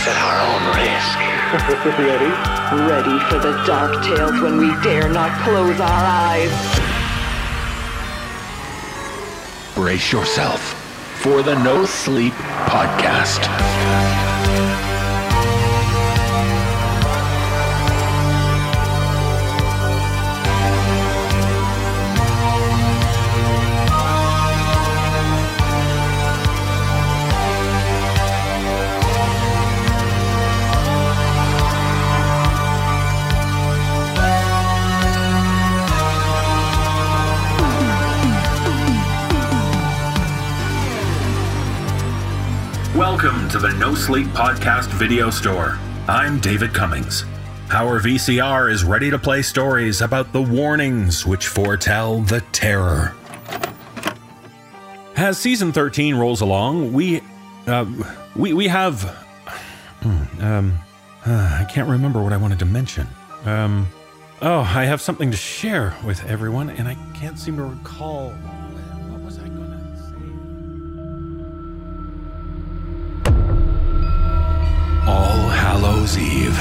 We're doing this at our own risk. Ready? Ready for the dark tales when we dare not close our eyes. Brace yourself for the No Sleep Podcast. Welcome to the No Sleep Podcast video store. I'm David Cummings. Our VCR is ready to play stories about the warnings which foretell the terror. As season 13 rolls along, we uh, we we have hmm, um uh, I can't remember what I wanted to mention. Um oh, I have something to share with everyone and I can't seem to recall Hallows Eve.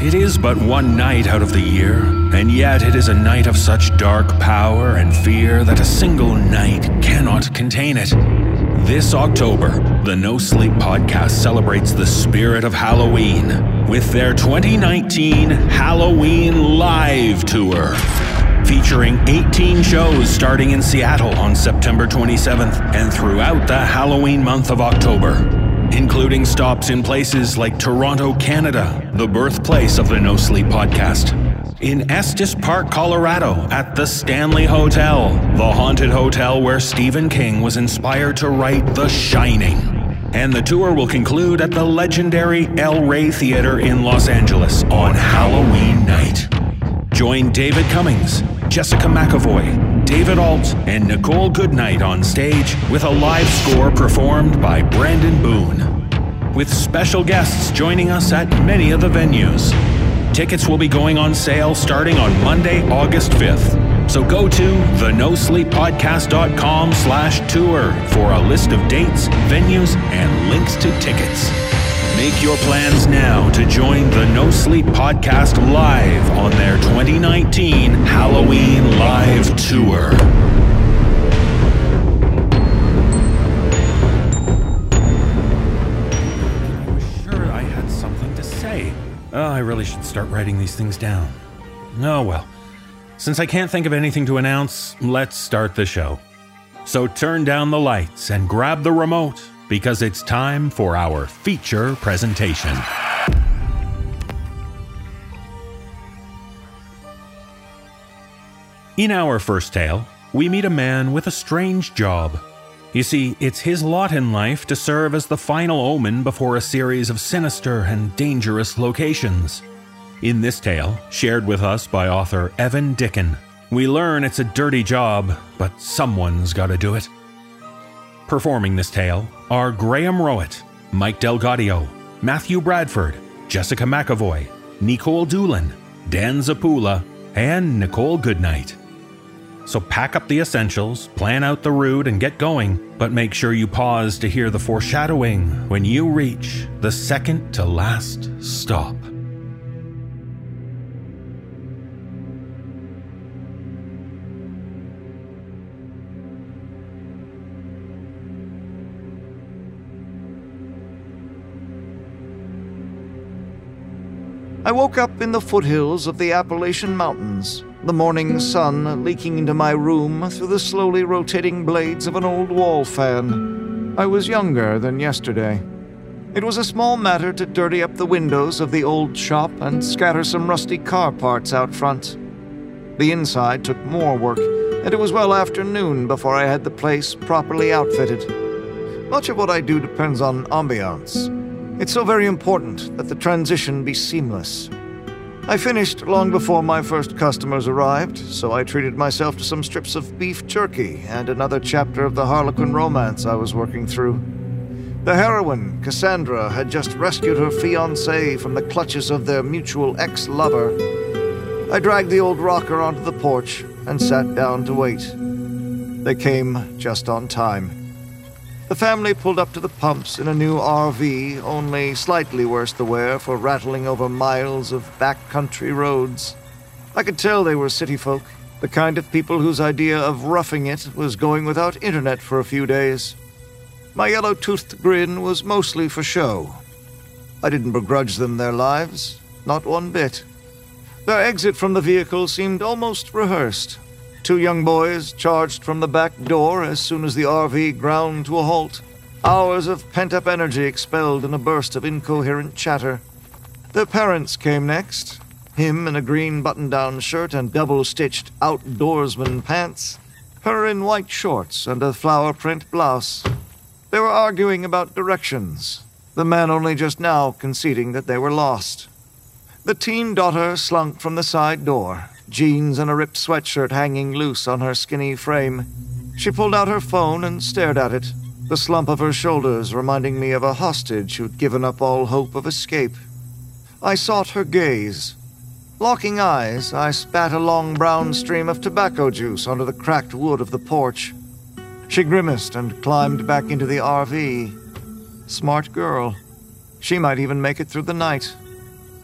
It is but one night out of the year, and yet it is a night of such dark power and fear that a single night cannot contain it. This October, the No Sleep Podcast celebrates the spirit of Halloween with their 2019 Halloween Live Tour. Featuring 18 shows starting in Seattle on September 27th and throughout the Halloween month of October including stops in places like Toronto, Canada, the birthplace of the No Sleep podcast. In Estes Park, Colorado, at the Stanley Hotel, the haunted hotel where Stephen King was inspired to write The Shining. And the tour will conclude at the legendary El Rey Theater in Los Angeles on Halloween night. Join David Cummings, Jessica McEvoy, David Ault, and Nichole Goodnight on stage with a live score performed by Brandon Boone. With special guests joining us at many of the venues. Tickets will be going on sale starting on Monday, August 5th. So go to thenosleeppodcast.com slash tour for a list of dates, venues, and links to tickets. Make your plans now to join the No Sleep Podcast live on their 2019 Halloween Live Tour. I was sure I had something to say. Oh, I really should start writing these things down. Oh well. Since I can't think of anything to announce, let's start the show. So turn down the lights and grab the remote because it's time for our feature presentation. In our first tale, we meet a man with a strange job. You see, it's his lot in life to serve as the final omen before a series of sinister and dangerous locations. In this tale, shared with us by author Evan Dicken, we learn it's a dirty job, but someone's gotta do it. Performing this tale are Graham Rowat, Mike DelGaudio, Matthew Bradford, Jessica McEvoy, Nikolle Doolin, Dan Zappulla, and Nichole Goodnight. So pack up the essentials, plan out the route, and get going, but make sure you pause to hear the foreshadowing when you reach the second to last stop. I woke up in the foothills of the Appalachian Mountains, the morning sun leaking into my room through the slowly rotating blades of an old wall fan. I was younger than yesterday. It was a small matter to dirty up the windows of the old shop and scatter some rusty car parts out front. The inside took more work, and it was well after noon before I had the place properly outfitted. Much of what I do depends on ambiance. It's so very important that the transition be seamless. I finished long before my first customers arrived, so I treated myself to some strips of beef jerky and another chapter of the Harlequin romance I was working through. The heroine, Cassandra, had just rescued her fiancé from the clutches of their mutual ex lover. I dragged the old rocker onto the porch and sat down to wait. They came just on time. The family pulled up to the pumps in a new RV, only slightly worse the wear for rattling over miles of backcountry roads. I could tell they were city folk, the kind of people whose idea of roughing it was going without internet for a few days. My yellow toothed grin was mostly for show. I didn't begrudge them their lives, not one bit. Their exit from the vehicle seemed almost rehearsed. Two young boys charged from the back door as soon as the RV ground to a halt. Hours of pent up energy expelled in a burst of incoherent chatter. Their parents came next, him in a green button down shirt and double stitched outdoorsman pants, her in white shorts and a flower print blouse. They were arguing about directions, the man only just now conceding that they were lost. The teen daughter slunk from the side door, jeans and a ripped sweatshirt hanging loose on her skinny frame. She pulled out her phone and stared at it, the slump of her shoulders reminding me of a hostage who'd given up all hope of escape. I sought her gaze. Locking eyes, I spat a long brown stream of tobacco juice onto the cracked wood of the porch. She grimaced and climbed back into the RV. Smart girl. She might even make it through the night.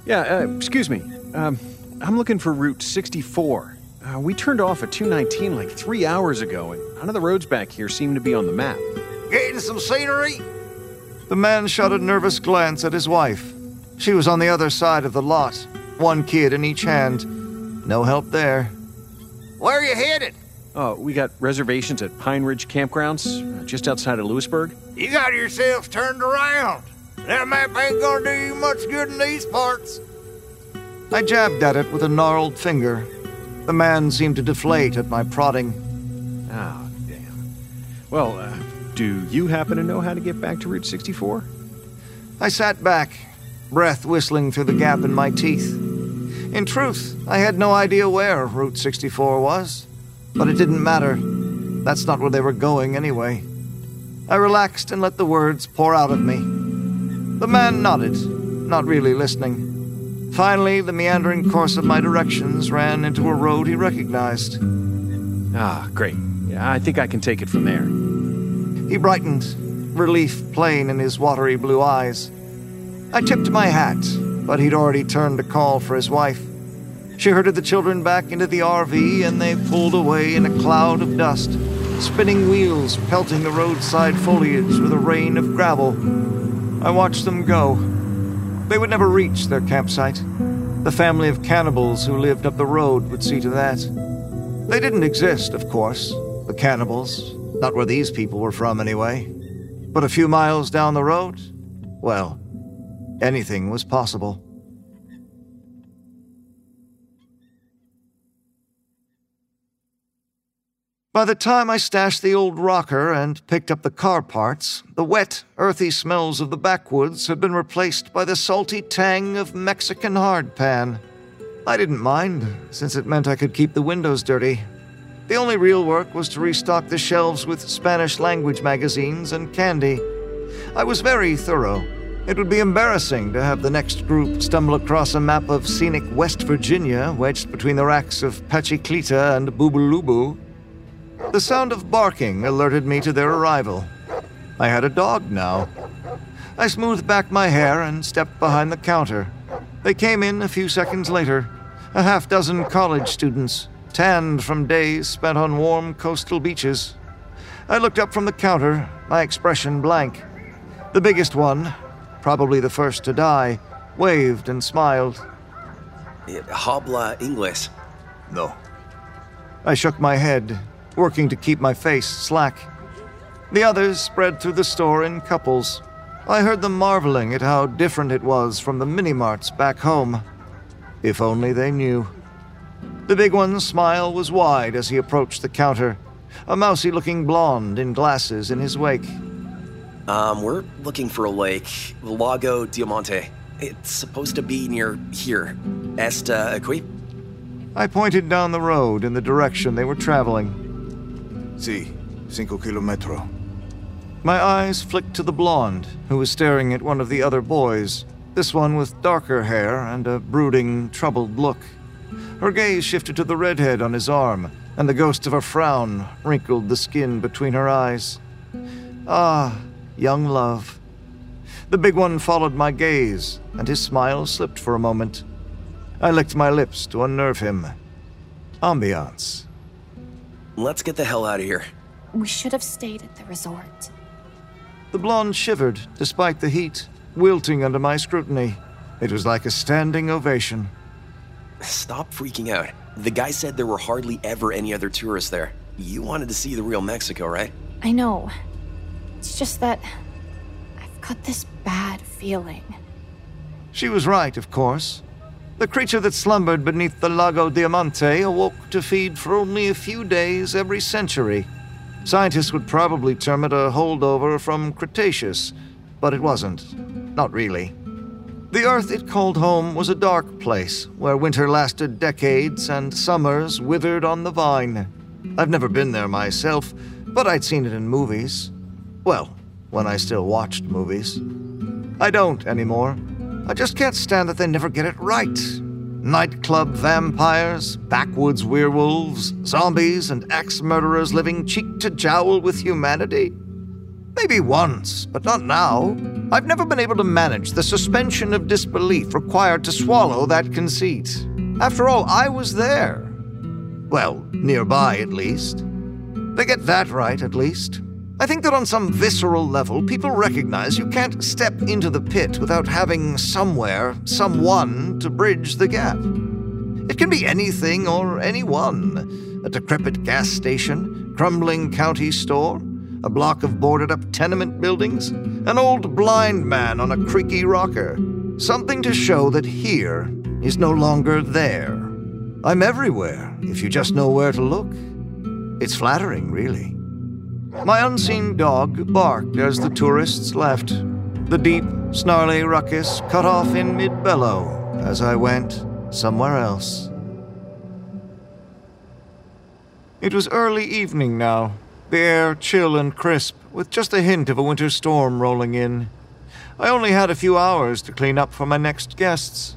Yeah, uh, excuse me. Um, I'm looking for Route 64. Uh, we turned off at 219 like three hours ago, and none of the roads back here seem to be on the map. Getting some scenery? The man shot a nervous glance at his wife. She was on the other side of the lot, one kid in each hand. No help there. Where are you headed? Oh, we got reservations at Pine Ridge Campgrounds, uh, just outside of Lewisburg. You got yourselves turned around. That map ain't gonna do you much good in these parts. I jabbed at it with a gnarled finger. The man seemed to deflate at my prodding. Oh, damn. Well, uh, do you happen to know how to get back to Route 64? I sat back, breath whistling through the gap in my teeth. In truth, I had no idea where Route 64 was, but it didn't matter. That's not where they were going anyway. I relaxed and let the words pour out of me. The man nodded, not really listening. Finally, the meandering course of my directions ran into a road he recognized. Ah, great. Yeah, I think I can take it from there. He brightened, relief plain in his watery blue eyes. I tipped my hat, but he'd already turned to call for his wife. She herded the children back into the RV and they pulled away in a cloud of dust, spinning wheels pelting the roadside foliage with a rain of gravel. I watched them go. They would never reach their campsite. The family of cannibals who lived up the road would see to that. They didn't exist, of course, the cannibals, not where these people were from anyway. But a few miles down the road, well, anything was possible. By the time I stashed the old rocker and picked up the car parts, the wet, earthy smells of the backwoods had been replaced by the salty tang of Mexican hardpan. I didn't mind, since it meant I could keep the windows dirty. The only real work was to restock the shelves with Spanish language magazines and candy. I was very thorough. It would be embarrassing to have the next group stumble across a map of scenic West Virginia wedged between the racks of Pachiclita and Bubulubu. The sound of barking alerted me to their arrival. I had a dog now. I smoothed back my hair and stepped behind the counter. They came in a few seconds later, a half dozen college students, tanned from days spent on warm coastal beaches. I looked up from the counter, my expression blank. The biggest one, probably the first to die, waved and smiled. Eh, habla inglés. No. I shook my head, working to keep my face slack. The others spread through the store in couples. I heard them marveling at how different it was from the mini marts back home. If only they knew. The big one's smile was wide as he approached the counter, a mousy looking blonde in glasses in his wake. Um, we're looking for a lake, Lago Diamante. It's supposed to be near here. Esta Equi? I pointed down the road in the direction they were traveling. Sí, cinco kilometro. My eyes flicked to the blonde, who was staring at one of the other boys, this one with darker hair and a brooding, troubled look. Her gaze shifted to the redhead on his arm, and the ghost of a frown wrinkled the skin between her eyes. Ah, young love. The big one followed my gaze, and his smile slipped for a moment. I licked my lips to unnerve him. Ambiance. Let's get the hell out of here. We should have stayed at the resort. The blonde shivered despite the heat, wilting under my scrutiny. It was like a standing ovation. Stop freaking out. The guy said there were hardly ever any other tourists there. You wanted to see the real Mexico, right? I know. It's just that I've got this bad feeling. She was right, of course. The creature that slumbered beneath the Lago Diamante awoke to feed for only a few days every century. Scientists would probably term it a holdover from Cretaceous, but it wasn't. Not really. The Earth it called home was a dark place where winter lasted decades and summers withered on the vine. I've never been there myself, but I'd seen it in movies. Well, when I still watched movies. I don't anymore. I just can't stand that they never get it right. Nightclub vampires, backwoods werewolves, zombies, and axe murderers living cheek to jowl with humanity. Maybe once, but not now. I've never been able to manage the suspension of disbelief required to swallow that conceit. After all, I was there. Well, nearby at least. They get that right, at least. I think that on some visceral level, people recognize you can't step into the pit without having somewhere, someone to bridge the gap. It can be anything or anyone a decrepit gas station, crumbling county store, a block of boarded up tenement buildings, an old blind man on a creaky rocker. Something to show that here is no longer there. I'm everywhere if you just know where to look. It's flattering, really. My unseen dog barked as the tourists left. The deep, snarly ruckus cut off in mid bellow as I went somewhere else. It was early evening now, the air chill and crisp, with just a hint of a winter storm rolling in. I only had a few hours to clean up for my next guests.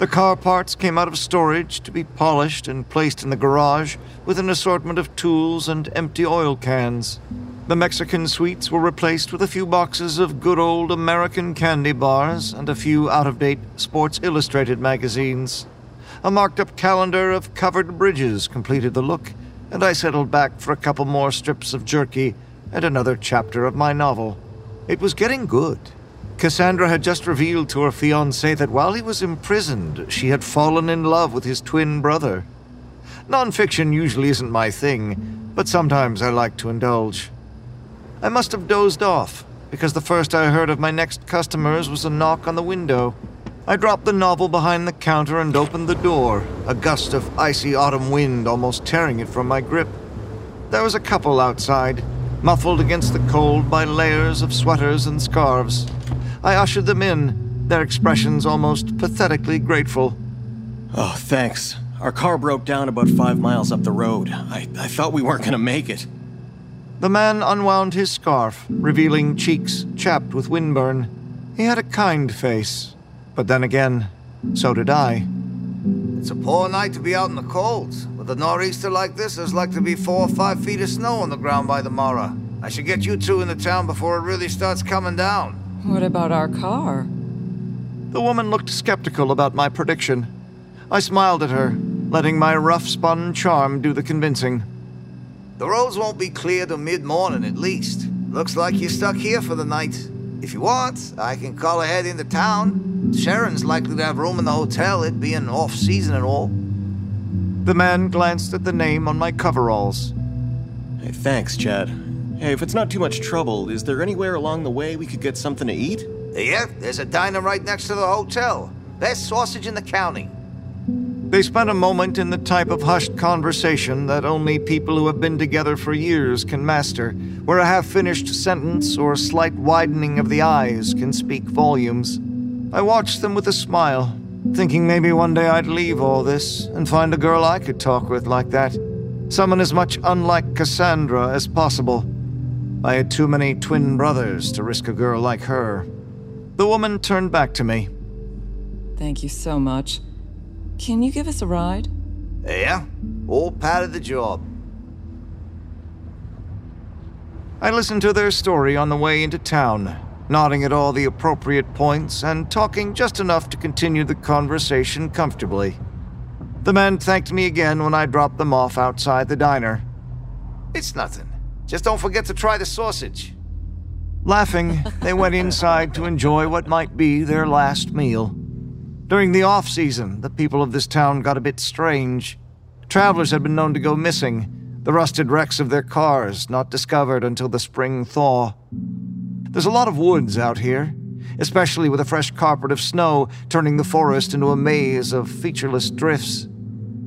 The car parts came out of storage to be polished and placed in the garage with an assortment of tools and empty oil cans. The Mexican sweets were replaced with a few boxes of good old American candy bars and a few out of date Sports Illustrated magazines. A marked up calendar of covered bridges completed the look, and I settled back for a couple more strips of jerky and another chapter of my novel. It was getting good. Cassandra had just revealed to her fiance that while he was imprisoned, she had fallen in love with his twin brother. Nonfiction usually isn't my thing, but sometimes I like to indulge. I must have dozed off, because the first I heard of my next customers was a knock on the window. I dropped the novel behind the counter and opened the door, a gust of icy autumn wind almost tearing it from my grip. There was a couple outside, muffled against the cold by layers of sweaters and scarves. I ushered them in, their expressions almost pathetically grateful. Oh, thanks. Our car broke down about five miles up the road. I, I thought we weren't going to make it. The man unwound his scarf, revealing cheeks chapped with windburn. He had a kind face, but then again, so did I. It's a poor night to be out in the cold. With a nor'easter like this, there's like to be four or five feet of snow on the ground by the morrow. I should get you two in the town before it really starts coming down. What about our car? The woman looked skeptical about my prediction. I smiled at her, letting my rough spun charm do the convincing. The roads won't be clear till mid morning at least. Looks like you're stuck here for the night. If you want, I can call ahead into town. Sharon's likely to have room in the hotel, it being off season and all. The man glanced at the name on my coveralls. Hey, thanks, Chad. Hey, if it's not too much trouble, is there anywhere along the way we could get something to eat? Yeah, there's a diner right next to the hotel. Best sausage in the county. They spent a moment in the type of hushed conversation that only people who have been together for years can master, where a half finished sentence or a slight widening of the eyes can speak volumes. I watched them with a smile, thinking maybe one day I'd leave all this and find a girl I could talk with like that. Someone as much unlike Cassandra as possible. I had too many twin brothers to risk a girl like her. The woman turned back to me. Thank you so much. Can you give us a ride? Yeah, all part of the job. I listened to their story on the way into town, nodding at all the appropriate points and talking just enough to continue the conversation comfortably. The men thanked me again when I dropped them off outside the diner. It's nothing. Just don't forget to try the sausage. Laughing, they went inside to enjoy what might be their last meal. During the off season, the people of this town got a bit strange. Travelers had been known to go missing, the rusted wrecks of their cars not discovered until the spring thaw. There's a lot of woods out here, especially with a fresh carpet of snow turning the forest into a maze of featureless drifts.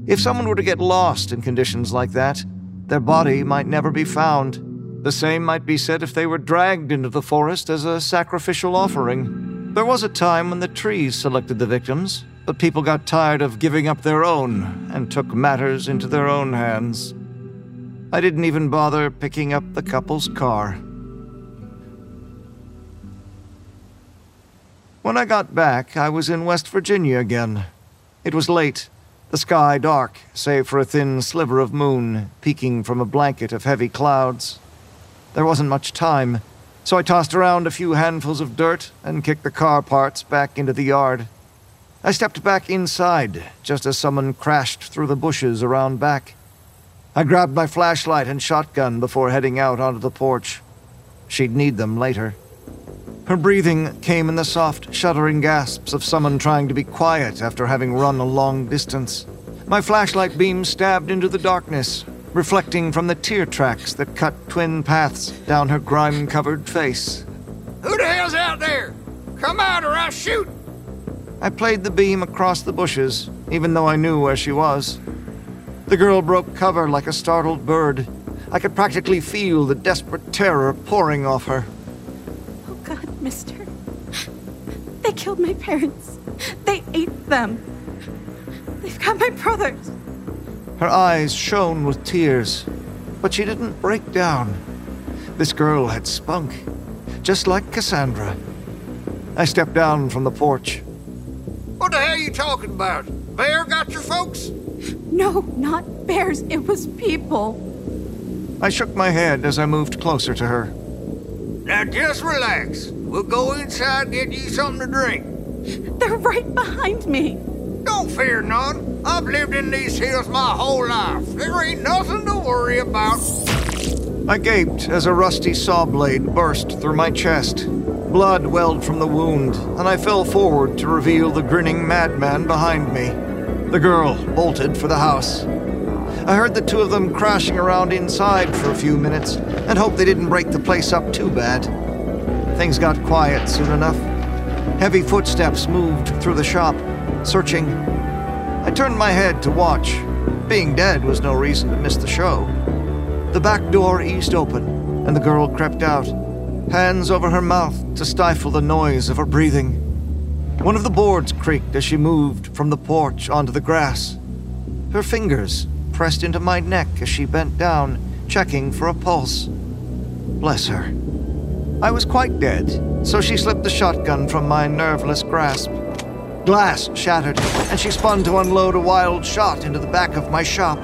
If someone were to get lost in conditions like that, their body might never be found. The same might be said if they were dragged into the forest as a sacrificial offering. There was a time when the trees selected the victims, but people got tired of giving up their own and took matters into their own hands. I didn't even bother picking up the couple's car. When I got back, I was in West Virginia again. It was late, the sky dark, save for a thin sliver of moon peeking from a blanket of heavy clouds. There wasn't much time, so I tossed around a few handfuls of dirt and kicked the car parts back into the yard. I stepped back inside just as someone crashed through the bushes around back. I grabbed my flashlight and shotgun before heading out onto the porch. She'd need them later. Her breathing came in the soft, shuddering gasps of someone trying to be quiet after having run a long distance. My flashlight beam stabbed into the darkness, reflecting from the tear tracks that cut twin paths down her grime covered face. Who the hell's out there? Come out or I'll shoot! I played the beam across the bushes, even though I knew where she was. The girl broke cover like a startled bird. I could practically feel the desperate terror pouring off her. God, mister. They killed my parents. They ate them. They've got my brothers. Her eyes shone with tears, but she didn't break down. This girl had spunk, just like Cassandra. I stepped down from the porch. What the hell are you talking about? Bear got your folks? No, not bears. It was people. I shook my head as I moved closer to her. Now just relax. We'll go inside and get you something to drink. They're right behind me. Don't fear none. I've lived in these hills my whole life. There ain't nothing to worry about. I gaped as a rusty saw blade burst through my chest. Blood welled from the wound, and I fell forward to reveal the grinning madman behind me. The girl bolted for the house. I heard the two of them crashing around inside for a few minutes and hoped they didn't break the place up too bad. Things got quiet soon enough. Heavy footsteps moved through the shop, searching. I turned my head to watch. Being dead was no reason to miss the show. The back door eased open, and the girl crept out, hands over her mouth to stifle the noise of her breathing. One of the boards creaked as she moved from the porch onto the grass. Her fingers pressed into my neck as she bent down, checking for a pulse. Bless her. I was quite dead, so she slipped the shotgun from my nerveless grasp. Glass shattered, and she spun to unload a wild shot into the back of my shop.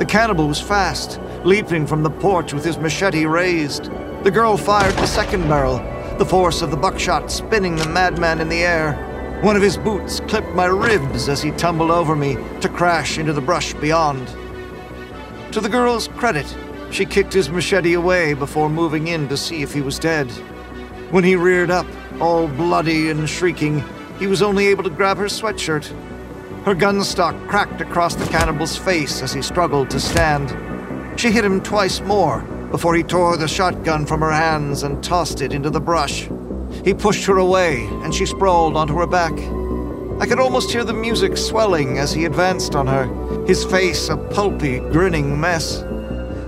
The cannibal was fast, leaping from the porch with his machete raised. The girl fired the second barrel, the force of the buckshot spinning the madman in the air. One of his boots clipped my ribs as he tumbled over me to crash into the brush beyond. To the girl's credit, she kicked his machete away before moving in to see if he was dead. When he reared up, all bloody and shrieking, he was only able to grab her sweatshirt. Her gun stock cracked across the cannibal's face as he struggled to stand. She hit him twice more before he tore the shotgun from her hands and tossed it into the brush. He pushed her away, and she sprawled onto her back. I could almost hear the music swelling as he advanced on her, his face a pulpy, grinning mess.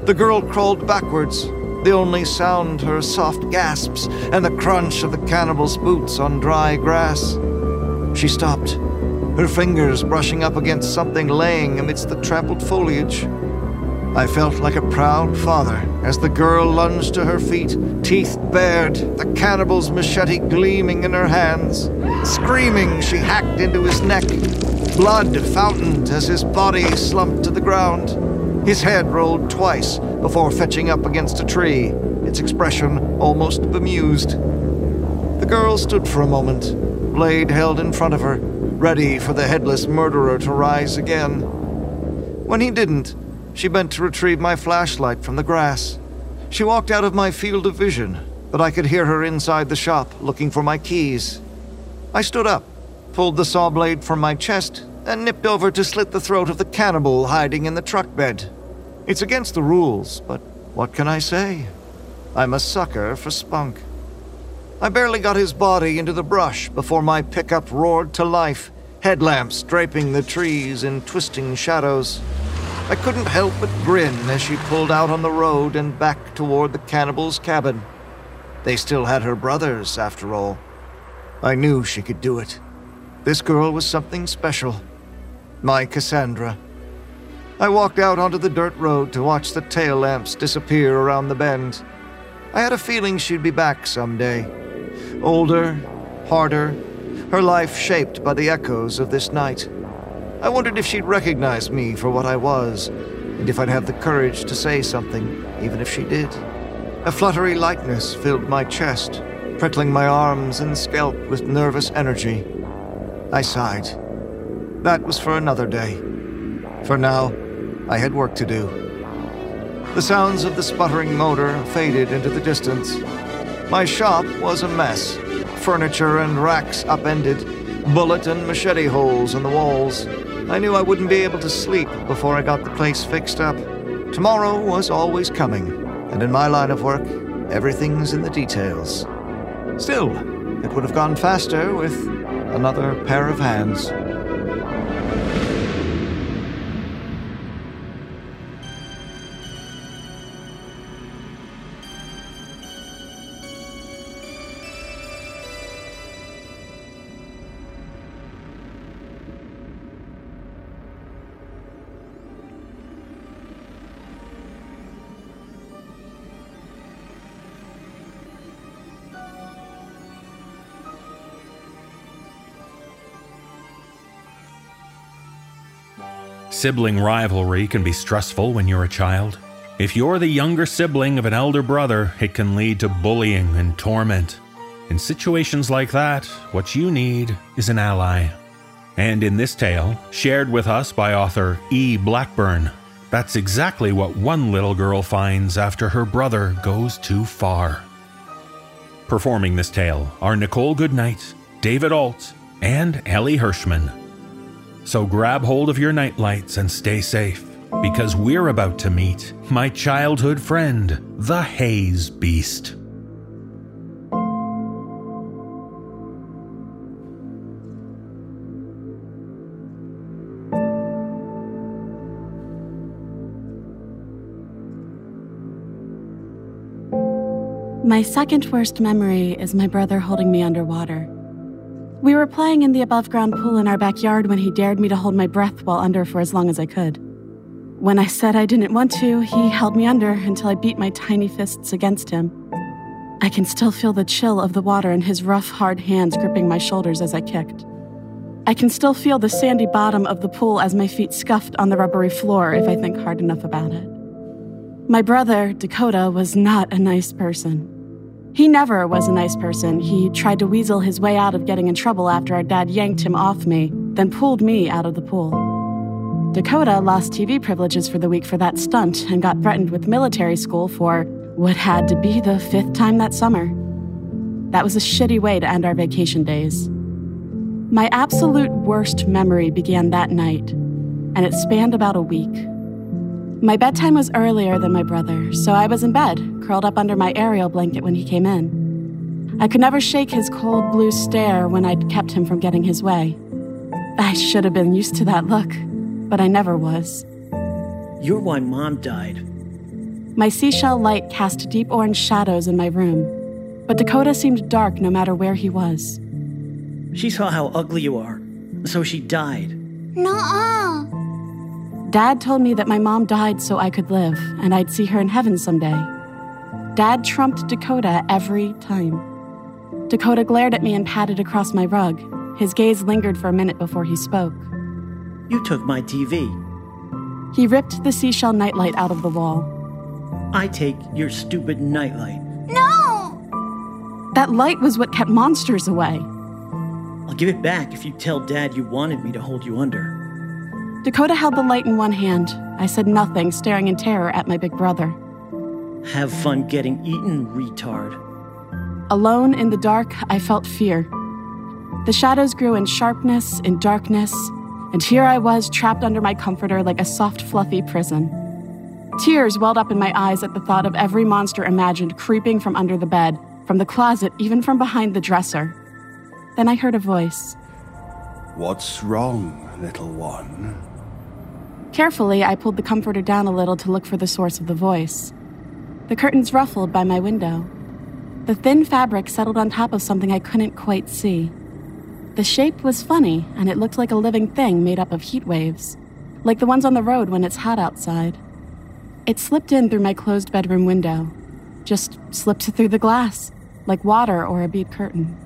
The girl crawled backwards, the only sound her soft gasps and the crunch of the cannibal's boots on dry grass. She stopped, her fingers brushing up against something laying amidst the trampled foliage. I felt like a proud father as the girl lunged to her feet, teeth bared, the cannibal's machete gleaming in her hands. Screaming, she hacked into his neck. Blood fountained as his body slumped to the ground. His head rolled twice before fetching up against a tree, its expression almost bemused. The girl stood for a moment, blade held in front of her, ready for the headless murderer to rise again. When he didn't, she bent to retrieve my flashlight from the grass. She walked out of my field of vision, but I could hear her inside the shop looking for my keys. I stood up, pulled the saw blade from my chest, and nipped over to slit the throat of the cannibal hiding in the truck bed. It's against the rules, but what can I say? I'm a sucker for spunk. I barely got his body into the brush before my pickup roared to life, headlamps draping the trees in twisting shadows. I couldn't help but grin as she pulled out on the road and back toward the cannibal's cabin. They still had her brothers, after all. I knew she could do it. This girl was something special. My Cassandra. I walked out onto the dirt road to watch the tail lamps disappear around the bend. I had a feeling she'd be back someday. Older, harder, her life shaped by the echoes of this night. I wondered if she'd recognize me for what I was, and if I'd have the courage to say something, even if she did. A fluttery lightness filled my chest, prickling my arms and scalp with nervous energy. I sighed. That was for another day. For now, I had work to do. The sounds of the sputtering motor faded into the distance. My shop was a mess. Furniture and racks upended, bullet and machete holes in the walls. I knew I wouldn't be able to sleep before I got the place fixed up. Tomorrow was always coming, and in my line of work, everything's in the details. Still, it would have gone faster with another pair of hands. Sibling rivalry can be stressful when you're a child. If you're the younger sibling of an elder brother, it can lead to bullying and torment. In situations like that, what you need is an ally. And in this tale, shared with us by author E. Blackburn, that's exactly what one little girl finds after her brother goes too far. Performing this tale are Nichole Goodnight, David Ault, and Elie Hirschman. So grab hold of your nightlights and stay safe, because we're about to meet my childhood friend, the Haze Beast. My second worst memory is my brother holding me underwater. We were playing in the above ground pool in our backyard when he dared me to hold my breath while under for as long as I could. When I said I didn't want to, he held me under until I beat my tiny fists against him. I can still feel the chill of the water in his rough, hard hands gripping my shoulders as I kicked. I can still feel the sandy bottom of the pool as my feet scuffed on the rubbery floor if I think hard enough about it. My brother, Dakota, was not a nice person. He never was a nice person. He tried to weasel his way out of getting in trouble after our dad yanked him off me, then pulled me out of the pool. Dakota lost TV privileges for the week for that stunt and got threatened with military school for what had to be the fifth time that summer. That was a shitty way to end our vacation days. My absolute worst memory began that night, and it spanned about a week. My bedtime was earlier than my brother, so I was in bed, curled up under my Ariel blanket when he came in. I could never shake his cold blue stare when I'd kept him from getting his way. I should have been used to that look, but I never was. You're why Mom died. My seashell light cast deep orange shadows in my room, but Dakota seemed dark no matter where he was. She saw how ugly you are, so she died. Nuh-uh. Dad told me that my mom died so I could live, and I'd see her in heaven someday. Dad trumped Dakota every time. Dakota glared at me and patted across my rug. His gaze lingered for a minute before he spoke. You took my TV. He ripped the seashell nightlight out of the wall. I take your stupid nightlight. No! That light was what kept monsters away. I'll give it back if you tell Dad you wanted me to hold you under. Dakota held the light in one hand. I said nothing, staring in terror at my big brother. Have fun getting eaten, retard. Alone in the dark, I felt fear. The shadows grew in sharpness, in darkness, and here I was trapped under my comforter like a soft, fluffy prison. Tears welled up in my eyes at the thought of every monster imagined creeping from under the bed, from the closet, even from behind the dresser. Then I heard a voice. What's wrong, little one? Carefully, I pulled the comforter down a little to look for the source of the voice. The curtains ruffled by my window. The thin fabric settled on top of something I couldn't quite see. The shape was funny, and it looked like a living thing made up of heat waves, like the ones on the road when it's hot outside. It slipped in through my closed bedroom window, just slipped through the glass, like water or a bead curtain.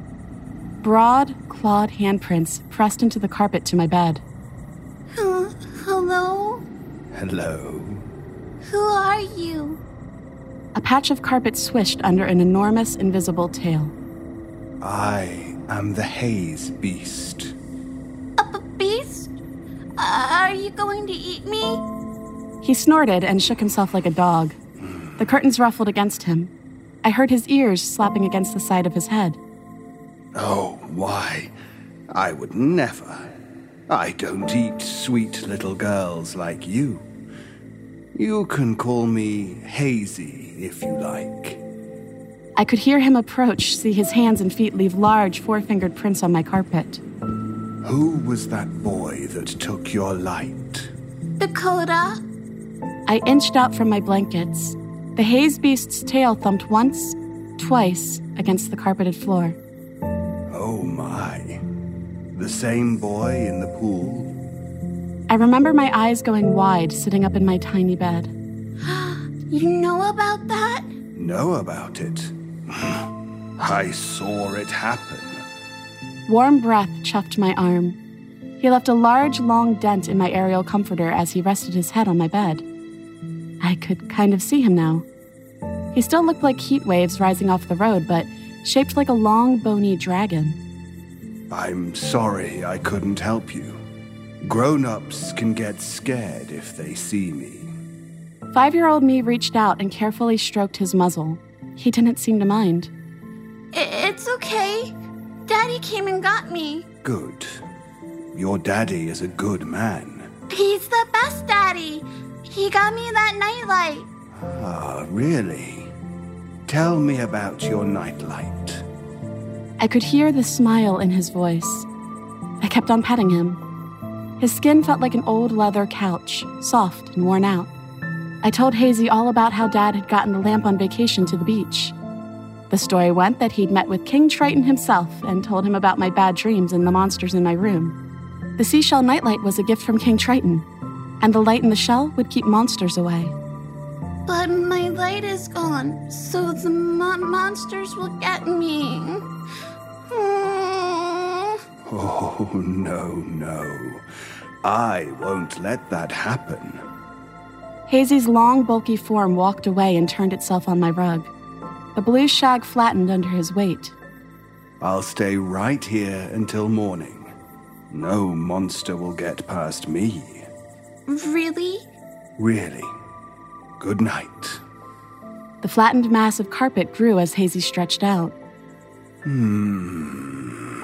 Broad, clawed handprints pressed into the carpet to my bed. Hello? Hello. Who are you? A patch of carpet swished under an enormous invisible tail. I am the Haze Beast. A beast? Uh, are you going to eat me? He snorted and shook himself like a dog. The curtains ruffled against him. I heard his ears slapping against the side of his head. Oh, why? I would never. I don't eat sweet little girls like you. You can call me Hazy if you like. I could hear him approach, see his hands and feet leave large four fingered prints on my carpet. Who was that boy that took your light? Dakota. I inched out from my blankets. The haze beast's tail thumped once, twice against the carpeted floor. Oh my. The same boy in the pool? I remember my eyes going wide sitting up in my tiny bed. you know about that? Know about it? I saw it happen. Warm breath chuffed my arm. He left a large, long dent in my Ariel comforter as he rested his head on my bed. I could kind of see him now. He still looked like heat waves rising off the road, but shaped like a long, bony dragon. I'm sorry I couldn't help you. Grown ups can get scared if they see me. Five year old me reached out and carefully stroked his muzzle. He didn't seem to mind. It's okay. Daddy came and got me. Good. Your daddy is a good man. He's the best daddy. He got me that nightlight. Ah, really? Tell me about your nightlight. I could hear the smile in his voice. I kept on petting him. His skin felt like an old leather couch, soft and worn out. I told Hazy all about how Dad had gotten the lamp on vacation to the beach. The story went that he'd met with King Triton himself and told him about my bad dreams and the monsters in my room. The seashell nightlight was a gift from King Triton, and the light in the shell would keep monsters away. But my light is gone, so the mo- monsters will get me. Oh, no, no. I won't let that happen. Hazy's long, bulky form walked away and turned itself on my rug. The blue shag flattened under his weight. I'll stay right here until morning. No monster will get past me. Really? Really. Good night. The flattened mass of carpet grew as Hazy stretched out. Hmm.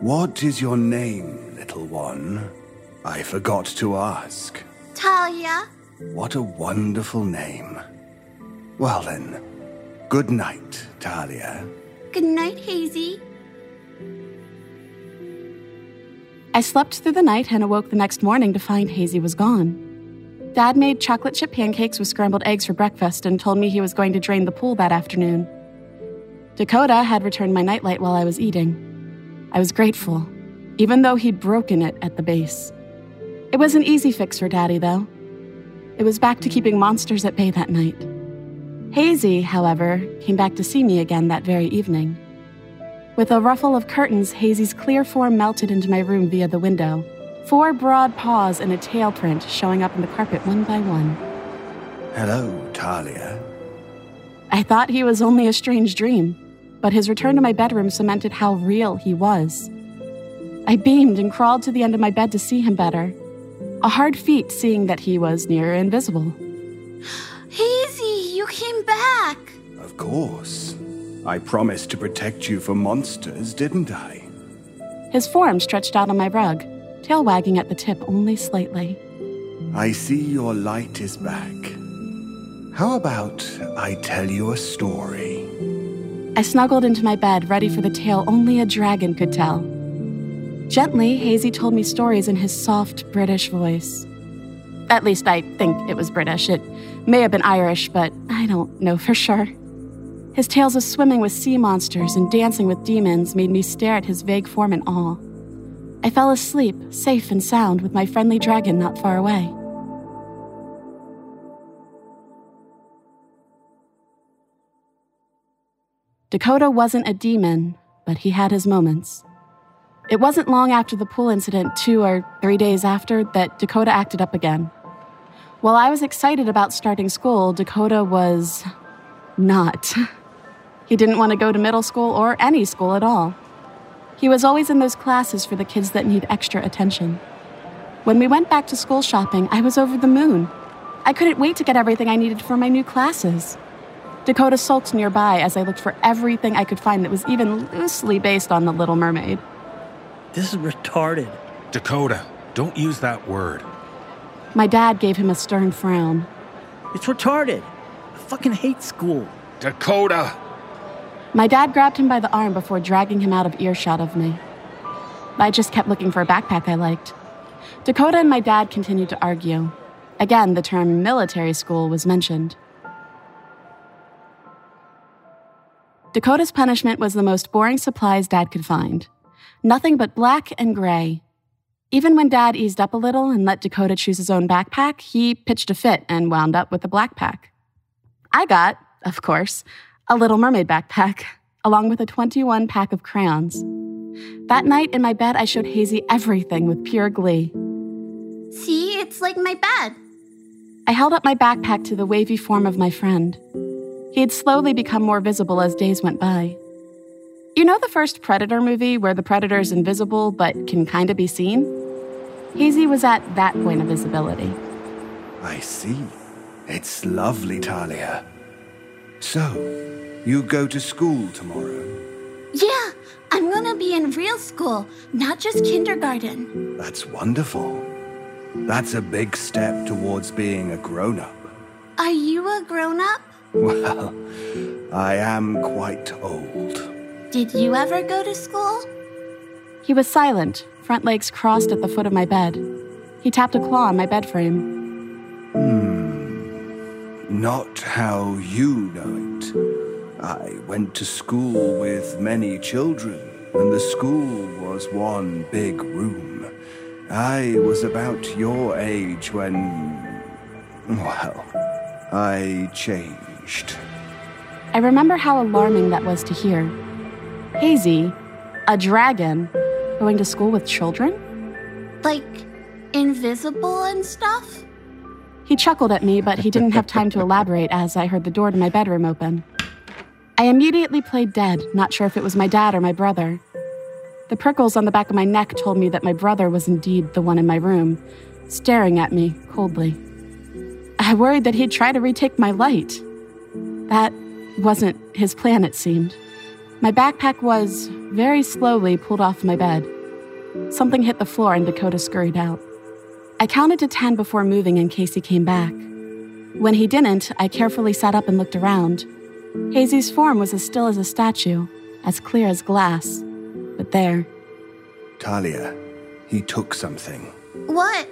What is your name, little one? I forgot to ask. Talia. What a wonderful name. Well then, good night, Talia. Good night, Hazy. I slept through the night and awoke the next morning to find Hazy was gone. Dad made chocolate chip pancakes with scrambled eggs for breakfast and told me he was going to drain the pool that afternoon. Dakota had returned my nightlight while I was eating. I was grateful, even though he'd broken it at the base. It was an easy fix for Daddy, though. It was back to keeping monsters at bay that night. Hazy, however, came back to see me again that very evening. With a ruffle of curtains, Hazy's clear form melted into my room via the window, Four broad paws and a tail print showing up in the carpet one by one. Hello, Talia. I thought he was only a strange dream, but his return to my bedroom cemented how real he was. I beamed and crawled to the end of my bed to see him better. A hard feat seeing that he was near invisible. Hazy, you came back. Of course. I promised to protect you from monsters, didn't I? His form stretched out on my rug, tail wagging at the tip only slightly. I see your light is back. How about I tell you a story? I snuggled into my bed, ready for the tale only a dragon could tell. Gently, Hazy told me stories in his soft British voice. At least I think it was British. It may have been Irish, but I don't know for sure. His tales of swimming with sea monsters and dancing with demons made me stare at his vague form in awe. I fell asleep, safe and sound, with my friendly dragon not far away. Dakota wasn't a demon, but he had his moments. It wasn't long after the pool incident, two or three days after, that Dakota acted up again. While I was excited about starting school, Dakota was not. He didn't want to go to middle school or any school at all. He was always in those classes for the kids that need extra attention. When we went back to school shopping, I was over the moon. I couldn't wait to get everything I needed for my new classes. Dakota sulked nearby as I looked for everything I could find that was even loosely based on The Little Mermaid. This is retarded. Dakota, don't use that word. My dad gave him a stern frown. It's retarded. I fucking hate school. Dakota! My dad grabbed him by the arm before dragging him out of earshot of me. I just kept looking for a backpack I liked. Dakota and my dad continued to argue. Again, the term military school was mentioned. Dakota's punishment was the most boring supplies Dad could find nothing but black and gray. Even when Dad eased up a little and let Dakota choose his own backpack, he pitched a fit and wound up with a black pack. I got, of course, a Little Mermaid backpack, along with a 21 pack of crayons. That night in my bed, I showed Hazy everything with pure glee. See, it's like my bed. I held up my backpack to the wavy form of my friend. He had slowly become more visible as days went by. You know the first Predator movie where the predator's invisible but can kind of be seen? Hazy was at that point of visibility. I see. It's lovely, Talia. So, you go to school tomorrow? Yeah, I'm gonna be in real school, not just kindergarten. That's wonderful. That's a big step towards being a grown up. Are you a grown up? Well, I am quite old. Did you ever go to school? He was silent, front legs crossed at the foot of my bed. He tapped a claw on my bed frame. Hmm. Not how you know it. I went to school with many children, and the school was one big room. I was about your age when. Well, I changed. I remember how alarming that was to hear. Hazy, a dragon, going to school with children? Like invisible and stuff? He chuckled at me, but he didn't have time to elaborate as I heard the door to my bedroom open. I immediately played dead, not sure if it was my dad or my brother. The prickles on the back of my neck told me that my brother was indeed the one in my room, staring at me coldly. I worried that he'd try to retake my light. That wasn't his plan, it seemed. My backpack was, very slowly, pulled off my bed. Something hit the floor and Dakota scurried out. I counted to ten before moving in case he came back. When he didn't, I carefully sat up and looked around. Hazy's form was as still as a statue, as clear as glass. But there. Talia, he took something. What?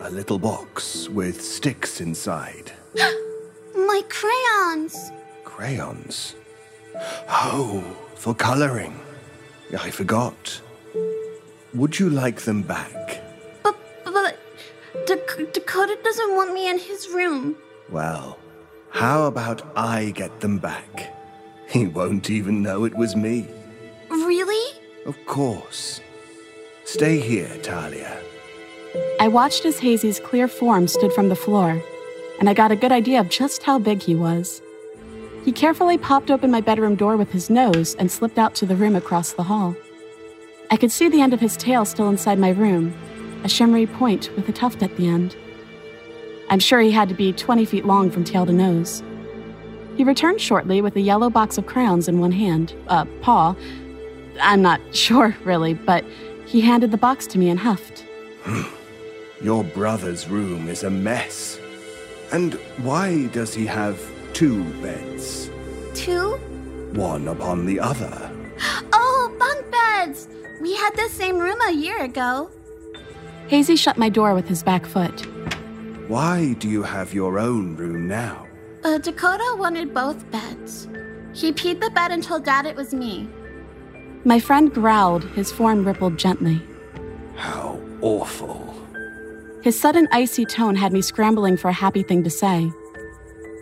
A little box with sticks inside. My crayons. Crayons? Oh, for coloring. I forgot. Would you like them back? But, but Dak- Dakota doesn't want me in his room. Well, how about I get them back? He won't even know it was me. Really? Of course. Stay here, Talia. I watched as Hazy's clear form stood from the floor, and I got a good idea of just how big he was. He carefully popped open my bedroom door with his nose and slipped out to the room across the hall. I could see the end of his tail still inside my room, a shimmery point with a tuft at the end. I'm sure he had to be 20 feet long from tail to nose. He returned shortly with a yellow box of crayons in one hand, a paw. I'm not sure, really, but he handed the box to me and huffed. Your brother's room is a mess. And why does he have two beds? Two? One upon the other. Oh, bunk beds! We had the same room a year ago. Hazy shut my door with his back foot. Why do you have your own room now? Uh, Dakota wanted both beds. He peed the bed and told Dad it was me. My friend growled, his form rippled gently. How awful. His sudden icy tone had me scrambling for a happy thing to say.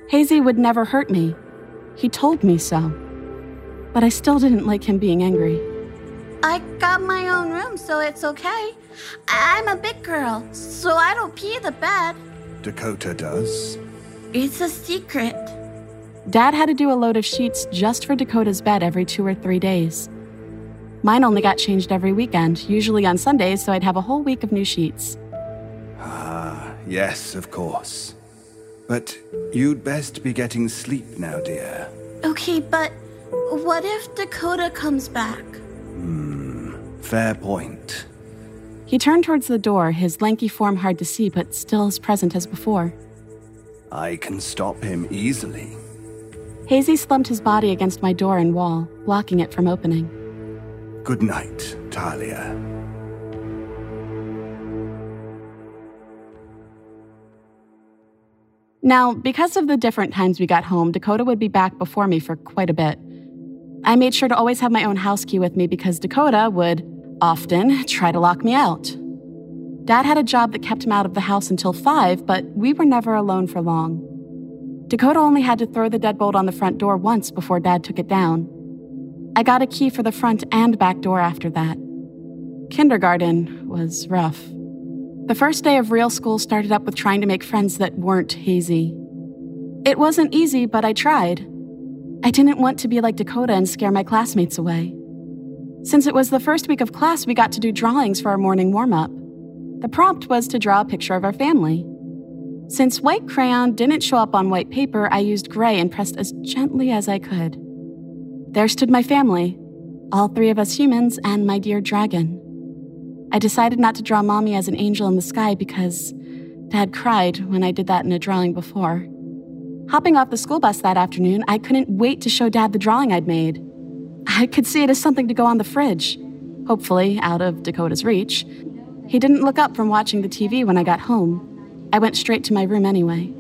Hazy would never hurt me. He told me so. But I still didn't like him being angry. I got my own room, so it's okay. I'm a big girl, so I don't pee the bed. Dakota does. It's a secret. Dad had to do a load of sheets just for Dakota's bed every two or three days. Mine only got changed every weekend, usually on Sundays, so I'd have a whole week of new sheets. Ah, yes, of course. But you'd best be getting sleep now, dear. Okay, but what if Dakota comes back? Hmm, fair point. He turned towards the door, his lanky form hard to see, but still as present as before. I can stop him easily. Hazy slumped his body against my door and wall, blocking it from opening. Good night, Talia. Now, because of the different times we got home, Dakota would be back before me for quite a bit. I made sure to always have my own house key with me because Dakota would often try to lock me out. Dad had a job that kept him out of the house until 5, but we were never alone for long. Dakota only had to throw the deadbolt on the front door once before Dad took it down. I got a key for the front and back door after that. Kindergarten was rough. The first day of real school started up with trying to make friends that weren't hazy. It wasn't easy, but I tried. I didn't want to be like Dakota and scare my classmates away. Since it was the first week of class, we got to do drawings for our morning warm up. The prompt was to draw a picture of our family. Since white crayon didn't show up on white paper, I used gray and pressed as gently as I could. There stood my family, all three of us humans, and my dear dragon. I decided not to draw mommy as an angel in the sky because dad cried when I did that in a drawing before. Hopping off the school bus that afternoon, I couldn't wait to show dad the drawing I'd made. I could see it as something to go on the fridge, hopefully out of Dakota's reach. He didn't look up from watching the TV when I got home. I went straight to my room anyway.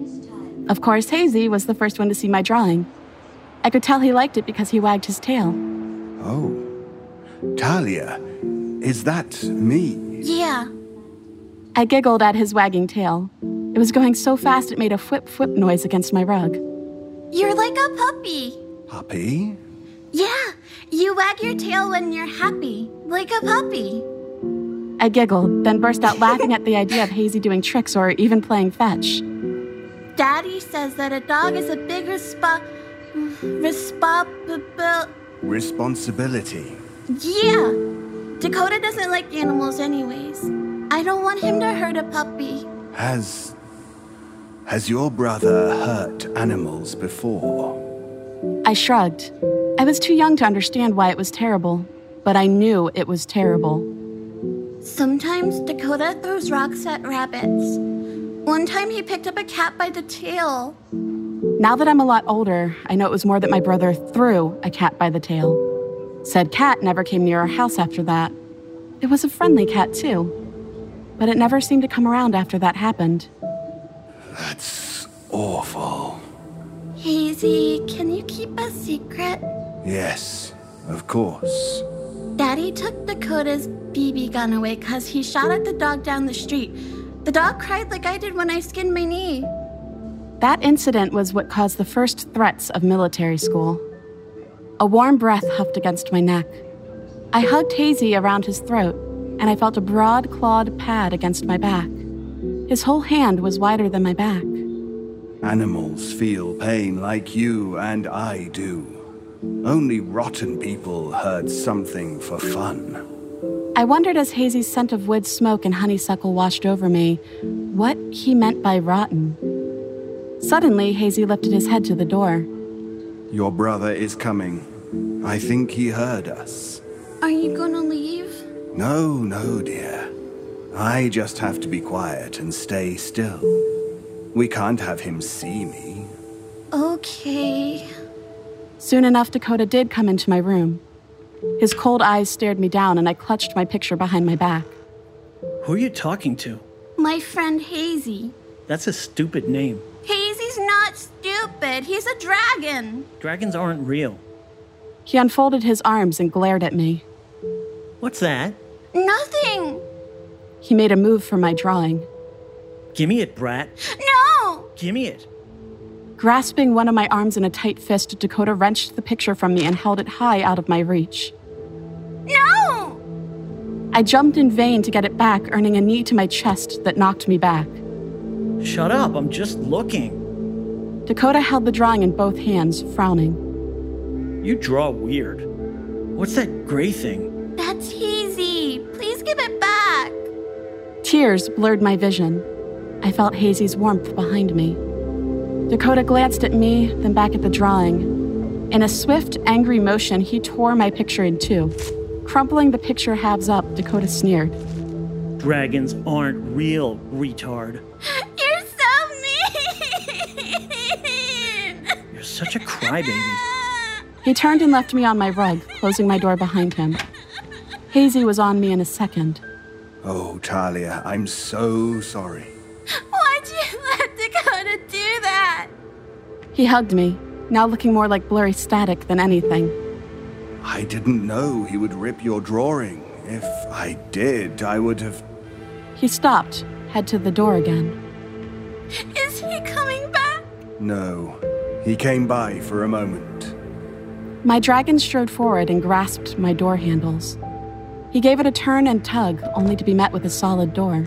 Of course, Hazy was the first one to see my drawing. I could tell he liked it because he wagged his tail. Oh. Talia, is that me? Yeah. I giggled at his wagging tail. It was going so fast it made a whip whip noise against my rug. You're like a puppy. Puppy? Yeah, you wag your tail when you're happy, like a puppy. I giggled, then burst out laughing at the idea of Hazy doing tricks or even playing fetch. Daddy says that a dog is a big resp- responsibility. Responsibility. Yeah. Dakota doesn't like animals anyways. I don't want him to hurt a puppy. Has. Has your brother hurt animals before? I shrugged. I was too young to understand why it was terrible, but I knew it was terrible. Sometimes Dakota throws rocks at rabbits. One time he picked up a cat by the tail. Now that I'm a lot older, I know it was more that my brother threw a cat by the tail. Said cat never came near our house after that. It was a friendly cat, too. But it never seemed to come around after that happened. That's awful. Hazy, can you keep a secret? Yes, of course. Daddy took Dakota's BB gun away because he shot at the dog down the street. The dog cried like I did when I skinned my knee. That incident was what caused the first threats of military school. A warm breath huffed against my neck. I hugged Hazy around his throat. and I felt a broad clawed pad against my back. His whole hand was wider than my back. Animals feel pain like you and I do. Only rotten people hurt something for fun. I wondered as Hazy's scent of wood smoke and honeysuckle washed over me what he meant by rotten. Suddenly, Hazy lifted his head to the door. Your brother is coming. I think he heard us. Are you gonna leave? No, no, dear. I just have to be quiet and stay still. We can't have him see me. Okay. Soon enough, Dakota did come into my room. His cold eyes stared me down, and I clutched my picture behind my back. Who are you talking to? My friend Hazy. That's a stupid name. Hazy's not stupid. He's a dragon. Dragons aren't real. He unfolded his arms and glared at me. What's that? Nothing. He made a move for my drawing. Gimme it, brat. No! Gimme it. Grasping one of my arms in a tight fist, Dakota wrenched the picture from me and held it high out of my reach. No! I jumped in vain to get it back, earning a knee to my chest that knocked me back. Shut up, I'm just looking. Dakota held the drawing in both hands, frowning. You draw weird. What's that gray thing? That's Hazy. Please give it back. Tears blurred my vision. I felt Hazy's warmth behind me. Dakota glanced at me, then back at the drawing. In a swift, angry motion, he tore my picture in two. Crumpling the picture halves up, Dakota sneered. Dragons aren't real, retard. You're so mean! You're such a crybaby. He turned and left me on my rug, closing my door behind him. Hazy was on me in a second. Oh, Talia, I'm so sorry. Why'd you let Dakota do that? He hugged me, now looking more like blurry static than anything. I didn't know he would rip your drawing. If I did, I would have. He stopped, head to the door again. Is he coming back? No. He came by for a moment. My dragon strode forward and grasped my door handles. He gave it a turn and tug, only to be met with a solid door.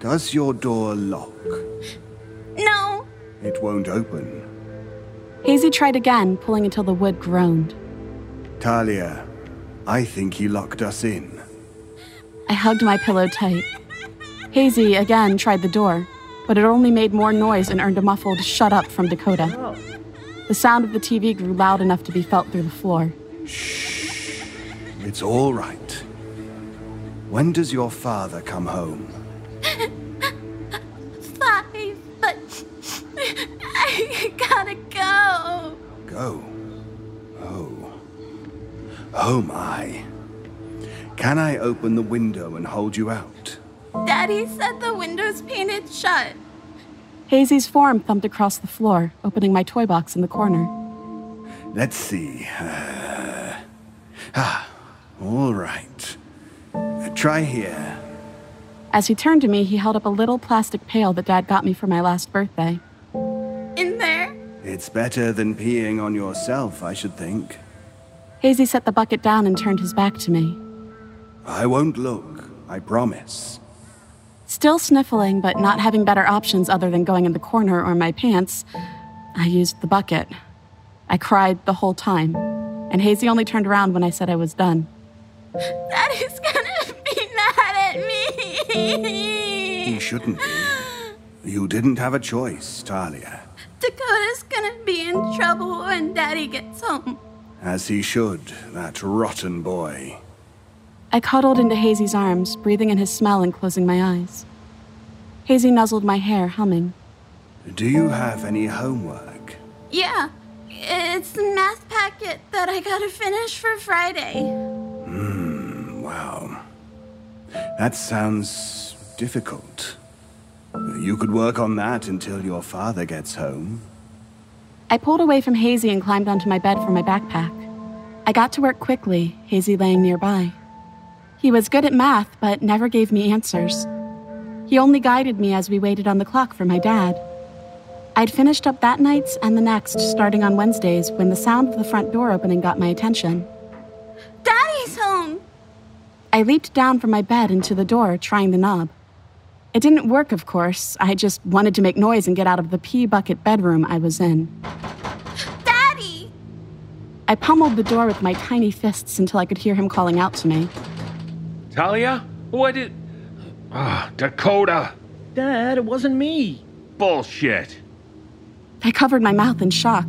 Does your door lock? No. It won't open. Hazy tried again, pulling until the wood groaned. Talia, I think he locked us in. I hugged my pillow tight. Hazy again tried the door, but it only made more noise and earned a muffled shut up from Dakota. Oh. The sound of the TV grew loud enough to be felt through the floor. Shh. It's all right. When does your father come home? Five, but I gotta go. Go? Oh. Oh my. Can I open the window and hold you out? Daddy said the window's painted shut. Hazy's form thumped across the floor, opening my toy box in the corner. Let's see. Uh, ah, all right. Uh, try here. As he turned to me, he held up a little plastic pail that Dad got me for my last birthday. In there? It's better than peeing on yourself, I should think. Hazy set the bucket down and turned his back to me. I won't look, I promise. Still sniffling, but not having better options other than going in the corner or my pants, I used the bucket. I cried the whole time, and Hazy only turned around when I said I was done. Daddy's gonna be mad at me. He shouldn't be. You didn't have a choice, Talia. Dakota's gonna be in trouble when Daddy gets home. As he should, that rotten boy. I cuddled into Hazy's arms, breathing in his smell and closing my eyes. Hazy nuzzled my hair, humming. Do you have any homework? Yeah, it's the math packet that I gotta finish for Friday. Hmm, wow. That sounds difficult. You could work on that until your father gets home. I pulled away from Hazy and climbed onto my bed for my backpack. I got to work quickly, Hazy laying nearby. He was good at math, but never gave me answers. He only guided me as we waited on the clock for my dad. I'd finished up that night's and the next, starting on Wednesdays, when the sound of the front door opening got my attention. Daddy's home! I leaped down from my bed into the door, trying the knob. It didn't work, of course. I just wanted to make noise and get out of the pee bucket bedroom I was in. Daddy! I pummeled the door with my tiny fists until I could hear him calling out to me. Talia? What did. Ah, Dakota! Dad, it wasn't me. Bullshit. I covered my mouth in shock.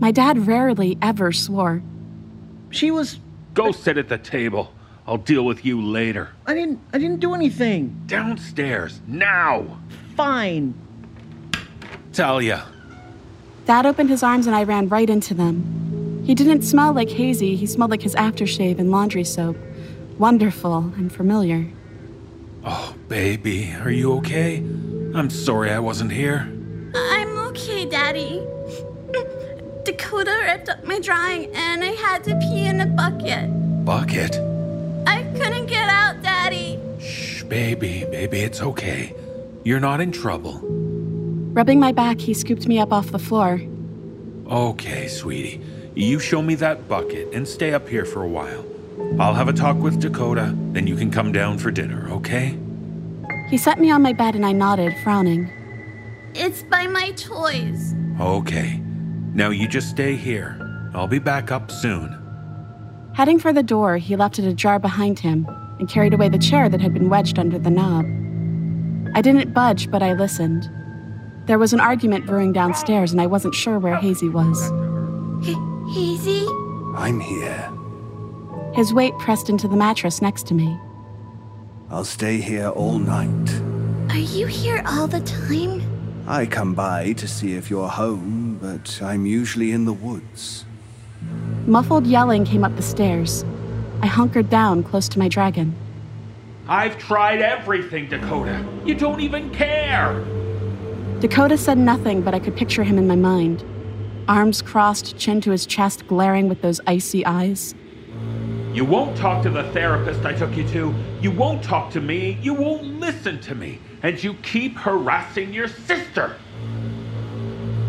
My dad rarely ever swore. She was. Go sit at the table. I'll deal with you later. I didn't. I didn't do anything. Downstairs, now! Fine. Talia. Dad opened his arms and I ran right into them. He didn't smell like hazy, he smelled like his aftershave and laundry soap. Wonderful and familiar. Oh, baby, are you okay? I'm sorry I wasn't here. I'm okay, Daddy. Dakota ripped up my drawing and I had to pee in a bucket. Bucket? I couldn't get out, Daddy. Shh, baby, baby, it's okay. You're not in trouble. Rubbing my back, he scooped me up off the floor. Okay, sweetie. You show me that bucket and stay up here for a while. I'll have a talk with Dakota, then you can come down for dinner, okay? He set me on my bed and I nodded, frowning. It's by my toys. Okay. Now you just stay here. I'll be back up soon. Heading for the door, he left it ajar behind him and carried away the chair that had been wedged under the knob. I didn't budge, but I listened. There was an argument brewing downstairs, and I wasn't sure where Hazy was. H- Hazy? I'm here. His weight pressed into the mattress next to me. I'll stay here all night. Are you here all the time? I come by to see if you're home, but I'm usually in the woods. Muffled yelling came up the stairs. I hunkered down close to my dragon. I've tried everything, Dakota. You don't even care. Dakota said nothing, but I could picture him in my mind. Arms crossed, chin to his chest, glaring with those icy eyes. You won't talk to the therapist I took you to. You won't talk to me. You won't listen to me. And you keep harassing your sister.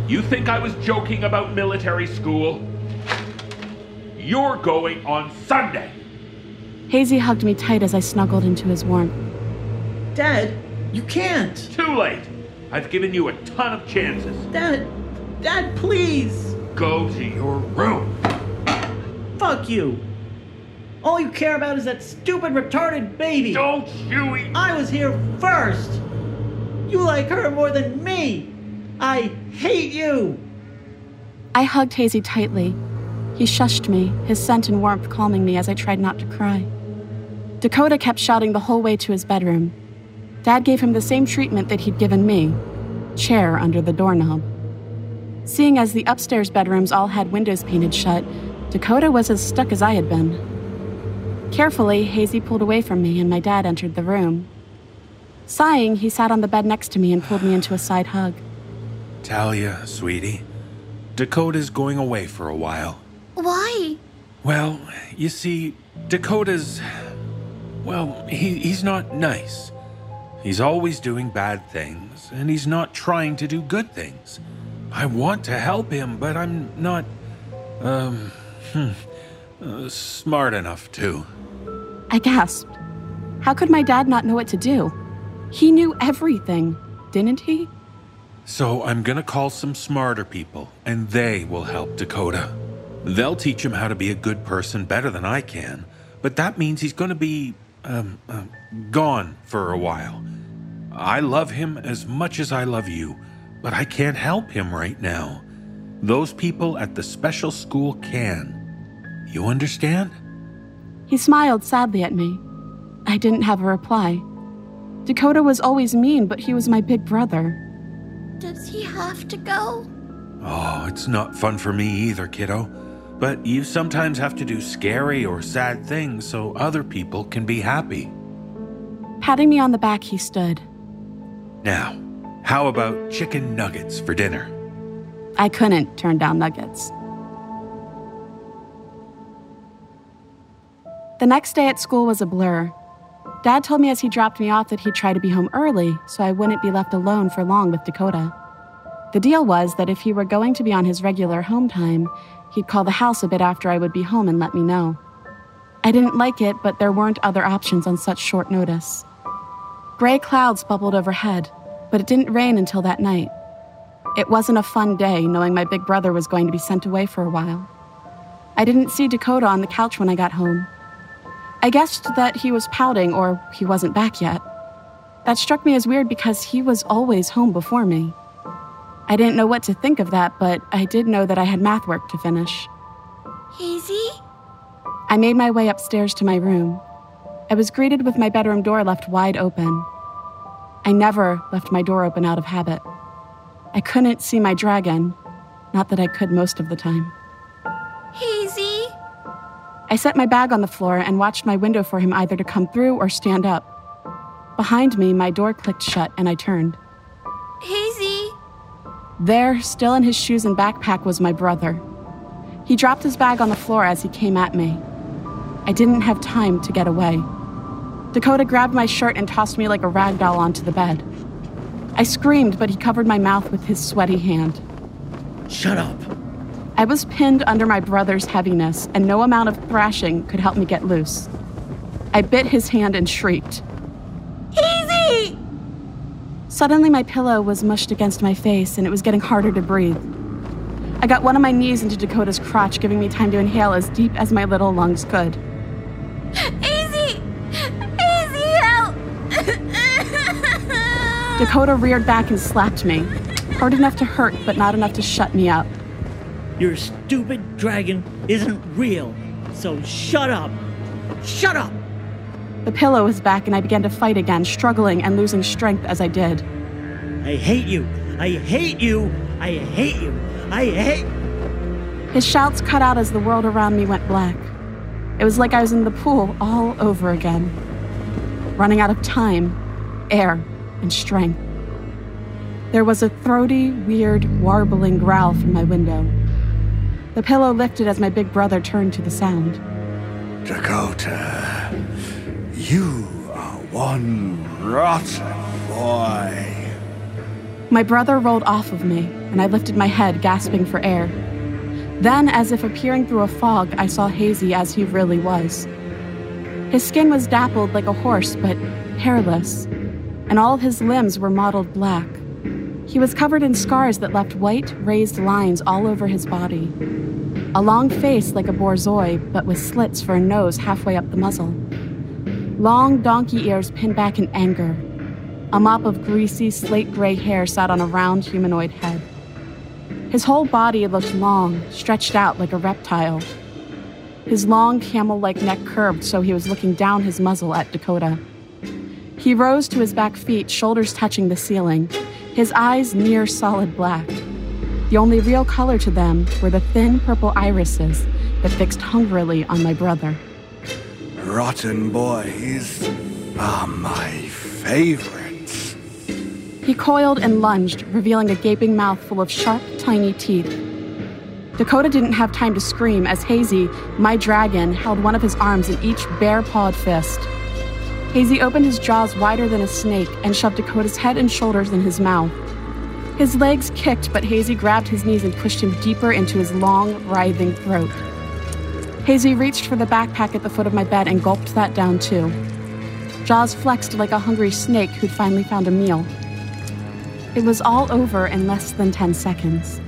You think I was joking about military school? You're going on Sunday. Hazy hugged me tight as I snuggled into his warmth. Dad, you can't. Too late. I've given you a ton of chances. Dad, Dad, please. Go to your room. Fuck you. All you care about is that stupid retarded baby. Don't you. I was here first. You like her more than me. I hate you. I hugged Hazy tightly. He shushed me, his scent and warmth calming me as I tried not to cry. Dakota kept shouting the whole way to his bedroom. Dad gave him the same treatment that he'd given me chair under the doorknob. Seeing as the upstairs bedrooms all had windows painted shut, Dakota was as stuck as I had been. Carefully, Hazy pulled away from me and my dad entered the room. Sighing, he sat on the bed next to me and pulled me into a side hug. Talia, sweetie, Dakota's going away for a while. Why? Well, you see, Dakota's. Well, he, he's not nice. He's always doing bad things, and he's not trying to do good things. I want to help him, but I'm not. Um. Hmm, uh, smart enough to. I gasped. How could my dad not know what to do? He knew everything, didn't he? So I'm gonna call some smarter people, and they will help Dakota. They'll teach him how to be a good person better than I can, but that means he's gonna be, um, uh, gone for a while. I love him as much as I love you, but I can't help him right now. Those people at the special school can. You understand? He smiled sadly at me. I didn't have a reply. Dakota was always mean, but he was my big brother. Does he have to go? Oh, it's not fun for me either, kiddo. But you sometimes have to do scary or sad things so other people can be happy. Patting me on the back, he stood. Now, how about chicken nuggets for dinner? I couldn't turn down nuggets. The next day at school was a blur. Dad told me as he dropped me off that he'd try to be home early so I wouldn't be left alone for long with Dakota. The deal was that if he were going to be on his regular home time, he'd call the house a bit after I would be home and let me know. I didn't like it, but there weren't other options on such short notice. Gray clouds bubbled overhead, but it didn't rain until that night. It wasn't a fun day knowing my big brother was going to be sent away for a while. I didn't see Dakota on the couch when I got home. I guessed that he was pouting or he wasn't back yet. That struck me as weird because he was always home before me. I didn't know what to think of that, but I did know that I had math work to finish. Hazy? I made my way upstairs to my room. I was greeted with my bedroom door left wide open. I never left my door open out of habit. I couldn't see my dragon, not that I could most of the time. Hazy? I set my bag on the floor and watched my window for him either to come through or stand up. Behind me, my door clicked shut and I turned. Hazy? There, still in his shoes and backpack, was my brother. He dropped his bag on the floor as he came at me. I didn't have time to get away. Dakota grabbed my shirt and tossed me like a rag doll onto the bed. I screamed, but he covered my mouth with his sweaty hand. Shut up. I was pinned under my brother's heaviness, and no amount of thrashing could help me get loose. I bit his hand and shrieked. Hazy! Suddenly, my pillow was mushed against my face, and it was getting harder to breathe. I got one of my knees into Dakota's crotch, giving me time to inhale as deep as my little lungs could. Hazy! Hazy, help! Dakota reared back and slapped me, hard enough to hurt, but not enough to shut me up. Your stupid dragon isn't real, so shut up. Shut up! The pillow was back, and I began to fight again, struggling and losing strength as I did. I hate you. I hate you. I hate you. I hate. His shouts cut out as the world around me went black. It was like I was in the pool all over again, running out of time, air, and strength. There was a throaty, weird, warbling growl from my window. The pillow lifted as my big brother turned to the sound. Dakota, you are one rotten boy. My brother rolled off of me, and I lifted my head, gasping for air. Then, as if appearing through a fog, I saw Hazy as he really was. His skin was dappled like a horse, but hairless, and all of his limbs were mottled black. He was covered in scars that left white, raised lines all over his body. A long face like a borzoi, but with slits for a nose halfway up the muzzle. Long donkey ears pinned back in anger. A mop of greasy, slate gray hair sat on a round humanoid head. His whole body looked long, stretched out like a reptile. His long, camel like neck curved so he was looking down his muzzle at Dakota. He rose to his back feet, shoulders touching the ceiling, his eyes near solid black. The only real color to them were the thin purple irises that fixed hungrily on my brother. Rotten boys are my favorites. He coiled and lunged, revealing a gaping mouth full of sharp, tiny teeth. Dakota didn't have time to scream as Hazy, my dragon, held one of his arms in each bare pawed fist. Hazy opened his jaws wider than a snake and shoved Dakota's head and shoulders in his mouth. His legs kicked, but Hazy grabbed his knees and pushed him deeper into his long, writhing throat. Hazy reached for the backpack at the foot of my bed and gulped that down too. Jaws flexed like a hungry snake who'd finally found a meal. It was all over in less than 10 seconds.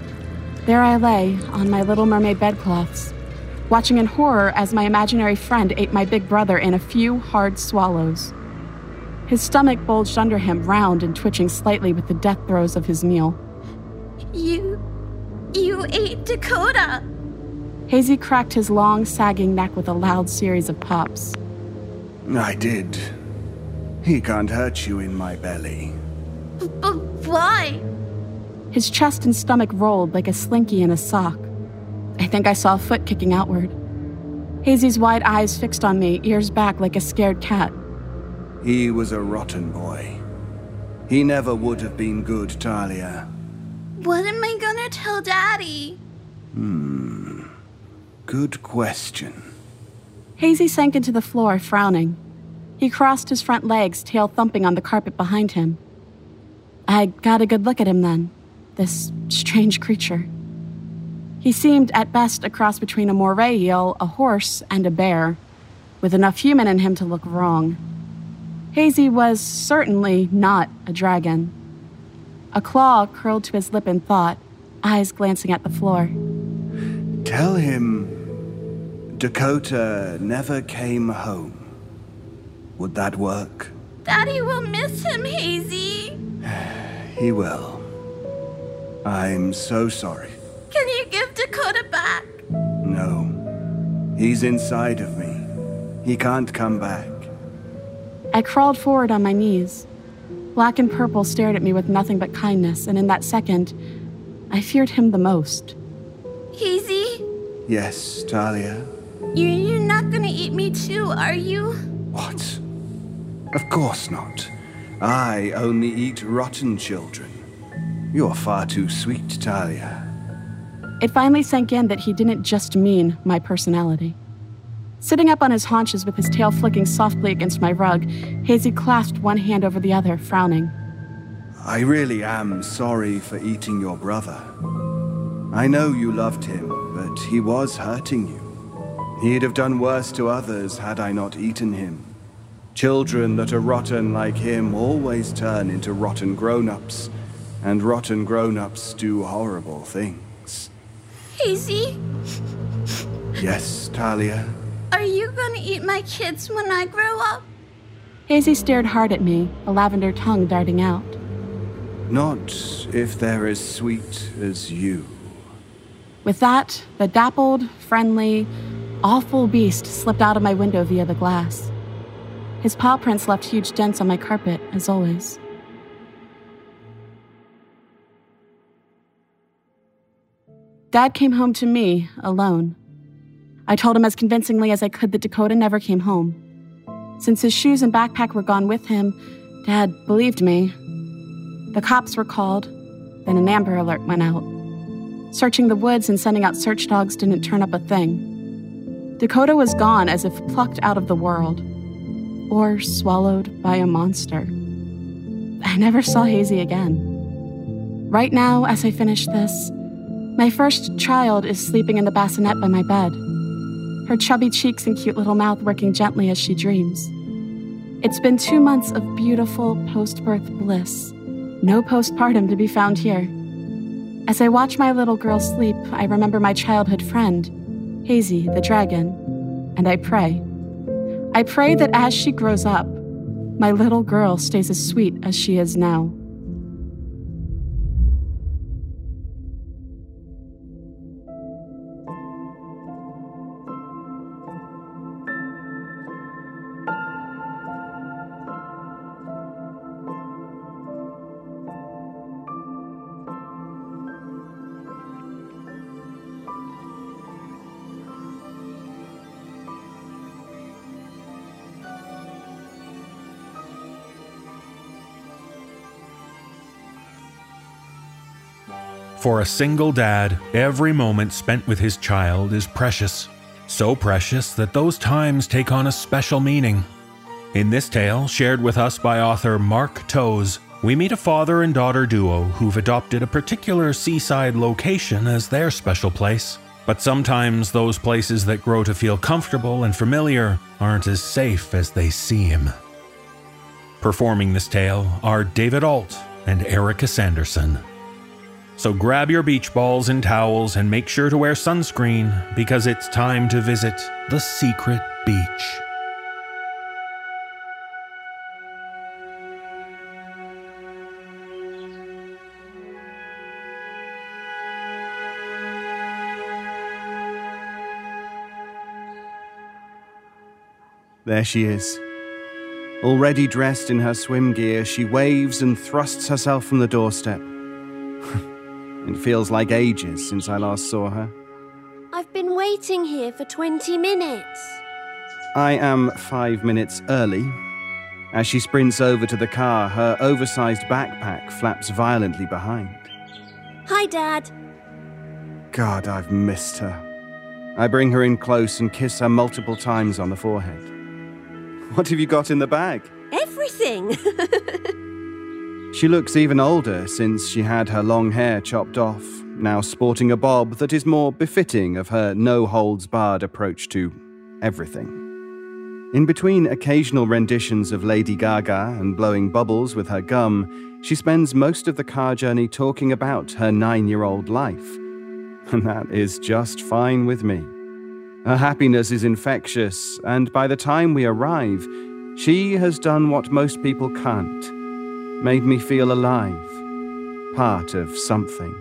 There I lay on my little mermaid bedcloths, watching in horror as my imaginary friend ate my big brother in a few hard swallows. His stomach bulged under him, round and twitching slightly with the death throes of his meal. You. You ate Dakota! Hazy cracked his long, sagging neck with a loud series of pops. I did. He can't hurt you in my belly. But why? His chest and stomach rolled like a slinky in a sock. I think I saw a foot kicking outward. Hazy's wide eyes fixed on me, ears back like a scared cat. He was a rotten boy. He never would have been good, Talia. What am I gonna tell Daddy? Hmm. Good question. Hazy sank into the floor, frowning. He crossed his front legs, tail thumping on the carpet behind him. I got a good look at him then, this strange creature. He seemed, at best, a cross between a moray eel, a horse, and a bear. with enough human in him to look wrong. Hazy was certainly not a dragon. A claw curled to his lip in thought, eyes glancing at the floor. Tell him Dakota never came home. Would that work? Daddy will miss him, Hazy. He will. I'm so sorry. Can you give Dakota back? No. He's inside of me. He can't come back. I crawled forward on my knees. Black and purple stared at me with nothing but kindness, and in that second, I feared him the most. Hazy, Yes, Talia. you, you're not gonna eat me too, are you? What? Of course not. I only eat rotten children. You're far too sweet, Talia. It finally sank in that he didn't just mean my personality. Sitting up on his haunches with his tail flicking softly against my rug, Hazy clasped one hand over the other, frowning. I really am sorry for eating your brother. I know you loved him, but he was hurting you. He'd have done worse to others had I not eaten him. Children that are rotten like him always turn into rotten grown ups, and rotten grown ups do horrible things. Hazy, Yes, Talia? are you gonna eat my kids when I grow up? Hazy stared hard at me, a lavender tongue darting out. Not if they're as sweet as you. With that, the dappled, friendly, awful beast slipped out of my window via the glass. His paw prints left huge dents on my carpet, as always. Dad came home to me, alone. I told him as convincingly as I could that Dakota never came home. Since his shoes and backpack were gone with him, Dad believed me. The cops were called, then an Amber Alert went out. Searching the woods and sending out search dogs didn't turn up a thing. Dakota was gone as if plucked out of the world, or swallowed by a monster. I never saw Hazy again. Right now, as I finish this, my first child is sleeping in the bassinet by my bed, her chubby cheeks and cute little mouth working gently as she dreams. It's been two months of beautiful post birth bliss. No postpartum to be found here. As I watch my little girl sleep, I remember my childhood friend, Hazy the dragon, and I pray. I pray that as she grows up, my little girl stays as sweet as she is now. For a single dad, every moment spent with his child is precious. So precious that those times take on a special meaning. In this tale, shared with us by author Mark Towse, we meet a father and daughter duo who've adopted a particular seaside location as their special place. But sometimes those places that grow to feel comfortable and familiar aren't as safe as they seem. Performing this tale are David Ault and Erika Sanderson. So grab your beach balls and towels and make sure to wear sunscreen because it's time to visit the secret beach. There she is. Already dressed in her swim gear, she waves and thrusts herself from the doorstep. it feels like ages since I last saw her. I've been waiting here for 20 minutes. I am five minutes early. As she sprints over to the car, her oversized backpack flaps violently behind. Hi, Dad. God, I've missed her. I bring her in close and kiss her multiple times on the forehead. What have you got in the bag? Everything. She looks even older since she had her long hair chopped off, now sporting a bob that is more befitting of her no holds barred approach to everything. In between occasional renditions of Lady Gaga and blowing bubbles with her gum, she spends most of the car journey talking about her nine year old life. And that is just fine with me. Her happiness is infectious, and by the time we arrive, she has done what most people can't made me feel alive, part of something.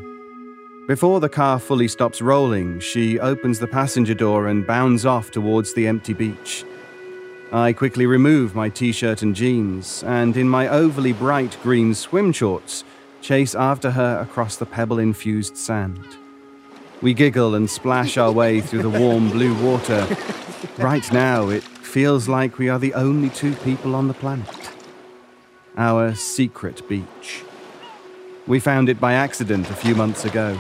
Before the car fully stops rolling, she opens the passenger door and bounds off towards the empty beach. I quickly remove my t shirt and jeans, and in my overly bright green swim shorts, chase after her across the pebble infused sand. We giggle and splash our way through the warm blue water. Right now, it feels like we are the only two people on the planet. Our secret beach. We found it by accident a few months ago.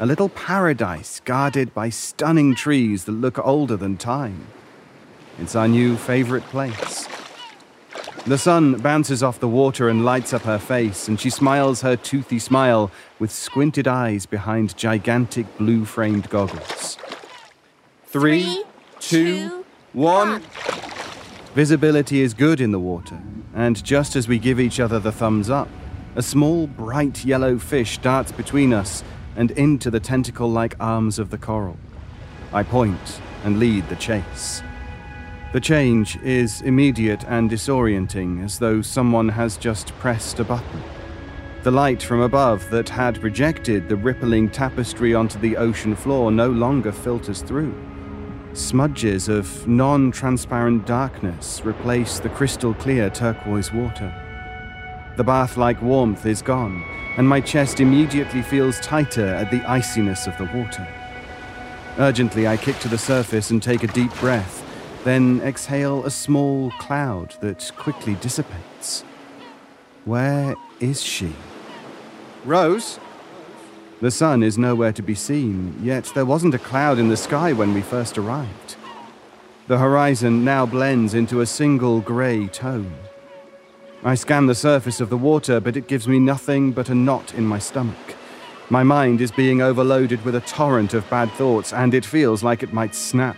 A little paradise guarded by stunning trees that look older than time. It's our new favorite place. The sun bounces off the water and lights up her face, and she smiles her toothy smile with squinted eyes behind gigantic blue framed goggles. Three, two, one. Visibility is good in the water, and just as we give each other the thumbs up, a small, bright yellow fish darts between us and into the tentacle like arms of the coral. I point and lead the chase. The change is immediate and disorienting, as though someone has just pressed a button. The light from above that had projected the rippling tapestry onto the ocean floor no longer filters through. Smudges of non transparent darkness replace the crystal clear turquoise water. The bath like warmth is gone, and my chest immediately feels tighter at the iciness of the water. Urgently, I kick to the surface and take a deep breath, then exhale a small cloud that quickly dissipates. Where is she? Rose? The sun is nowhere to be seen, yet there wasn't a cloud in the sky when we first arrived. The horizon now blends into a single grey tone. I scan the surface of the water, but it gives me nothing but a knot in my stomach. My mind is being overloaded with a torrent of bad thoughts, and it feels like it might snap.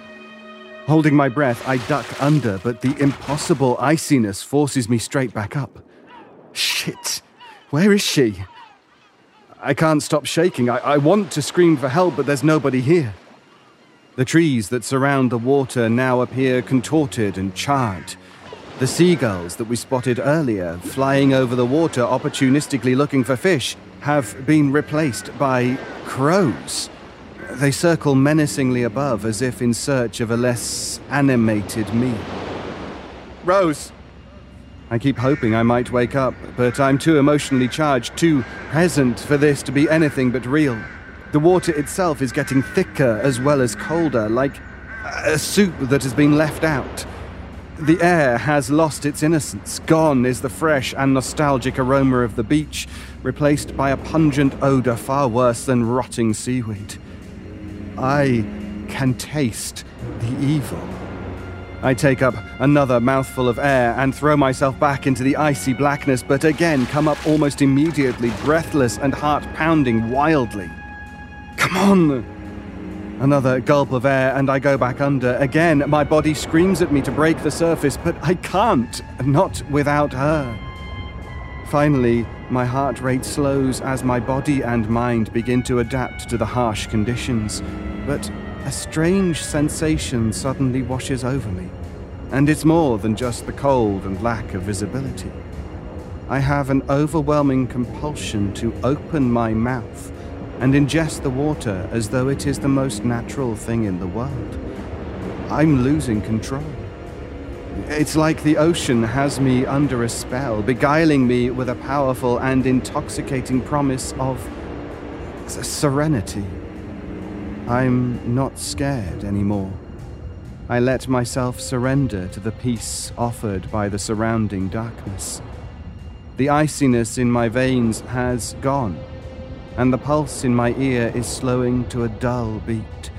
Holding my breath, I duck under, but the impossible iciness forces me straight back up. Shit! Where is she? I can't stop shaking. I, I want to scream for help, but there's nobody here. The trees that surround the water now appear contorted and charred. The seagulls that we spotted earlier, flying over the water opportunistically looking for fish, have been replaced by crows. They circle menacingly above as if in search of a less animated meal. Rose! I keep hoping I might wake up, but I'm too emotionally charged, too present for this to be anything but real. The water itself is getting thicker as well as colder, like a soup that has been left out. The air has lost its innocence. Gone is the fresh and nostalgic aroma of the beach, replaced by a pungent odor far worse than rotting seaweed. I can taste the evil. I take up another mouthful of air and throw myself back into the icy blackness, but again come up almost immediately, breathless and heart pounding wildly. Come on! Another gulp of air, and I go back under. Again, my body screams at me to break the surface, but I can't, not without her. Finally, my heart rate slows as my body and mind begin to adapt to the harsh conditions. But a strange sensation suddenly washes over me, and it's more than just the cold and lack of visibility. I have an overwhelming compulsion to open my mouth and ingest the water as though it is the most natural thing in the world. I'm losing control. It's like the ocean has me under a spell, beguiling me with a powerful and intoxicating promise of serenity. I'm not scared anymore. I let myself surrender to the peace offered by the surrounding darkness. The iciness in my veins has gone, and the pulse in my ear is slowing to a dull beat.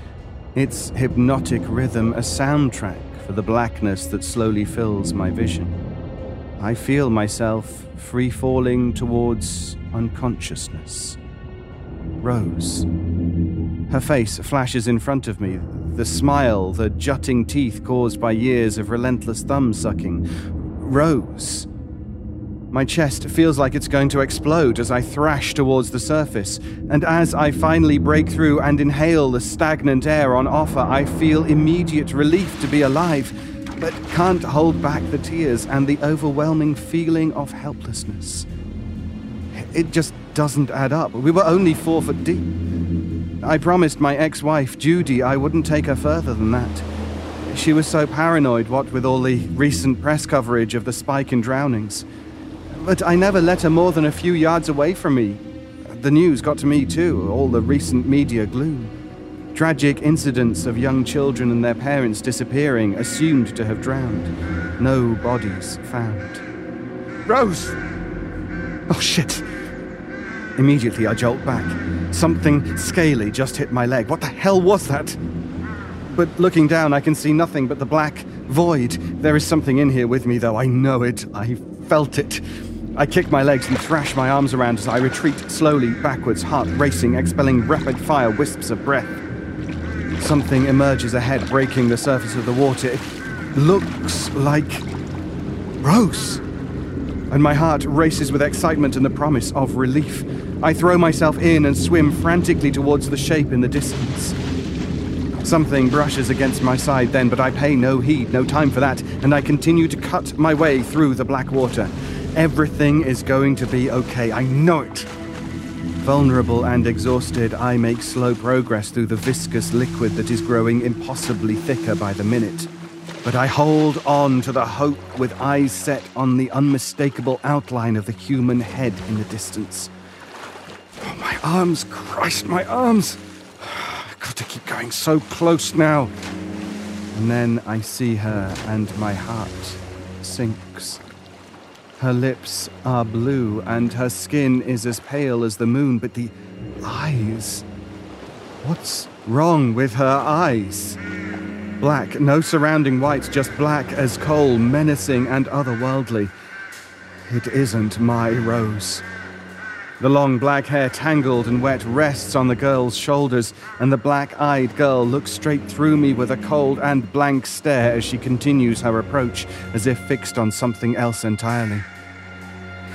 Its hypnotic rhythm a soundtrack for the blackness that slowly fills my vision. I feel myself free falling towards unconsciousness. Rose. Her face flashes in front of me, the smile, the jutting teeth caused by years of relentless thumb sucking. Rose. My chest feels like it's going to explode as I thrash towards the surface, and as I finally break through and inhale the stagnant air on offer, I feel immediate relief to be alive, but can't hold back the tears and the overwhelming feeling of helplessness. It just doesn't add up. We were only four foot deep. I promised my ex wife, Judy, I wouldn't take her further than that. She was so paranoid, what with all the recent press coverage of the spike in drownings. But I never let her more than a few yards away from me. The news got to me too, all the recent media gloom. Tragic incidents of young children and their parents disappearing, assumed to have drowned. No bodies found. Rose! Oh shit! Immediately I jolt back. Something scaly just hit my leg. What the hell was that? But looking down, I can see nothing but the black void. There is something in here with me, though. I know it. I felt it. I kick my legs and thrash my arms around as I retreat slowly backwards, heart racing, expelling rapid fire wisps of breath. Something emerges ahead, breaking the surface of the water. It looks like. Rose! And my heart races with excitement and the promise of relief. I throw myself in and swim frantically towards the shape in the distance. Something brushes against my side then, but I pay no heed, no time for that, and I continue to cut my way through the black water. Everything is going to be okay, I know it. Vulnerable and exhausted, I make slow progress through the viscous liquid that is growing impossibly thicker by the minute. But I hold on to the hope with eyes set on the unmistakable outline of the human head in the distance. Arms, Christ, my arms! I've got to keep going so close now. And then I see her, and my heart sinks. Her lips are blue, and her skin is as pale as the moon, but the eyes. What's wrong with her eyes? Black, no surrounding whites, just black as coal, menacing and otherworldly. It isn't my Rose. The long black hair, tangled and wet, rests on the girl's shoulders, and the black eyed girl looks straight through me with a cold and blank stare as she continues her approach, as if fixed on something else entirely.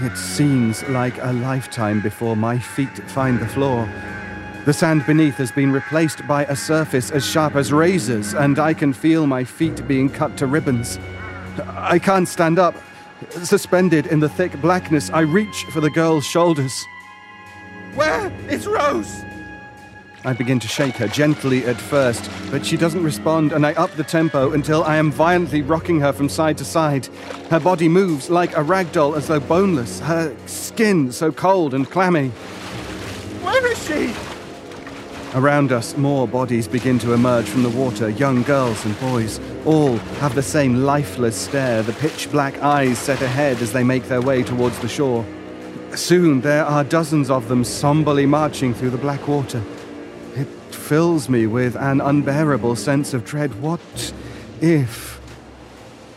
It seems like a lifetime before my feet find the floor. The sand beneath has been replaced by a surface as sharp as razors, and I can feel my feet being cut to ribbons. I can't stand up. Suspended in the thick blackness, I reach for the girl's shoulders. Where is Rose? I begin to shake her gently at first, but she doesn't respond, and I up the tempo until I am violently rocking her from side to side. Her body moves like a rag doll as though boneless, her skin so cold and clammy. Where is she? Around us, more bodies begin to emerge from the water young girls and boys. All have the same lifeless stare, the pitch black eyes set ahead as they make their way towards the shore. Soon there are dozens of them somberly marching through the black water. It fills me with an unbearable sense of dread. What if?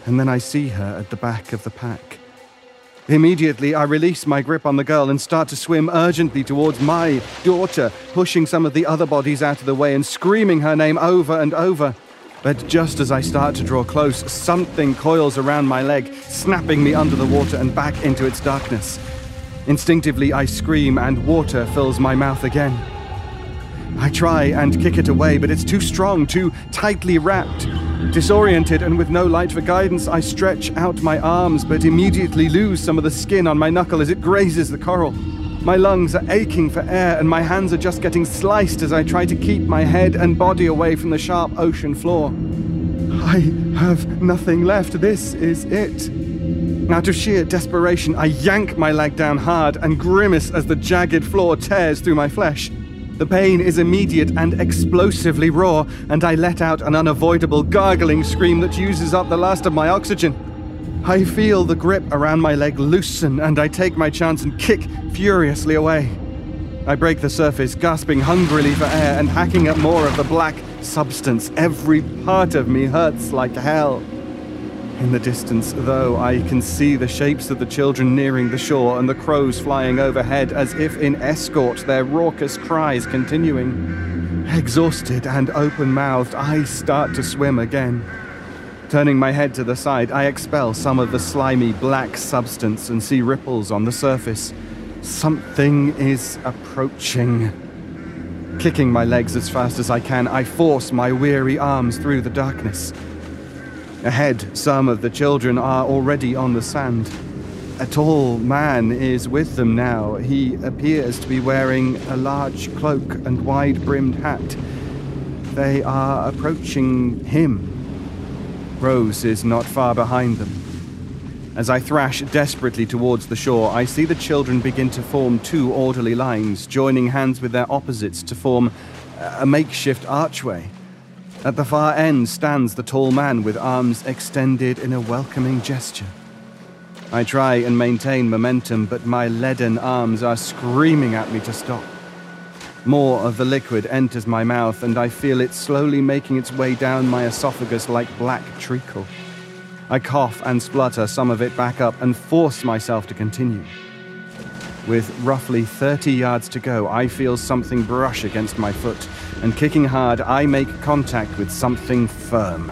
And then I see her at the back of the pack. Immediately, I release my grip on the girl and start to swim urgently towards my daughter, pushing some of the other bodies out of the way and screaming her name over and over. But just as I start to draw close, something coils around my leg, snapping me under the water and back into its darkness. Instinctively, I scream, and water fills my mouth again. I try and kick it away, but it's too strong, too tightly wrapped. Disoriented and with no light for guidance, I stretch out my arms, but immediately lose some of the skin on my knuckle as it grazes the coral. My lungs are aching for air, and my hands are just getting sliced as I try to keep my head and body away from the sharp ocean floor. I have nothing left. This is it. Out of sheer desperation, I yank my leg down hard and grimace as the jagged floor tears through my flesh. The pain is immediate and explosively raw, and I let out an unavoidable gargling scream that uses up the last of my oxygen. I feel the grip around my leg loosen, and I take my chance and kick furiously away. I break the surface, gasping hungrily for air and hacking at more of the black substance. Every part of me hurts like hell. In the distance, though, I can see the shapes of the children nearing the shore and the crows flying overhead as if in escort, their raucous cries continuing. Exhausted and open mouthed, I start to swim again. Turning my head to the side, I expel some of the slimy black substance and see ripples on the surface. Something is approaching. Kicking my legs as fast as I can, I force my weary arms through the darkness. Ahead, some of the children are already on the sand. A tall man is with them now. He appears to be wearing a large cloak and wide brimmed hat. They are approaching him. Rose is not far behind them. As I thrash desperately towards the shore, I see the children begin to form two orderly lines, joining hands with their opposites to form a makeshift archway. At the far end stands the tall man with arms extended in a welcoming gesture. I try and maintain momentum, but my leaden arms are screaming at me to stop. More of the liquid enters my mouth, and I feel it slowly making its way down my esophagus like black treacle. I cough and splutter some of it back up and force myself to continue. With roughly 30 yards to go, I feel something brush against my foot, and kicking hard, I make contact with something firm.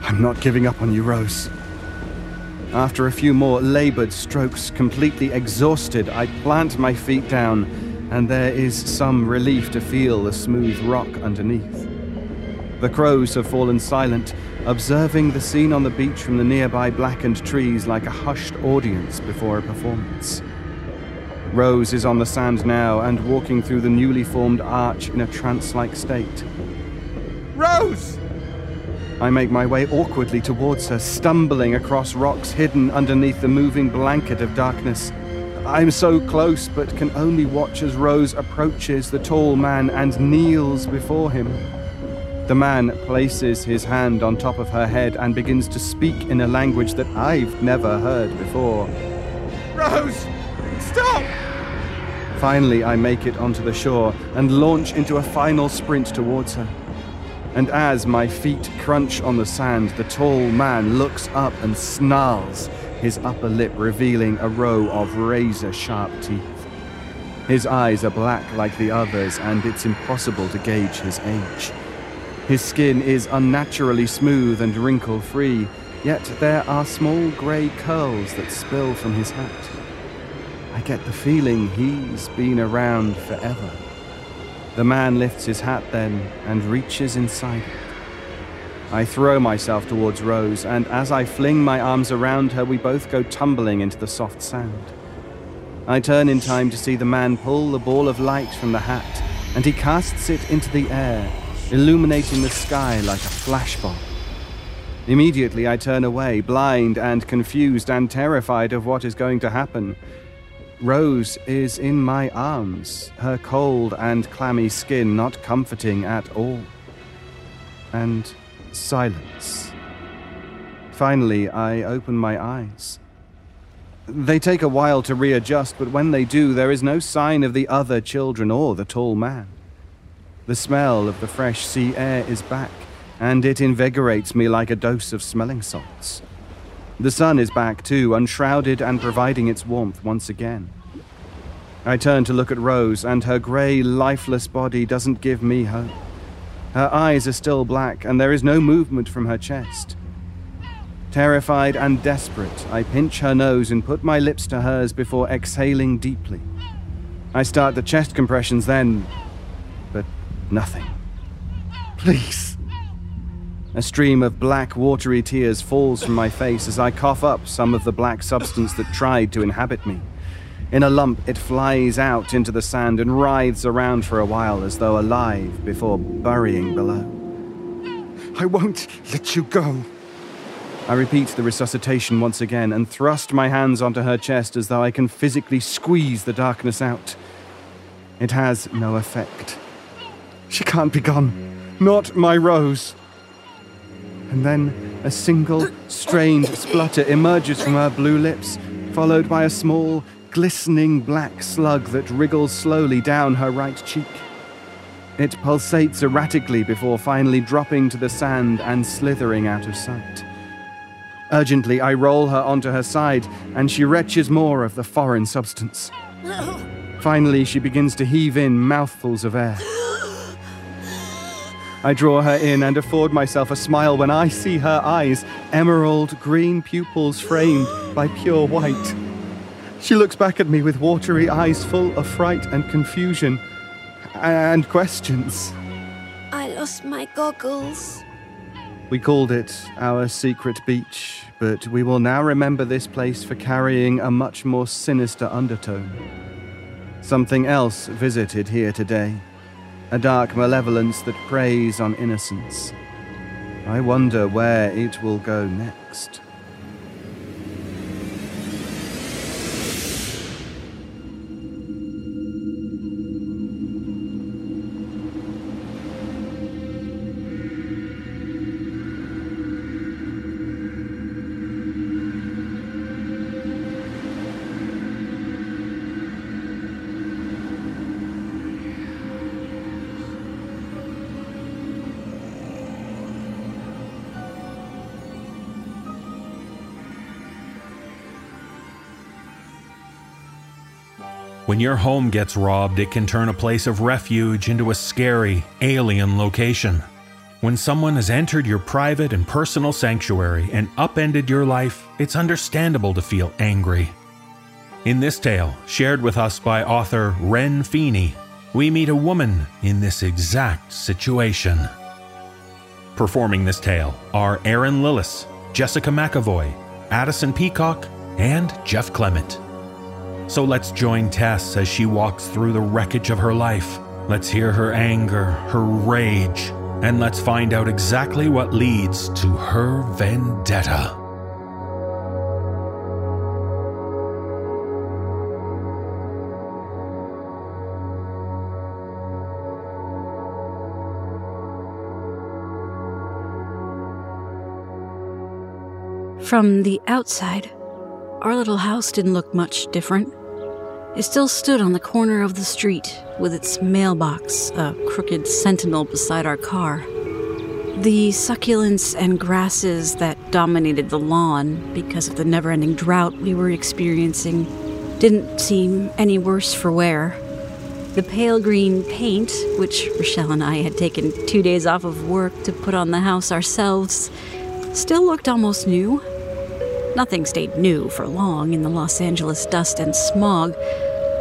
I'm not giving up on you, Rose. After a few more labored strokes, completely exhausted, I plant my feet down, and there is some relief to feel the smooth rock underneath. The crows have fallen silent, observing the scene on the beach from the nearby blackened trees like a hushed audience before a performance. Rose is on the sand now and walking through the newly formed arch in a trance like state. Rose! I make my way awkwardly towards her, stumbling across rocks hidden underneath the moving blanket of darkness. I'm so close, but can only watch as Rose approaches the tall man and kneels before him. The man places his hand on top of her head and begins to speak in a language that I've never heard before. Rose! Finally, I make it onto the shore and launch into a final sprint towards her. And as my feet crunch on the sand, the tall man looks up and snarls, his upper lip revealing a row of razor sharp teeth. His eyes are black like the others, and it's impossible to gauge his age. His skin is unnaturally smooth and wrinkle free, yet there are small grey curls that spill from his hat. I get the feeling he's been around forever. The man lifts his hat then and reaches inside. I throw myself towards Rose, and as I fling my arms around her, we both go tumbling into the soft sand. I turn in time to see the man pull the ball of light from the hat, and he casts it into the air, illuminating the sky like a flashbulb. Immediately, I turn away, blind and confused and terrified of what is going to happen. Rose is in my arms, her cold and clammy skin not comforting at all. And silence. Finally, I open my eyes. They take a while to readjust, but when they do, there is no sign of the other children or the tall man. The smell of the fresh sea air is back, and it invigorates me like a dose of smelling salts. The sun is back too, unshrouded and providing its warmth once again. I turn to look at Rose, and her grey, lifeless body doesn't give me hope. Her eyes are still black, and there is no movement from her chest. Terrified and desperate, I pinch her nose and put my lips to hers before exhaling deeply. I start the chest compressions then, but nothing. Please. A stream of black, watery tears falls from my face as I cough up some of the black substance that tried to inhabit me. In a lump, it flies out into the sand and writhes around for a while as though alive before burying below. I won't let you go. I repeat the resuscitation once again and thrust my hands onto her chest as though I can physically squeeze the darkness out. It has no effect. She can't be gone. Not my Rose. And then a single, strained splutter emerges from her blue lips, followed by a small, glistening black slug that wriggles slowly down her right cheek. It pulsates erratically before finally dropping to the sand and slithering out of sight. Urgently, I roll her onto her side, and she retches more of the foreign substance. Finally, she begins to heave in mouthfuls of air. I draw her in and afford myself a smile when I see her eyes, emerald green pupils framed by pure white. She looks back at me with watery eyes full of fright and confusion and questions. I lost my goggles. We called it our secret beach, but we will now remember this place for carrying a much more sinister undertone. Something else visited here today a dark malevolence that preys on innocence. I wonder where it will go next. When your home gets robbed, it can turn a place of refuge into a scary, alien location. When someone has entered your private and personal sanctuary and upended your life, it's understandable to feel angry. In this tale, shared with us by author Wren Feeney, we meet a woman in this exact situation. Performing this tale are Erin Lillis, Jessica McEvoy, Addison Peacock, and Jeff Clement. So let's join Tess as she walks through the wreckage of her life. Let's hear her anger, her rage, and let's find out exactly what leads to her vendetta. From the outside, our little house didn't look much different. It still stood on the corner of the street with its mailbox, a crooked sentinel beside our car. The succulents and grasses that dominated the lawn because of the never ending drought we were experiencing didn't seem any worse for wear. The pale green paint, which Rachele and I had taken two days off of work to put on the house ourselves, still looked almost new. Nothing stayed new for long in the Los Angeles dust and smog,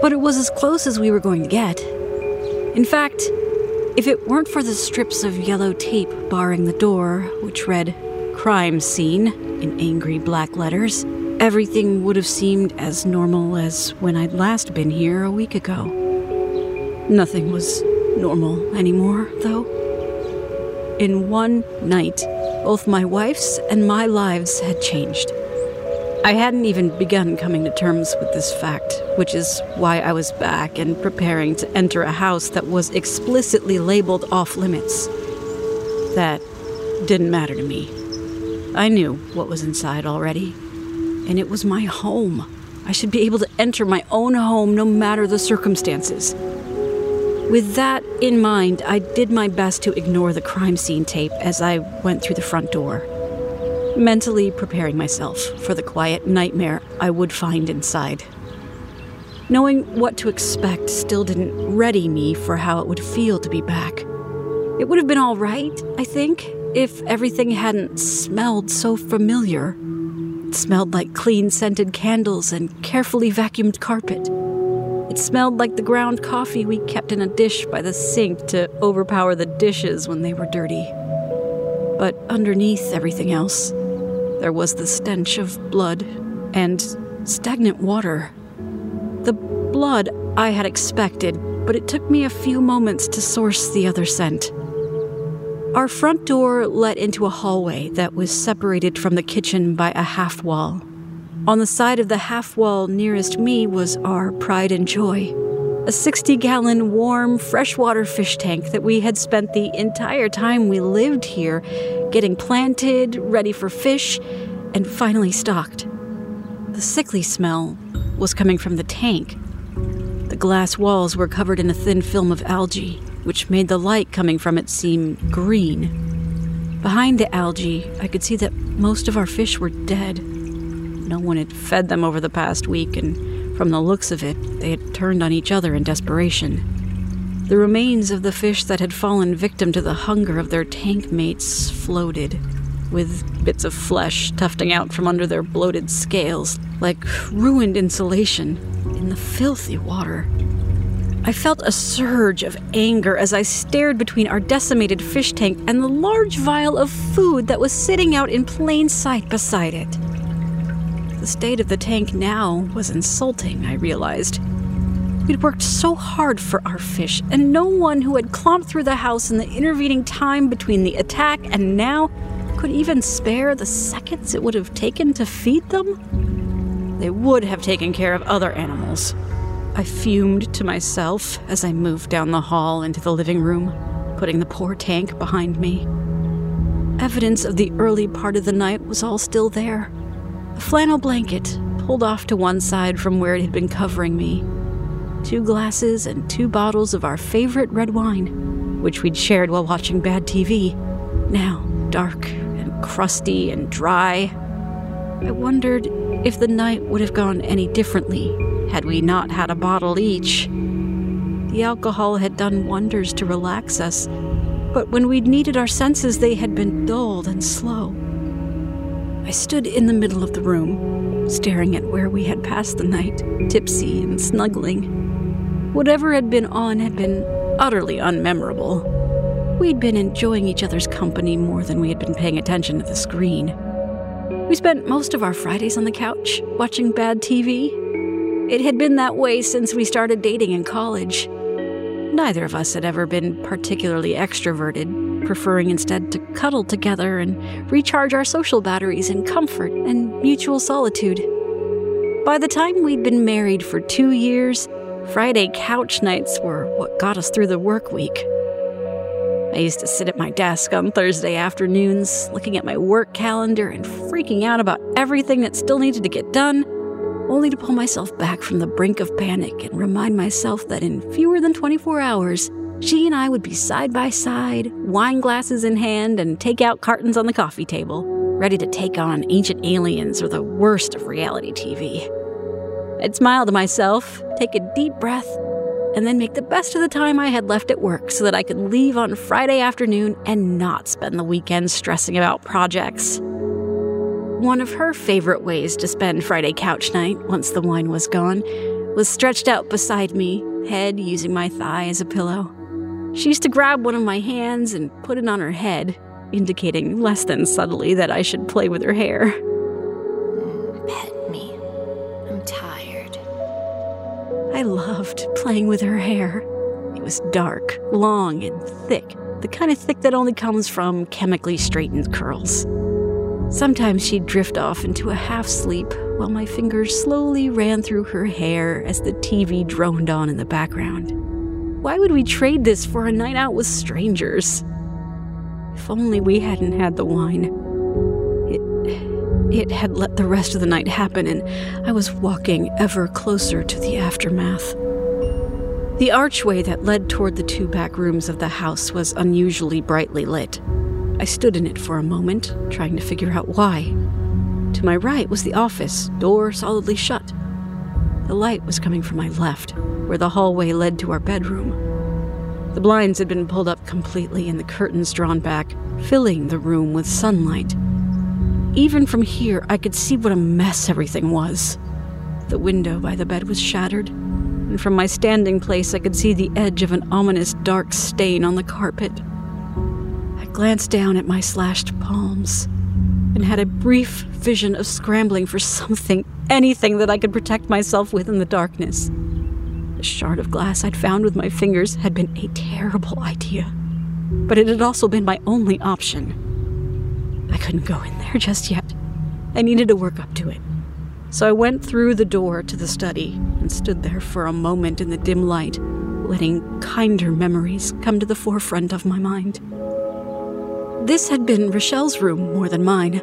but it was as close as we were going to get. In fact, if it weren't for the strips of yellow tape barring the door, which read crime scene in angry black letters, everything would have seemed as normal as when I'd last been here a week ago. Nothing was normal anymore, though. In one night, both my wife's and my lives had changed. I hadn't even begun coming to terms with this fact, which is why I was back and preparing to enter a house that was explicitly labeled off limits. That didn't matter to me. I knew what was inside already, and it was my home. I should be able to enter my own home no matter the circumstances. With that in mind, I did my best to ignore the crime scene tape as I went through the front door mentally preparing myself for the quiet nightmare I would find inside. Knowing what to expect still didn't ready me for how it would feel to be back. It would have been all right, I think, if everything hadn't smelled so familiar. It smelled like clean scented candles and carefully vacuumed carpet. It smelled like the ground coffee we kept in a dish by the sink to overpower the dishes when they were dirty. But underneath everything else, there was the stench of blood and stagnant water. The blood I had expected, but it took me a few moments to source the other scent. Our front door led into a hallway that was separated from the kitchen by a half wall. On the side of the half wall nearest me was our pride and joy a 60 gallon warm freshwater fish tank that we had spent the entire time we lived here getting planted, ready for fish, and finally stocked. The sickly smell was coming from the tank. The glass walls were covered in a thin film of algae, which made the light coming from it seem green. Behind the algae, I could see that most of our fish were dead. No one had fed them over the past week, and from the looks of it, they had turned on each other in desperation. The remains of the fish that had fallen victim to the hunger of their tank mates floated, with bits of flesh tufting out from under their bloated scales like ruined insulation in the filthy water. I felt a surge of anger as I stared between our decimated fish tank and the large vial of food that was sitting out in plain sight beside it. The state of the tank now was insulting, I realized. We'd worked so hard for our fish, and no one who had clomped through the house in the intervening time between the attack and now could even spare the seconds it would have taken to feed them. They would have taken care of other animals. I fumed to myself as I moved down the hall into the living room, putting the poor tank behind me. Evidence of the early part of the night was all still there. A flannel blanket pulled off to one side from where it had been covering me, two glasses and two bottles of our favorite red wine, which we'd shared while watching bad TV, now dark and crusty and dry. I wondered if the night would have gone any differently had we not had a bottle each. The alcohol had done wonders to relax us, but when we'd needed our senses, they had been dulled and slow. I stood in the middle of the room, staring at where we had passed the night, tipsy and snuggling. Whatever had been on had been utterly unmemorable. We'd been enjoying each other's company more than we had been paying attention to the screen. We spent most of our Fridays on the couch, watching bad TV. It had been that way since we started dating in college. Neither of us had ever been particularly extroverted, preferring instead to cuddle together and recharge our social batteries in comfort and mutual solitude. By the time we'd been married for two years, Friday couch nights were what got us through the work week. I used to sit at my desk on Thursday afternoons, looking at my work calendar and freaking out about everything that still needed to get done, only to pull myself back from the brink of panic and remind myself that in fewer than 24 hours, she and I would be side by side, wine glasses in hand, and take out cartons on the coffee table, ready to take on ancient aliens or the worst of reality TV. I'd smile to myself, take a deep breath, and then make the best of the time I had left at work so that I could leave on Friday afternoon and not spend the weekend stressing about projects. One of her favorite ways to spend Friday couch night, once the wine was gone, was stretched out beside me, head using my thigh as a pillow. She used to grab one of my hands and put it on her head, indicating less than subtly that I should play with her hair. Pet me. I'm tired. I loved playing with her hair. It was dark, long, and thick, the kind of thick that only comes from chemically straightened curls. Sometimes she'd drift off into a half sleep while my fingers slowly ran through her hair as the TV droned on in the background. Why would we trade this for a night out with strangers? If only we hadn't had the wine. It, it had let the rest of the night happen, and I was walking ever closer to the aftermath. The archway that led toward the two back rooms of the house was unusually brightly lit. I stood in it for a moment, trying to figure out why. To my right was the office, door solidly shut. The light was coming from my left, where the hallway led to our bedroom. The blinds had been pulled up completely and the curtains drawn back, filling the room with sunlight. Even from here, I could see what a mess everything was. The window by the bed was shattered, and from my standing place, I could see the edge of an ominous dark stain on the carpet. I glanced down at my slashed palms and had a brief vision of scrambling for something, anything that I could protect myself with in the darkness. The shard of glass I'd found with my fingers had been a terrible idea, but it had also been my only option. I couldn't go in there just yet. I needed to work up to it. So I went through the door to the study and stood there for a moment in the dim light, letting kinder memories come to the forefront of my mind. This had been Rachele's room more than mine.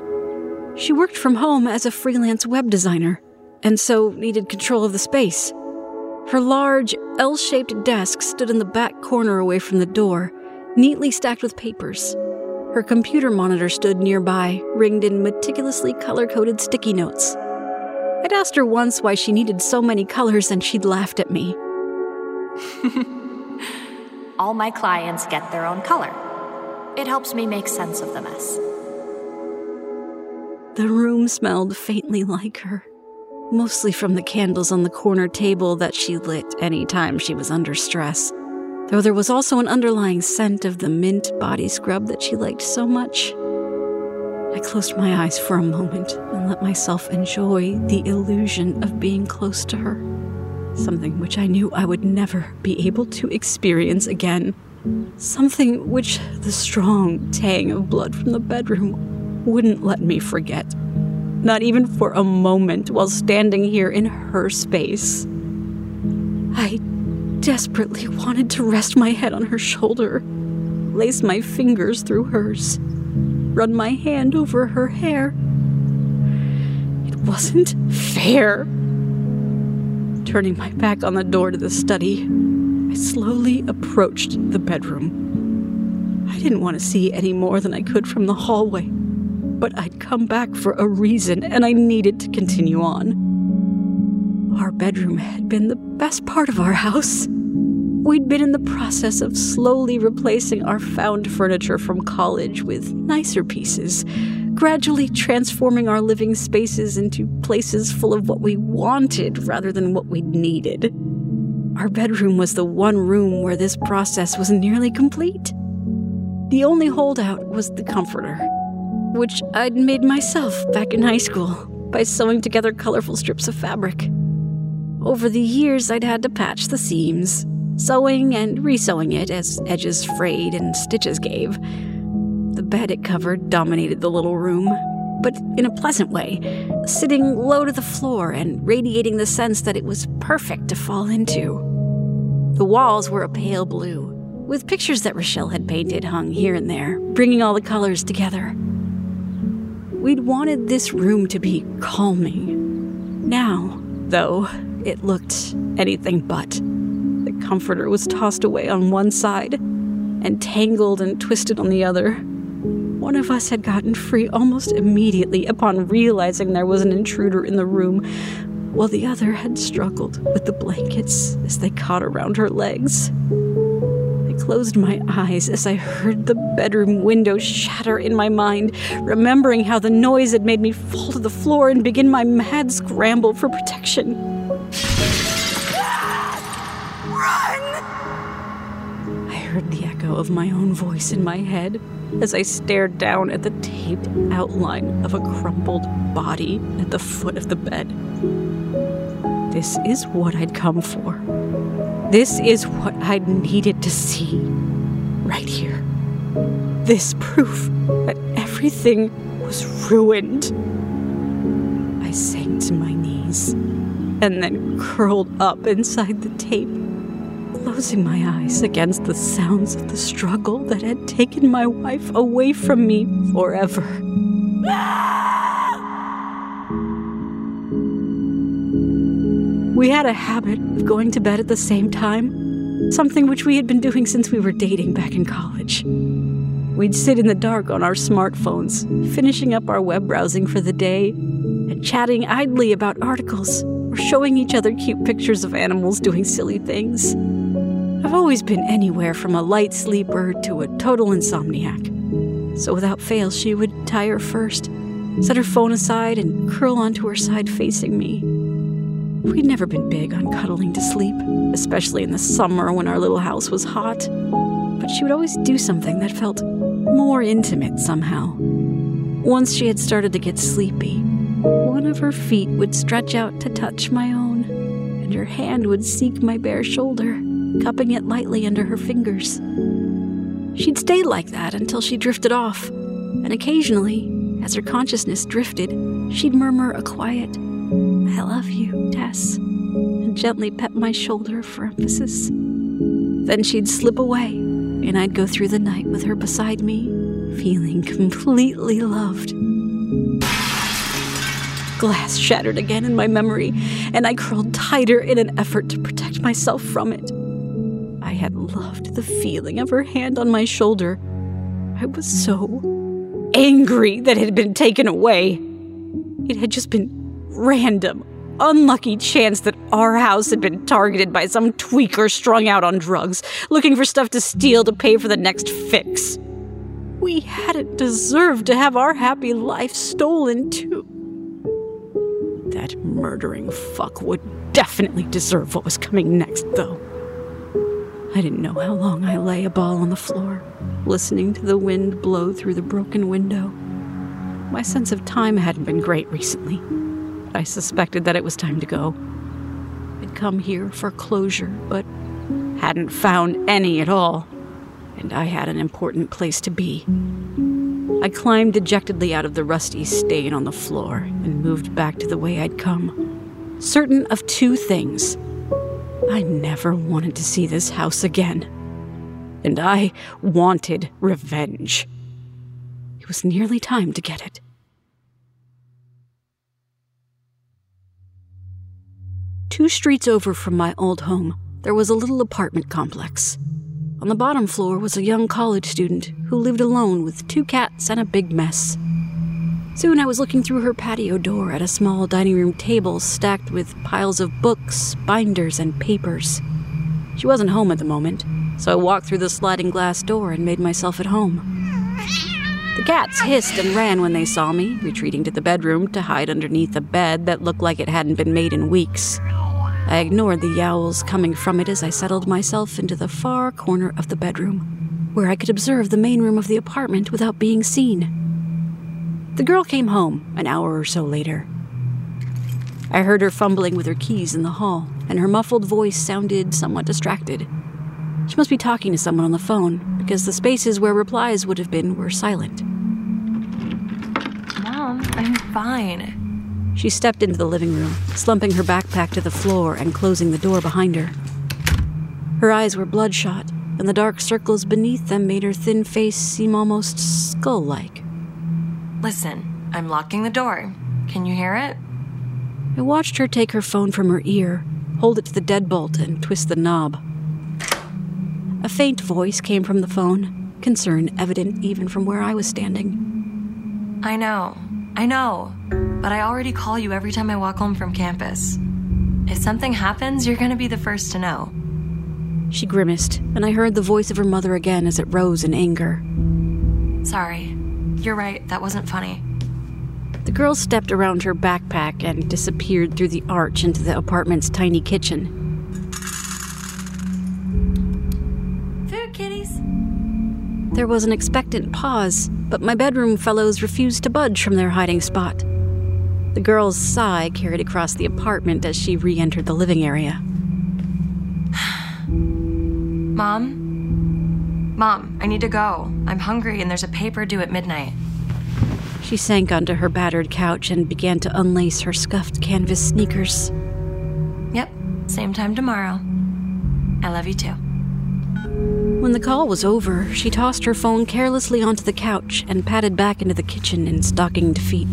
She worked from home as a freelance web designer, and so needed control of the space. Her large, L shaped desk stood in the back corner away from the door, neatly stacked with papers. Her computer monitor stood nearby, ringed in meticulously color coded sticky notes. I'd asked her once why she needed so many colors, and she'd laughed at me. all my clients get their own color. It helps me make sense of the mess. The room smelled faintly like her, mostly from the candles on the corner table that she lit any time she was under stress. Though there was also an underlying scent of the mint body scrub that she liked so much. I closed my eyes for a moment and let myself enjoy the illusion of being close to her, something which I knew I would never be able to experience again. Something which the strong tang of blood from the bedroom wouldn't let me forget. Not even for a moment while standing here in her space. I desperately wanted to rest my head on her shoulder, lace my fingers through hers, run my hand over her hair. It wasn't fair. Turning my back on the door to the study, I slowly approached the bedroom. I didn't want to see any more than I could from the hallway, but I'd come back for a reason and I needed to continue on. Our bedroom had been the best part of our house. We'd been in the process of slowly replacing our found furniture from college with nicer pieces, gradually transforming our living spaces into places full of what we wanted rather than what we needed. Our bedroom was the one room where this process was nearly complete. The only holdout was the comforter, which I'd made myself back in high school by sewing together colorful strips of fabric. Over the years, I'd had to patch the seams, sewing and resewing it as edges frayed and stitches gave. The bed it covered dominated the little room, but in a pleasant way, sitting low to the floor and radiating the sense that it was perfect to fall into. The walls were a pale blue, with pictures that Rachele had painted hung here and there, bringing all the colors together. We'd wanted this room to be calming. Now, though, it looked anything but. The comforter was tossed away on one side and tangled and twisted on the other. One of us had gotten free almost immediately upon realizing there was an intruder in the room, while the other had struggled with the blankets as they caught around her legs. I closed my eyes as I heard the bedroom window shatter in my mind, remembering how the noise had made me fall to the floor and begin my mad scramble for protection. Run! I heard the echo of my own voice in my head as I stared down at the taped outline of a crumpled body at the foot of the bed. This is what I'd come for. This is what I'd needed to see. Right here. This proof that everything was ruined. I sank to my knees and then curled up inside the tape, closing my eyes against the sounds of the struggle that had taken my wife away from me forever. We had a habit of going to bed at the same time, something which we had been doing since we were dating back in college. We'd sit in the dark on our smartphones, finishing up our web browsing for the day, and chatting idly about articles or showing each other cute pictures of animals doing silly things. I've always been anywhere from a light sleeper to a total insomniac. So without fail, she would tire first, set her phone aside, and curl onto her side facing me. We'd never been big on cuddling to sleep, especially in the summer when our little house was hot. But she would always do something that felt more intimate somehow. Once she had started to get sleepy, one of her feet would stretch out to touch my own, and her hand would seek my bare shoulder, cupping it lightly under her fingers. She'd stay like that until she drifted off, and occasionally, as her consciousness drifted, she'd murmur a quiet, I love you, Tess, and gently pet my shoulder for emphasis. Then she'd slip away, and I'd go through the night with her beside me, feeling completely loved. Glass shattered again in my memory, and I curled tighter in an effort to protect myself from it. Loved the feeling of her hand on my shoulder. I was so angry that it had been taken away. It had just been random, unlucky chance that our house had been targeted by some tweaker strung out on drugs, looking for stuff to steal to pay for the next fix. We hadn't deserved to have our happy life stolen, too. That murdering fuck would definitely deserve what was coming next, though. I didn't know how long I lay a ball on the floor, listening to the wind blow through the broken window. My sense of time hadn't been great recently. I suspected that it was time to go. I'd come here for closure, but hadn't found any at all, and I had an important place to be. I climbed dejectedly out of the rusty stain on the floor and moved back to the way I'd come, certain of two things. I never wanted to see this house again, and I wanted revenge. It was nearly time to get it. Two streets over from my old home, there was a little apartment complex. On the bottom floor was a young college student who lived alone with two cats and a big mess. Soon I was looking through her patio door at a small dining room table stacked with piles of books, binders, and papers. She wasn't home at the moment, so I walked through the sliding glass door and made myself at home. The cats hissed and ran when they saw me, retreating to the bedroom to hide underneath a bed that looked like it hadn't been made in weeks. I ignored the yowls coming from it as I settled myself into the far corner of the bedroom, where I could observe the main room of the apartment without being seen. The girl came home an hour or so later. I heard her fumbling with her keys in the hall, and her muffled voice sounded somewhat distracted. She must be talking to someone on the phone, because the spaces where replies would have been were silent. Mom, I'm fine. She stepped into the living room, slumping her backpack to the floor and closing the door behind her. Her eyes were bloodshot, and the dark circles beneath them made her thin face seem almost skull like. Listen, I'm locking the door. Can you hear it? I watched her take her phone from her ear, hold it to the deadbolt, and twist the knob. A faint voice came from the phone, concern evident even from where I was standing. I know. I know. But I already call you every time I walk home from campus. If something happens, you're gonna be the first to know. She grimaced, and I heard the voice of her mother again as it rose in anger. Sorry. You're right, that wasn't funny. The girl stepped around her backpack and disappeared through the arch into the apartment's tiny kitchen. Food kitties. There was an expectant pause, but my bedroom fellows refused to budge from their hiding spot. The girl's sigh carried across the apartment as she re entered the living area. Mom? Mom, I need to go. I'm hungry and there's a paper due at midnight. She sank onto her battered couch and began to unlace her scuffed canvas sneakers. Yep, same time tomorrow. I love you too. When the call was over, she tossed her phone carelessly onto the couch and padded back into the kitchen in stockinged feet.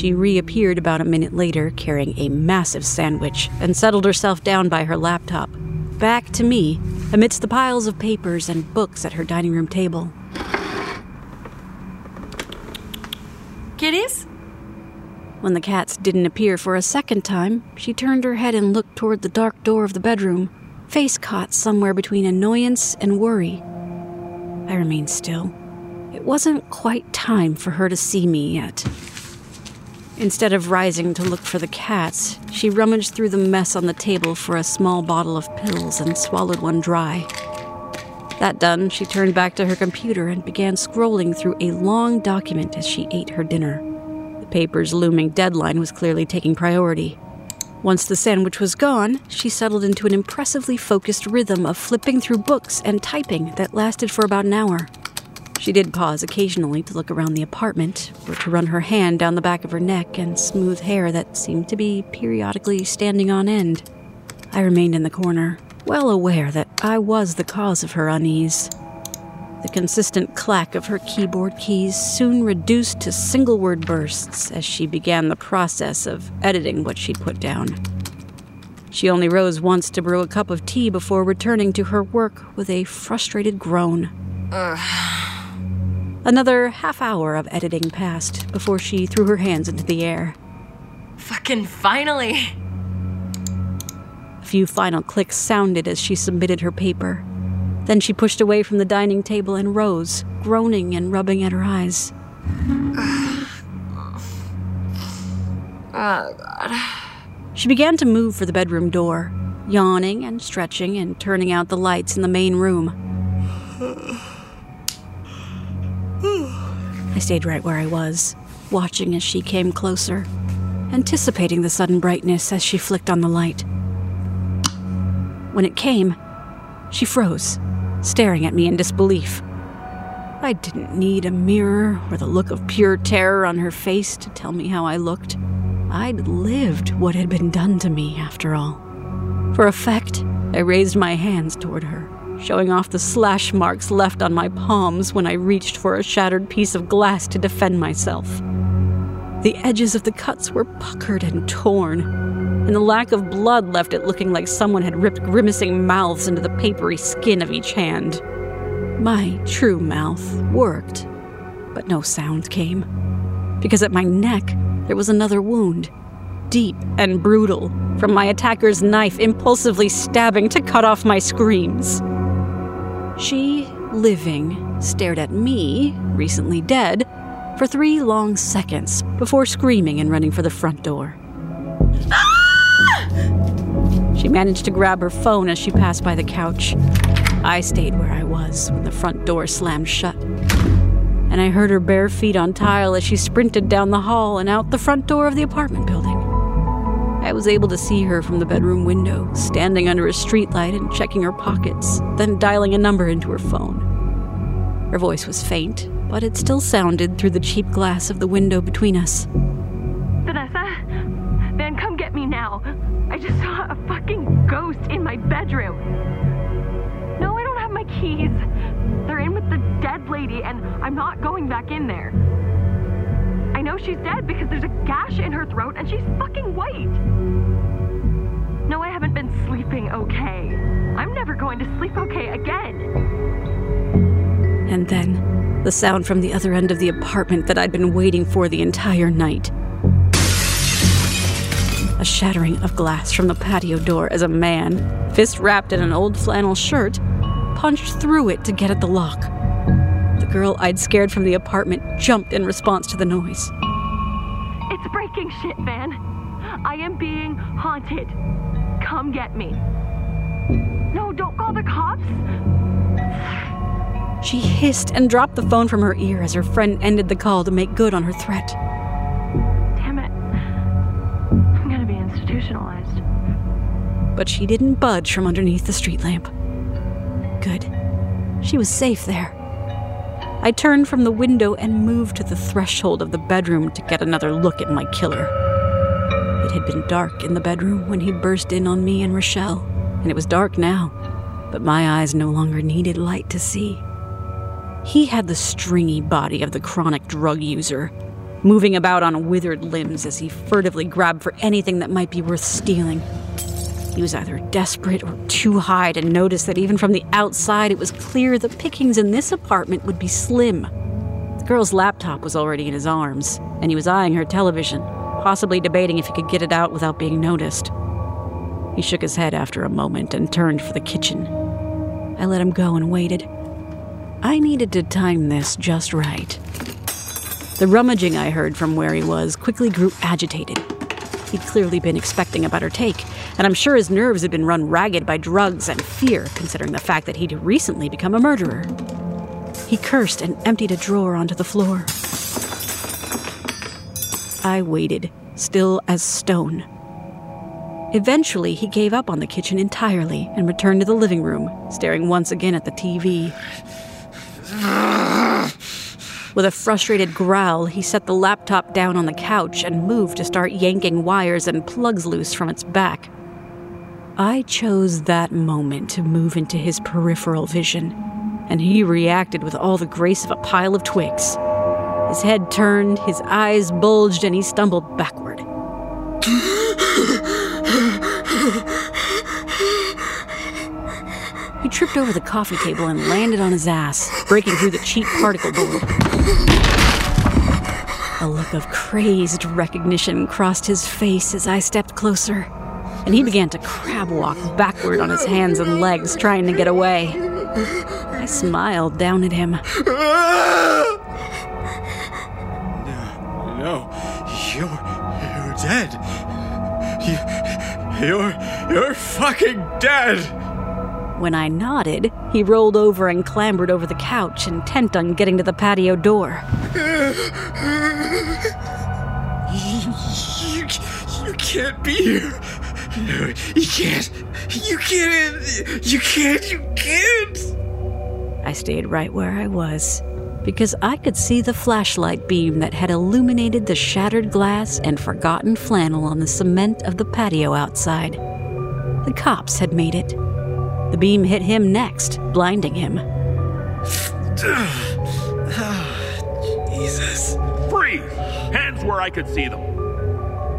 She reappeared about a minute later carrying a massive sandwich and settled herself down by her laptop, back to me amidst the piles of papers and books at her dining room table. Kitties? When the cats didn't appear for a second time, she turned her head and looked toward the dark door of the bedroom, face caught somewhere between annoyance and worry. I remained still. It wasn't quite time for her to see me yet. Instead of rising to look for the cats, she rummaged through the mess on the table for a small bottle of pills and swallowed one dry. That done, she turned back to her computer and began scrolling through a long document as she ate her dinner. The paper's looming deadline was clearly taking priority. Once the sandwich was gone, she settled into an impressively focused rhythm of flipping through books and typing that lasted for about an hour. She did pause occasionally to look around the apartment, or to run her hand down the back of her neck and smooth hair that seemed to be periodically standing on end. I remained in the corner, well aware that I was the cause of her unease. The consistent clack of her keyboard keys soon reduced to single word bursts as she began the process of editing what she'd put down. She only rose once to brew a cup of tea before returning to her work with a frustrated groan. Another half hour of editing passed before she threw her hands into the air. Fucking finally! A few final clicks sounded as she submitted her paper. Then she pushed away from the dining table and rose, groaning and rubbing at her eyes. Oh, God. She began to move for the bedroom door, yawning and stretching and turning out the lights in the main room. Stayed right where I was, watching as she came closer, anticipating the sudden brightness as she flicked on the light. When it came, she froze, staring at me in disbelief. I didn't need a mirror or the look of pure terror on her face to tell me how I looked. I'd lived what had been done to me, after all. For effect, I raised my hands toward her, showing off the slash marks left on my palms when I reached for a shattered piece of glass to defend myself. The edges of the cuts were puckered and torn, and the lack of blood left it looking like someone had ripped grimacing mouths into the papery skin of each hand. My true mouth worked, but no sound came, because at my neck there was another wound, deep and brutal, from my attacker's knife impulsively stabbing to cut off my screams. She, living, stared at me, recently dead, for three long seconds before screaming and running for the front door. Ah! She managed to grab her phone as she passed by the couch. I stayed where I was when the front door slammed shut. And I heard her bare feet on tile as she sprinted down the hall and out the front door of the apartment building. I was able to see her from the bedroom window, standing under a streetlight and checking her pockets, then dialing a number into her phone. Her voice was faint, but it still sounded through the cheap glass of the window between us. Vanessa? Van, come get me now. I just saw a fucking ghost in my bedroom. No, I don't have my keys. They're in with the dead lady, and I'm not going back in there. She's dead because there's a gash in her throat and she's fucking white. No, I haven't been sleeping okay. I'm never going to sleep okay again. And then, the sound from the other end of the apartment that I'd been waiting for the entire night. A shattering of glass from the patio door as a man, fist wrapped in an old flannel shirt, punched through it to get at the lock. The girl I'd scared from the apartment jumped in response to the noise. It's breaking shit, Van. I am being haunted. Come get me. No, don't call the cops. She hissed and dropped the phone from her ear as her friend ended the call to make good on her threat. Damn it. I'm gonna be institutionalized. But she didn't budge from underneath the street lamp. Good. She was safe there. I turned from the window and moved to the threshold of the bedroom to get another look at my killer. It had been dark in the bedroom when he burst in on me and Rachele, and it was dark now, but my eyes no longer needed light to see. He had the stringy body of the chronic drug user, moving about on withered limbs as he furtively grabbed for anything that might be worth stealing. He was either desperate or too high to notice that even from the outside it was clear the pickings in this apartment would be slim. The girl's laptop was already in his arms, and he was eyeing her television, possibly debating if he could get it out without being noticed. He shook his head after a moment and turned for the kitchen. I let him go and waited. I needed to time this just right. The rummaging I heard from where he was quickly grew agitated. He'd clearly been expecting a better take, and I'm sure his nerves had been run ragged by drugs and fear, considering the fact that he'd recently become a murderer. He cursed and emptied a drawer onto the floor. I waited, still as stone. Eventually, he gave up on the kitchen entirely and returned to the living room, staring once again at the TV. With a frustrated growl, he set the laptop down on the couch and moved to start yanking wires and plugs loose from its back. I chose that moment to move into his peripheral vision, and he reacted with all the grace of a pile of twigs. His head turned, his eyes bulged, and he stumbled backward. Tripped over the coffee table and landed on his ass, breaking through the cheap particle board. A look of crazed recognition crossed his face as I stepped closer, and he began to crab walk backward on his hands and legs, trying to get away. I smiled down at him. No, no, you're you're dead. You, you're you're fucking dead. When I nodded, he rolled over and clambered over the couch, intent on getting to the patio door. You, you can't be here. No, you can't. You can't. You can't. You can't. I stayed right where I was because I could see the flashlight beam that had illuminated the shattered glass and forgotten flannel on the cement of the patio outside. The cops had made it. The beam hit him next, blinding him. Jesus. Freeze! Hands where I could see them.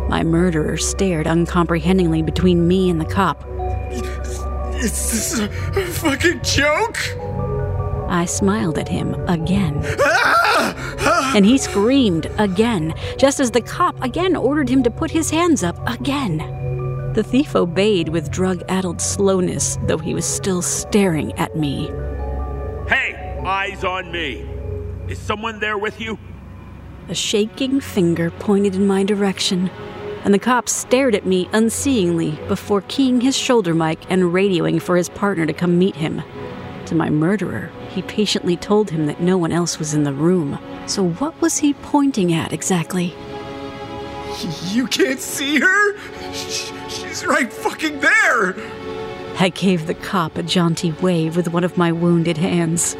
My murderer stared uncomprehendingly between me and the cop. Is this a, a fucking joke? I smiled at him again. Ah! and he screamed again, just as the cop again ordered him to put his hands up again. The thief obeyed with drug addled slowness, though he was still staring at me. Hey, eyes on me. Is someone there with you? A shaking finger pointed in my direction, and the cop stared at me unseeingly before keying his shoulder mic and radioing for his partner to come meet him. To my murderer, he patiently told him that no one else was in the room. So, what was he pointing at exactly? You can't see her? Sh- She's right fucking there. I gave the cop a jaunty wave with one of my wounded hands.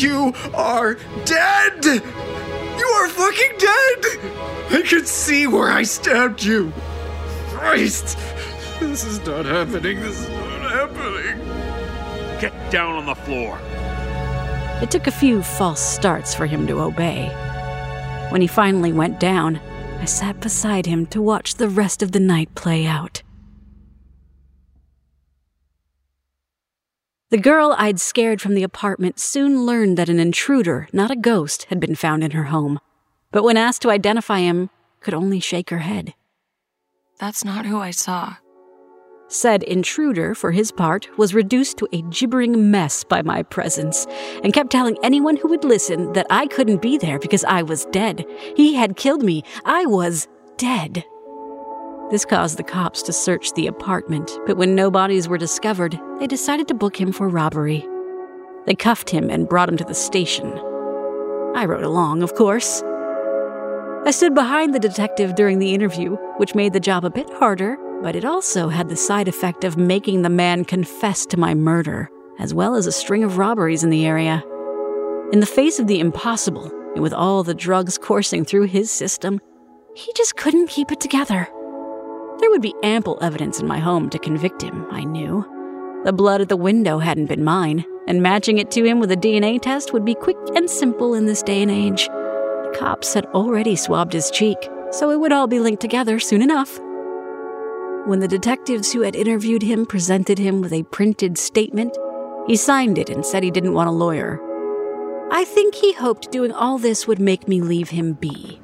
You are dead. You are fucking dead. I could see where I stabbed you. Christ. This is not happening. This is not happening. Get down on the floor. It took a few false starts for him to obey. When he finally went down, I sat beside him to watch the rest of the night play out. The girl I'd scared from the apartment soon learned that an intruder, not a ghost, had been found in her home. But when asked to identify him, could only shake her head. That's not who I saw. Said intruder, for his part, was reduced to a gibbering mess by my presence, and kept telling anyone who would listen that I couldn't be there because I was dead. He had killed me. I was dead. This caused the cops to search the apartment, but when no bodies were discovered, they decided to book him for robbery. They cuffed him and brought him to the station. I rode along, of course. I stood behind the detective during the interview, which made the job a bit harder, but it also had the side effect of making the man confess to my murder, as well as a string of robberies in the area. In the face of the impossible, and with all the drugs coursing through his system, he just couldn't keep it together. There would be ample evidence in my home to convict him, I knew. The blood at the window hadn't been mine, and matching it to him with a DNA test would be quick and simple in this day and age. The cops had already swabbed his cheek, so it would all be linked together soon enough. When the detectives who had interviewed him presented him with a printed statement, he signed it and said he didn't want a lawyer. I think he hoped doing all this would make me leave him be.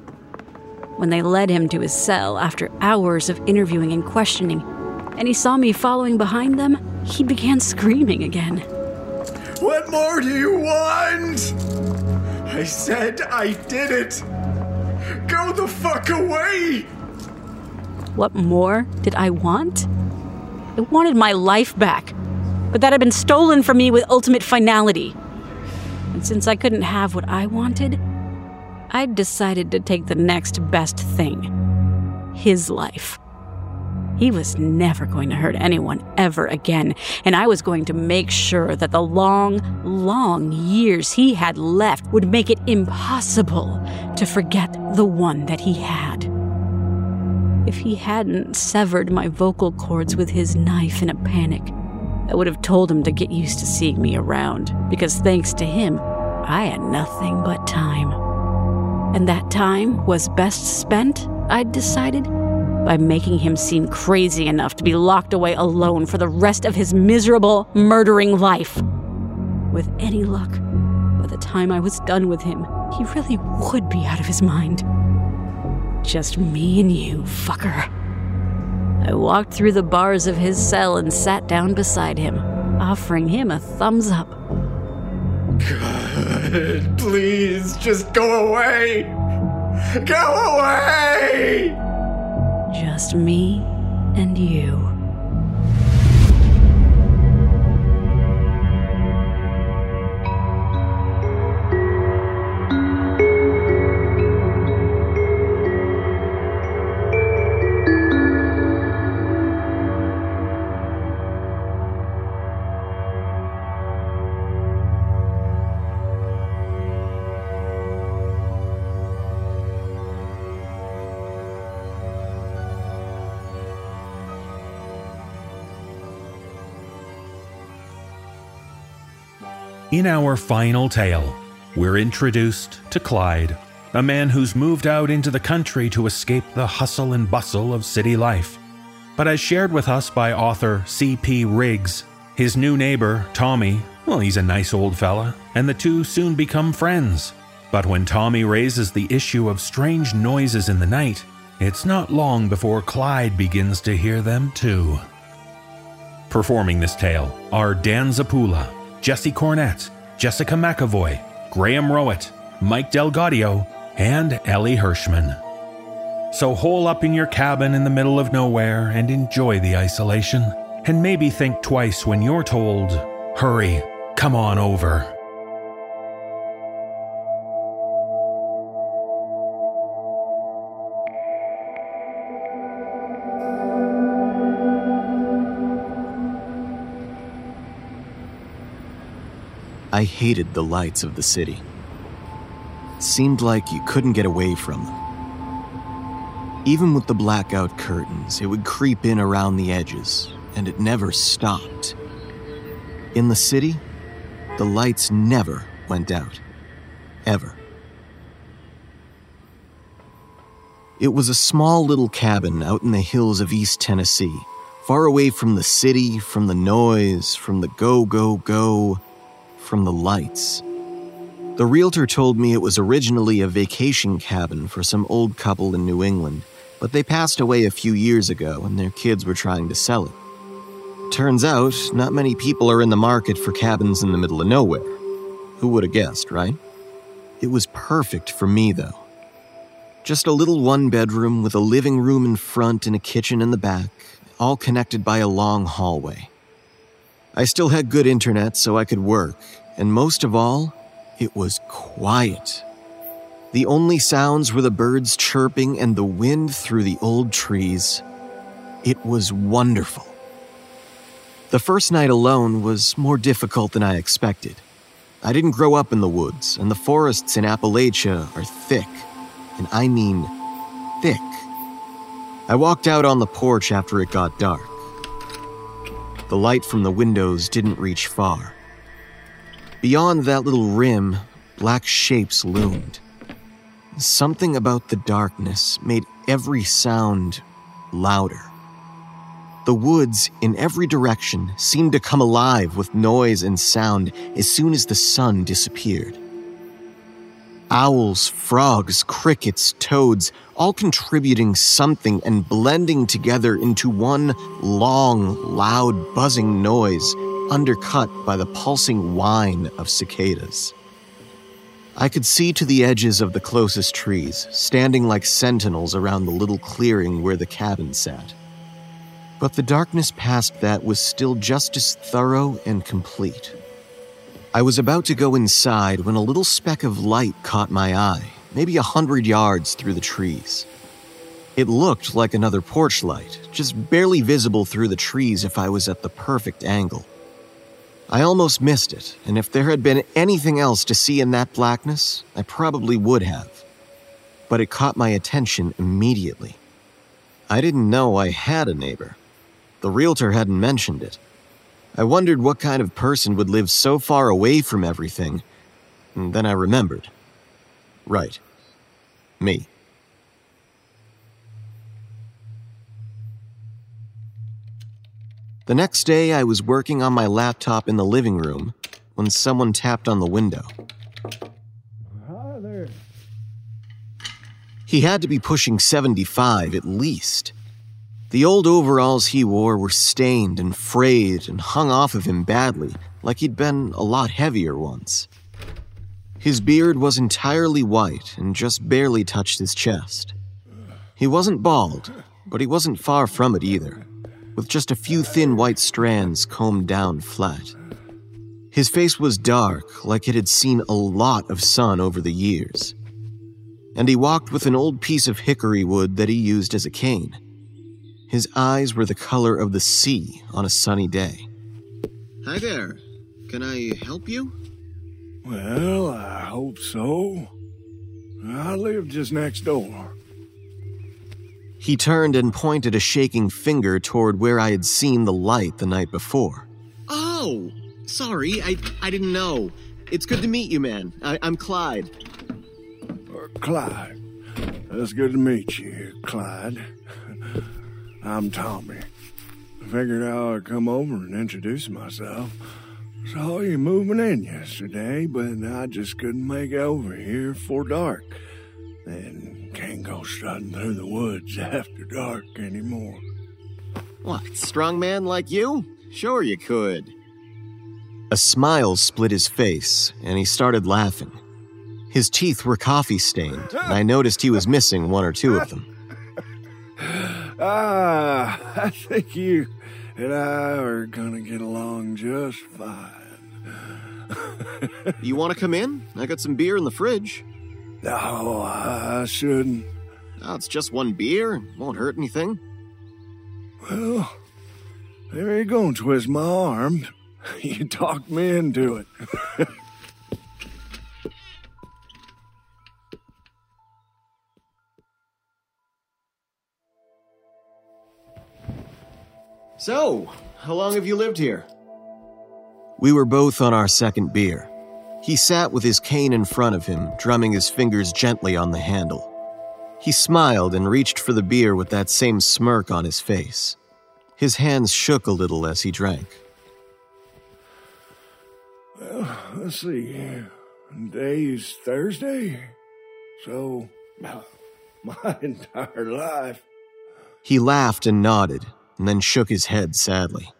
When they led him to his cell after hours of interviewing and questioning, and he saw me following behind them, he began screaming again. What more do you want? I said I did it. Go the fuck away. What more did I want? I wanted my life back, but that had been stolen from me with ultimate finality. And since I couldn't have what I wanted, I'd decided to take the next best thing his life. He was never going to hurt anyone ever again, and I was going to make sure that the long, long years he had left would make it impossible to forget the one that he had. If he hadn't severed my vocal cords with his knife in a panic, I would have told him to get used to seeing me around, because thanks to him, I had nothing but time. And that time was best spent, I'd decided, by making him seem crazy enough to be locked away alone for the rest of his miserable, murdering life. With any luck, by the time I was done with him, he really would be out of his mind. Just me and you, fucker. I walked through the bars of his cell and sat down beside him, offering him a thumbs up. God, please, just go away! Go away! Just me and you. In our final tale, we're introduced to Clyde, a man who's moved out into the country to escape the hustle and bustle of city life. But as shared with us by author C.P. Riggs, his new neighbor, Tommy, well, he's a nice old fella, and the two soon become friends. But when Tommy raises the issue of strange noises in the night, it's not long before Clyde begins to hear them too. Performing this tale are Dan Zappulla, Jesse Cornett, Jessica McEvoy, Graham Rowat, Mike DelGaudio, and Elie Hirschman. So hole up in your cabin in the middle of nowhere and enjoy the isolation. And maybe think twice when you're told, hurry, come on over. I hated the lights of the city. It seemed like you couldn't get away from them. Even with the blackout curtains, it would creep in around the edges, and it never stopped. In the city, the lights never went out. Ever. It was a small little cabin out in the hills of East Tennessee, far away from the city, from the noise, from the go, go, go, from the lights. The realtor told me it was originally a vacation cabin for some old couple in New England, but they passed away a few years ago and their kids were trying to sell it. Turns out, not many people are in the market for cabins in the middle of nowhere. Who would have guessed, right? It was perfect for me, though. Just a little one bedroom with a living room in front and a kitchen in the back, all connected by a long hallway. I still had good internet so I could work, and most of all, it was quiet. The only sounds were the birds chirping and the wind through the old trees. It was wonderful. The first night alone was more difficult than I expected. I didn't grow up in the woods, and the forests in Appalachia are thick, and I mean thick. I walked out on the porch after it got dark. The light from the windows didn't reach far. Beyond that little rim, black shapes loomed. Something about the darkness made every sound louder. The woods in every direction seemed to come alive with noise and sound as soon as the sun disappeared. Owls, frogs, crickets, toads, all contributing something and blending together into one long, loud, buzzing noise, undercut by the pulsing whine of cicadas. I could see to the edges of the closest trees, standing like sentinels around the little clearing where the cabin sat. But the darkness past that was still just as thorough and complete. I was about to go inside when a little speck of light caught my eye, maybe a hundred yards through the trees. It looked like another porch light, just barely visible through the trees if I was at the perfect angle. I almost missed it, and if there had been anything else to see in that blackness, I probably would have. But it caught my attention immediately. I didn't know I had a neighbor. The realtor hadn't mentioned it. I wondered what kind of person would live so far away from everything. And then I remembered. Right me. The next day, I was working on my laptop in the living room when someone tapped on the window. Hi there. He had to be pushing 75 at least. The old overalls he wore were stained and frayed and hung off of him badly, like he'd been a lot heavier once. His beard was entirely white and just barely touched his chest. He wasn't bald, but he wasn't far from it either, with just a few thin white strands combed down flat. His face was dark, like it had seen a lot of sun over the years. And he walked with an old piece of hickory wood that he used as a cane. His eyes were the color of the sea on a sunny day. Hi there. Can I help you? Well, I hope so. I live just next door. He turned and pointed a shaking finger toward where I had seen the light the night before. Oh, sorry, I, I didn't know. It's good to meet you, man. I, I'm Clyde. Uh, Clyde. That's good to meet you, Clyde. I'm Tommy. I figured I'd come over and introduce myself. Saw you moving in yesterday, but I just couldn't make it over here before dark. And can't go strutting through the woods after dark anymore. What, strong man like you? Sure you could. A smile split his face, and he started laughing. His teeth were coffee stained, and I noticed he was missing one or two of them. Ah, I think you and I are gonna get along just fine. you want to come in? I got some beer in the fridge. No, I shouldn't. Oh, it's just one beer. Won't hurt anything. Well, there you go, twist my arm. You talked me into it. So, how long have you lived here? We were both on our second beer. He sat with his cane in front of him, drumming his fingers gently on the handle. He smiled and reached for the beer with that same smirk on his face. His hands shook a little as he drank. Well, let's see. Today's Thursday, so my entire life. He laughed and nodded, and then shook his head sadly.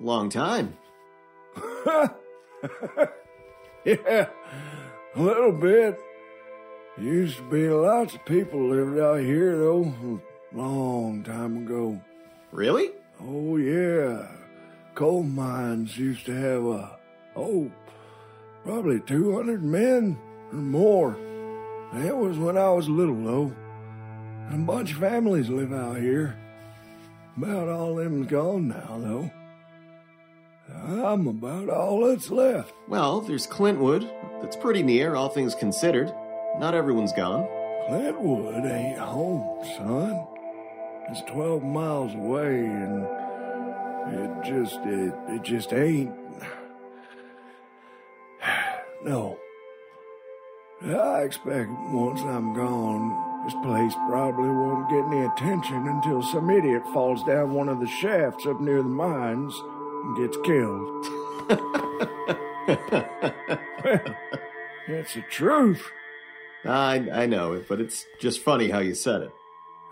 Long time. yeah, a little bit. Used to be lots of people lived out here, though, a long time ago. Really? Oh, yeah. Coal mines used to have a, oh, probably 200 men or more. That was when I was little, though. A bunch of families live out here. About all them's gone now, though. I'm about all that's left. Well, there's Clintwood. That's pretty near, all things considered. Not everyone's gone. Clintwood ain't home, son. It's 12 miles away, and it just, it, it just ain't. No. I expect once I'm gone, this place probably won't get any attention until some idiot falls down one of the shafts up near the mines and gets killed. Well, it's the truth. I, I know it, but it's just funny how you said it.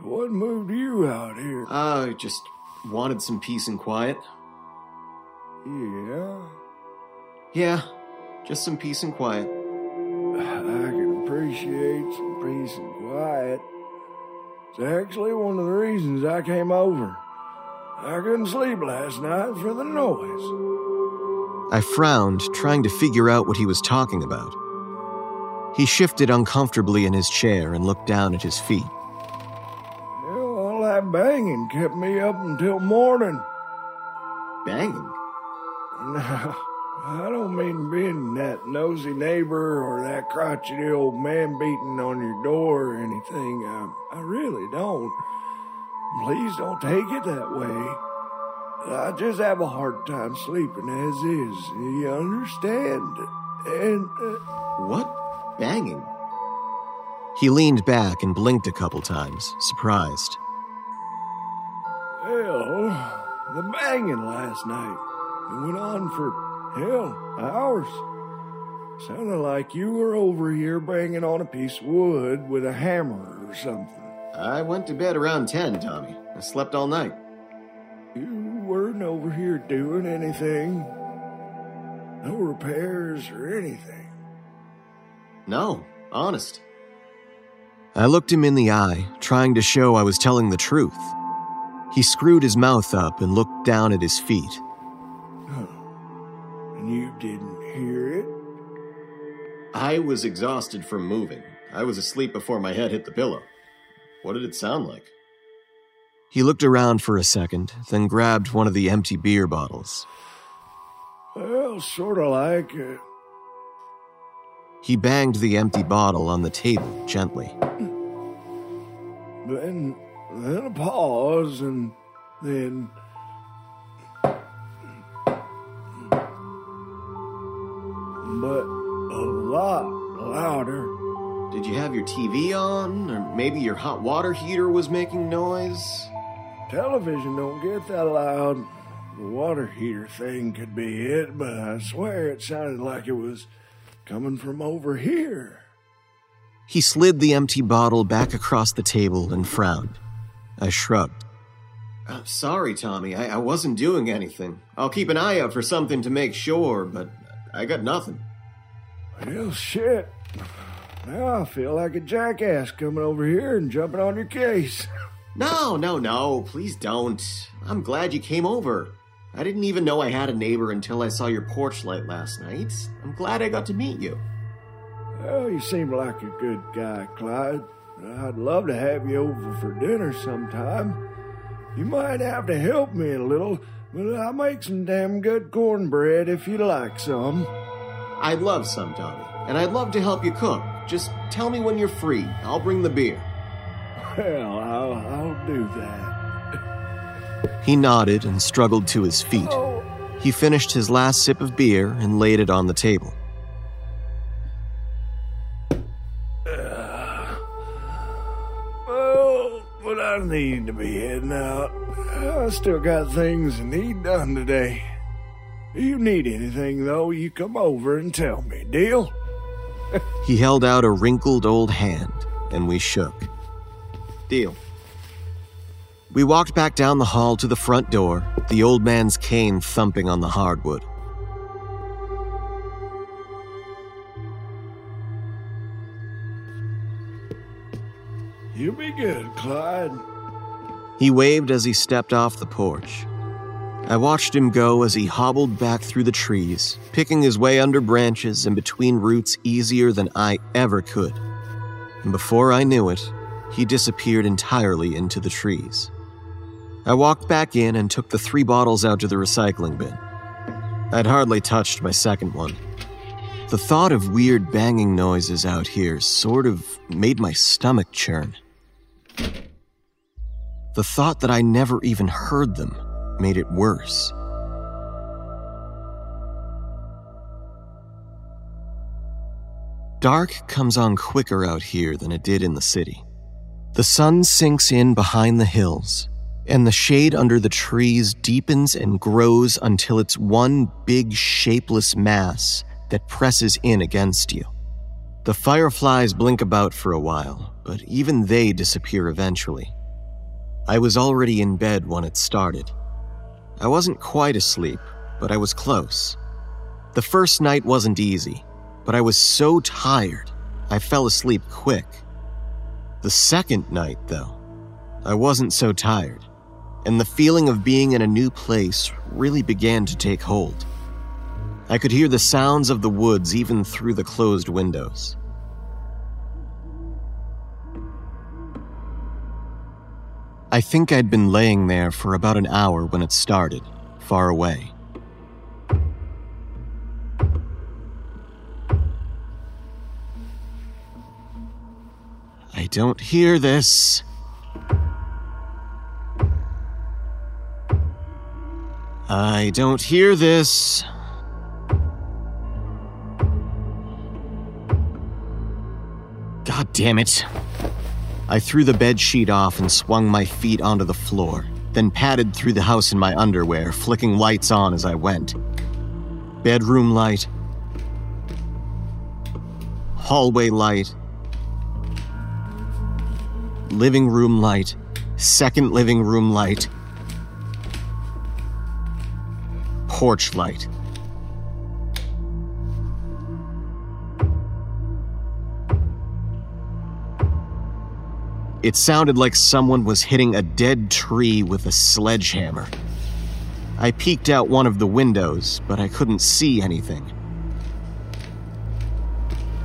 What moved you out here? I just wanted some peace and quiet. Yeah? Yeah, just some peace and quiet. I can appreciate peace and quiet. It's actually one of the reasons I came over. I couldn't sleep last night for the noise. I frowned, trying to figure out what he was talking about. He shifted uncomfortably in his chair and looked down at his feet. Well, all that banging kept me up until morning. Banging? No, I don't mean being that nosy neighbor or that crotchety old man beating on your door or anything. I, I really don't. Please don't take it that way. I just have a hard time sleeping as is. You understand? And. Uh, what? Banging? He leaned back and blinked a couple times, surprised. Well, the banging last night. It went on for, hell, hours. Sounded like you were over here banging on a piece of wood with a hammer or something. I went to bed around 10, Tommy. I slept all night. You weren't over here doing anything. No repairs or anything. No, honest. I looked him in the eye, trying to show I was telling the truth. He screwed his mouth up and looked down at his feet. And you didn't hear it? I was exhausted from moving. I was asleep before my head hit the pillow. What did it sound like? He looked around for a second, then grabbed one of the empty beer bottles. Well, sort of like. it. He banged the empty bottle on the table gently. then, then a pause, and then. But a lot louder. Did you have your TV on? Or maybe your hot water heater was making noise? Television don't get that loud. The water heater thing could be it, but I swear it sounded like it was coming from over here. He slid the empty bottle back across the table and frowned. I shrugged. Uh, sorry, Tommy. I, I wasn't doing anything. I'll keep an eye out for something to make sure, but I got nothing. Well, shit. Now I feel like a jackass coming over here and jumping on your case. No, no, no. Please don't. I'm glad you came over. I didn't even know I had a neighbor until I saw your porch light last night. I'm glad I got to meet you. Well, you seem like a good guy, Clyde. I'd love to have you over for dinner sometime. You might have to help me a little, but I make some damn good cornbread if you like some. I'd love some, Tommy, and I'd love to help you cook. Just tell me when you're free. I'll bring the beer. Well, I'll, I'll do that. He nodded and struggled to his feet. Oh. He finished his last sip of beer and laid it on the table. Uh, well, but I need to be heading out. I still got things to need done today. If you need anything, though, you come over and tell me. Deal? He held out a wrinkled old hand, and we shook. Deal. We walked back down the hall to the front door, the old man's cane thumping on the hardwood. You be good, Clyde. He waved as he stepped off the porch. I watched him go as he hobbled back through the trees, picking his way under branches and between roots easier than I ever could. And before I knew it, he disappeared entirely into the trees. I walked back in and took the three bottles out to the recycling bin. I'd hardly touched my second one. The thought of weird banging noises out here sort of made my stomach churn. The thought that I never even heard them made it worse. Dark comes on quicker out here than it did in the city. The sun sinks in behind the hills, and the shade under the trees deepens and grows until it's one big shapeless mass that presses in against you. The fireflies blink about for a while, but even they disappear eventually. I was already in bed when it started. I wasn't quite asleep, but I was close. The first night wasn't easy, but I was so tired, I fell asleep quick. The second night, though, I wasn't so tired, and the feeling of being in a new place really began to take hold. I could hear the sounds of the woods even through the closed windows. I think I'd been laying there for about an hour when it started, far away. I don't hear this. I don't hear this. God damn it. I threw the bed sheet off and swung my feet onto the floor, then padded through the house in my underwear, flicking lights on as I went. Bedroom light, hallway light, living room light, second living room light, porch light. It sounded like someone was hitting a dead tree with a sledgehammer. I peeked out one of the windows, but I couldn't see anything.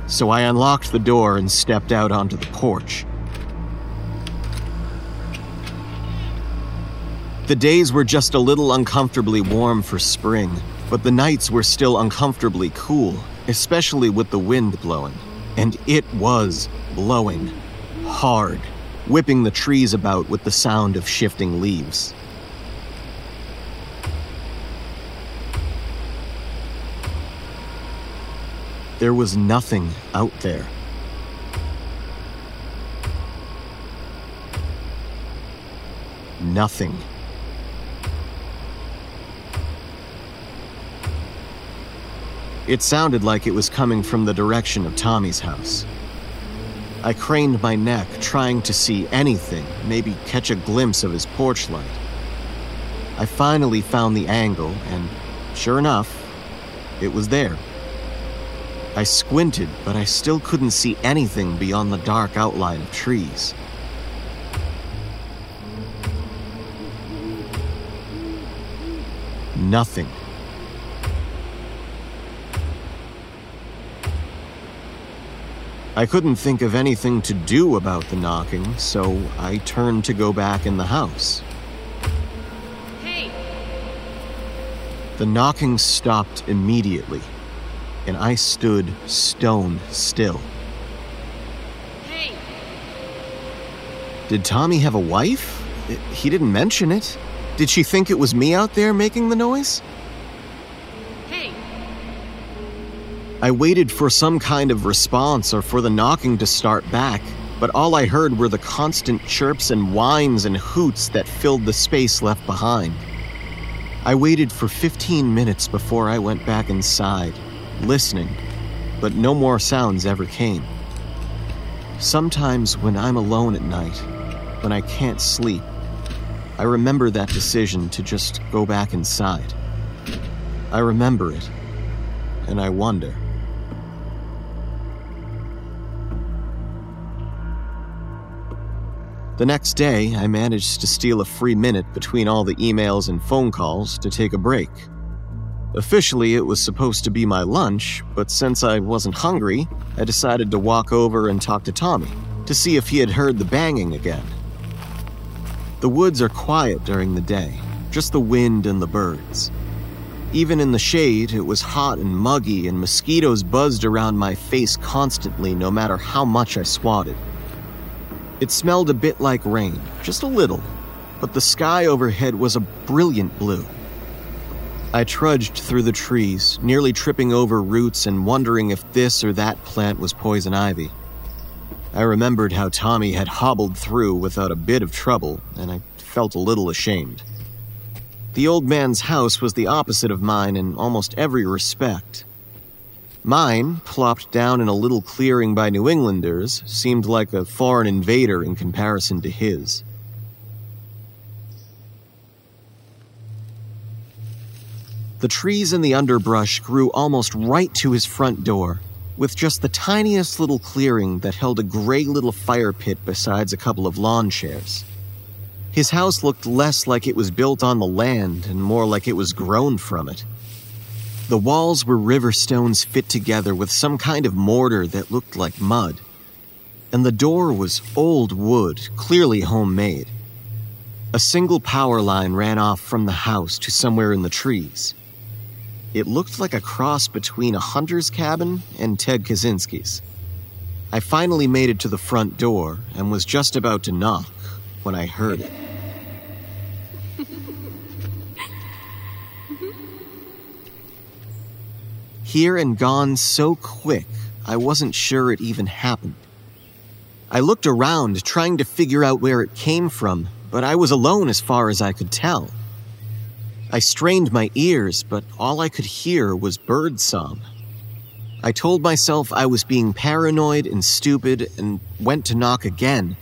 So I unlocked the door and stepped out onto the porch. The days were just a little uncomfortably warm for spring, but the nights were still uncomfortably cool, especially with the wind blowing. And it was blowing hard, whipping the trees about with the sound of shifting leaves. There was nothing out there. Nothing. It sounded like it was coming from the direction of Tommy's house. I craned my neck, trying to see anything, maybe catch a glimpse of his porch light. I finally found the angle, and sure enough, it was there. I squinted, but I still couldn't see anything beyond the dark outline of trees. Nothing. I couldn't think of anything to do about the knocking, so I turned to go back in the house. Hey! The knocking stopped immediately, and I stood stone still. Hey! Did Tommy have a wife? He didn't mention it. Did she think it was me out there making the noise? Hey! I waited for some kind of response or for the knocking to start back, but all I heard were the constant chirps and whines and hoots that filled the space left behind. I waited for 15 minutes before I went back inside, listening, but no more sounds ever came. Sometimes when I'm alone at night, when I can't sleep, I remember that decision to just go back inside. I remember it, and I wonder. The next day, I managed to steal a free minute between all the emails and phone calls to take a break. Officially, it was supposed to be my lunch, but since I wasn't hungry, I decided to walk over and talk to Tommy to see if he had heard the banging again. The woods are quiet during the day, just the wind and the birds. Even in the shade, it was hot and muggy, and mosquitoes buzzed around my face constantly, no matter how much I swatted. It smelled a bit like rain, just a little, but the sky overhead was a brilliant blue. I trudged through the trees, nearly tripping over roots and wondering if this or that plant was poison ivy. I remembered how Tommy had hobbled through without a bit of trouble, and I felt a little ashamed. The old man's house was the opposite of mine in almost every respect. Mine, plopped down in a little clearing by New Englanders, seemed like a foreign invader in comparison to his. The trees and the underbrush grew almost right to his front door, with just the tiniest little clearing that held a gray little fire pit besides a couple of lawn chairs. His house looked less like it was built on the land and more like it was grown from it. The walls were river stones fit together with some kind of mortar that looked like mud. And the door was old wood, clearly homemade. A single power line ran off from the house to somewhere in the trees. It looked like a cross between a hunter's cabin and Ted Kaczynski's. I finally made it to the front door and was just about to knock when I heard it. Here and gone so quick, I wasn't sure it even happened. I looked around, trying to figure out where it came from, but I was alone as far as I could tell. I strained my ears, but all I could hear was bird song. I told myself I was being paranoid and stupid and went to knock again.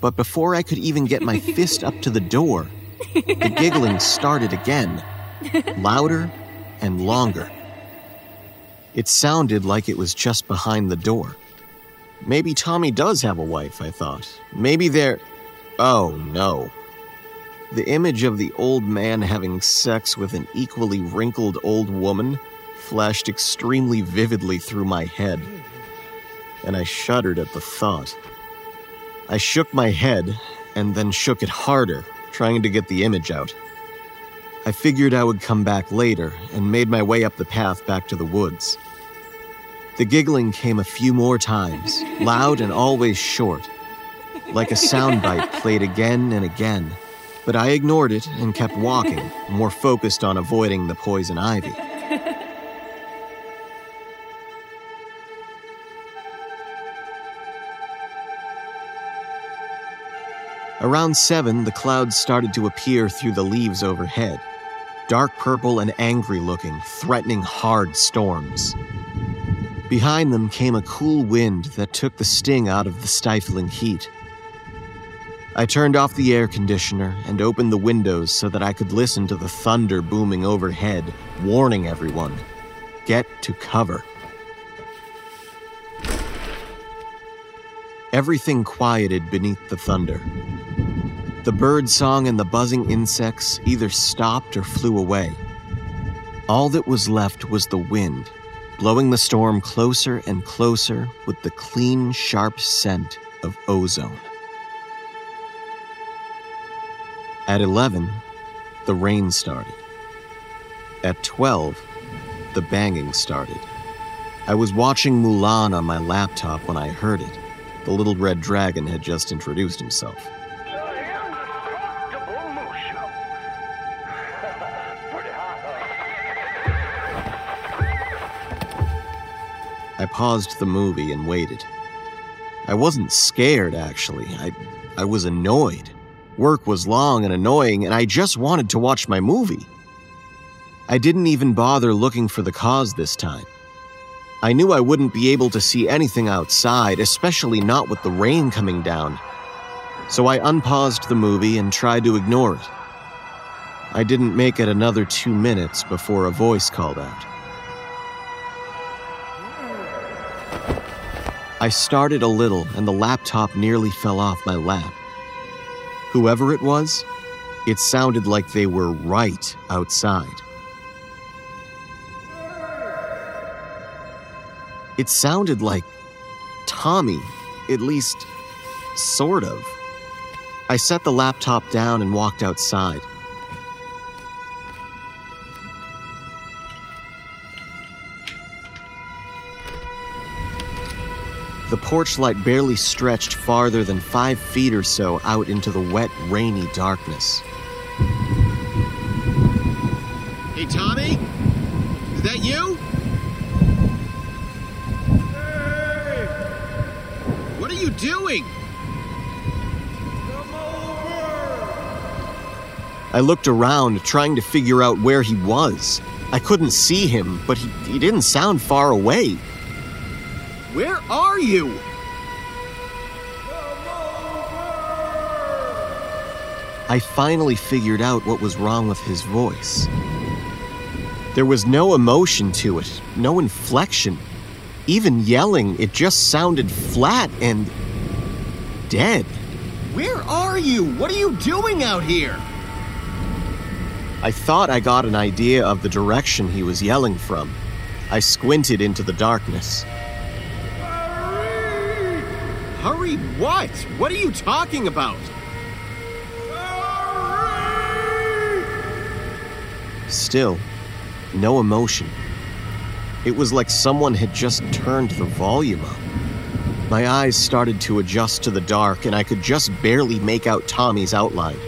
But before I could even get my fist up to the door, the giggling started again, louder and longer. It sounded like it was just behind the door. Maybe Tommy does have a wife, I thought. Maybe they're. Oh no. The image of the old man having sex with an equally wrinkled old woman flashed extremely vividly through my head, and I shuddered at the thought. I shook my head and then shook it harder, trying to get the image out. I figured I would come back later and made my way up the path back to the woods. The giggling came a few more times, loud and always short, like a soundbite played again and again. But I ignored it and kept walking, more focused on avoiding the poison ivy. Around 7, the clouds started to appear through the leaves overhead. Dark purple and angry looking, threatening hard storms. Behind them came a cool wind that took the sting out of the stifling heat. I turned off the air conditioner and opened the windows so that I could listen to the thunder booming overhead, warning everyone get to cover. Everything quieted beneath the thunder. The bird song and the buzzing insects either stopped or flew away. All that was left was the wind, blowing the storm closer and closer with the clean, sharp scent of ozone. At 11, the rain started. At 12, the banging started. I was watching Mulan on my laptop when I heard it. The little red dragon had just introduced himself. I paused the movie and waited. I wasn't scared, actually. I, I was annoyed. Work was long and annoying, and I just wanted to watch my movie. I didn't even bother looking for the cause this time. I knew I wouldn't be able to see anything outside, especially not with the rain coming down. So I unpaused the movie and tried to ignore it. I didn't make it another two minutes before a voice called out. I started a little, and the laptop nearly fell off my lap. Whoever it was, it sounded like they were right outside. It sounded like Tommy, at least, sort of. I set the laptop down and walked outside. The porch light barely stretched farther than five feet or so out into the wet, rainy darkness. Hey, Tommy? Is that you? Hey! What are you doing? Come over! I looked around, trying to figure out where he was. I couldn't see him, but he, he didn't sound far away. Where are you? I finally figured out what was wrong with his voice. There was no emotion to it, no inflection. Even yelling, it just sounded flat and dead. Where are you? What are you doing out here? I thought I got an idea of the direction he was yelling from. I squinted into the darkness. Hurry what? What are you talking about? Still, no emotion. It was like someone had just turned the volume up. My eyes started to adjust to the dark, and I could just barely make out Tommy's outline.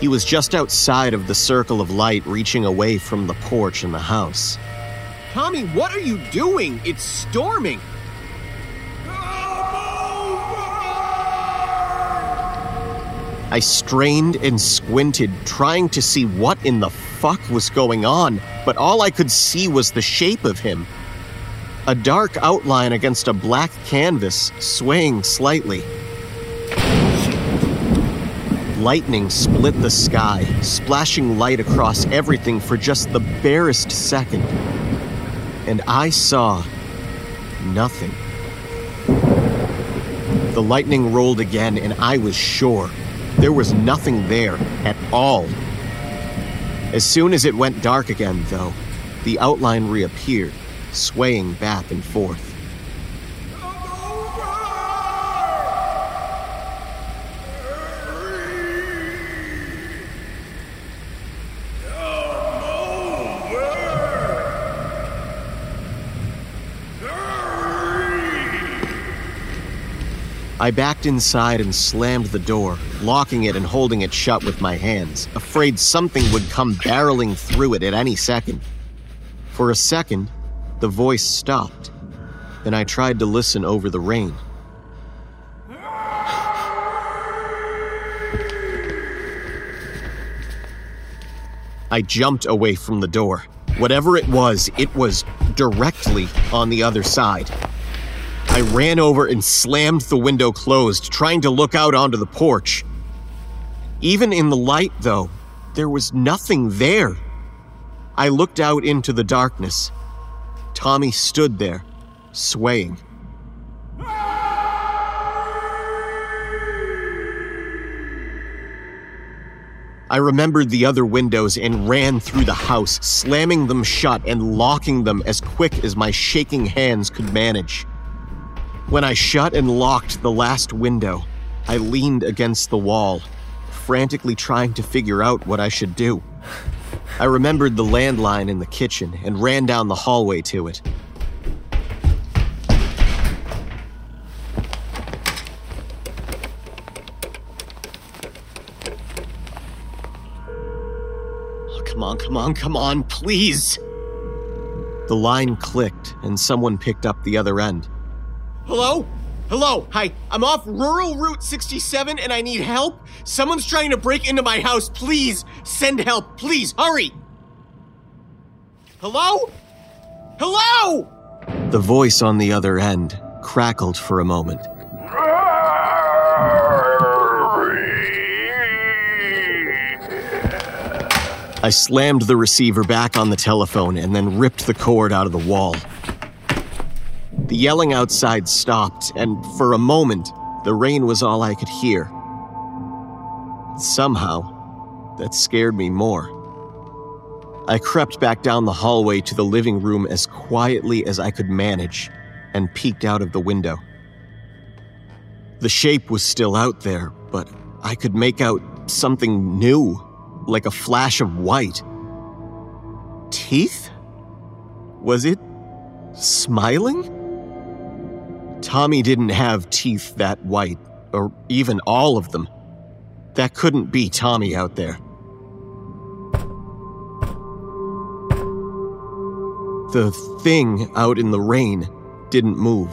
He was just outside of the circle of light reaching away from the porch in the house. Tommy, what are you doing? It's storming. I strained and squinted, trying to see what in the fuck was going on, but all I could see was the shape of him. A dark outline against a black canvas, swaying slightly. Lightning split the sky, splashing light across everything for just the barest second. And I saw nothing. The lightning rolled again, and I was sure there was nothing there at all. As soon as it went dark again, though, the outline reappeared, swaying back and forth. I backed inside and slammed the door, locking it and holding it shut with my hands, afraid something would come barreling through it at any second. For a second, the voice stopped. Then I tried to listen over the rain. I jumped away from the door. Whatever it was, it was directly on the other side. I ran over and slammed the window closed, trying to look out onto the porch. Even in the light, though, there was nothing there. I looked out into the darkness. Tommy stood there, swaying. I remembered the other windows and ran through the house, slamming them shut and locking them as quick as my shaking hands could manage. When I shut and locked the last window, I leaned against the wall, frantically trying to figure out what I should do. I remembered the landline in the kitchen and ran down the hallway to it. Oh, come on, come on, come on, please! The line clicked and someone picked up the other end. Hello? Hello, hi. I'm off rural Route 67 and I need help. Someone's trying to break into my house. Please send help. Please hurry. Hello? Hello? The voice on the other end crackled for a moment. I slammed the receiver back on the telephone and then ripped the cord out of the wall. The yelling outside stopped, and for a moment, the rain was all I could hear. Somehow, that scared me more. I crept back down the hallway to the living room as quietly as I could manage and peeked out of the window. The shape was still out there, but I could make out something new, like a flash of white. Teeth? Was it smiling? Tommy didn't have teeth that white, or even all of them. That couldn't be Tommy out there. The thing out in the rain didn't move.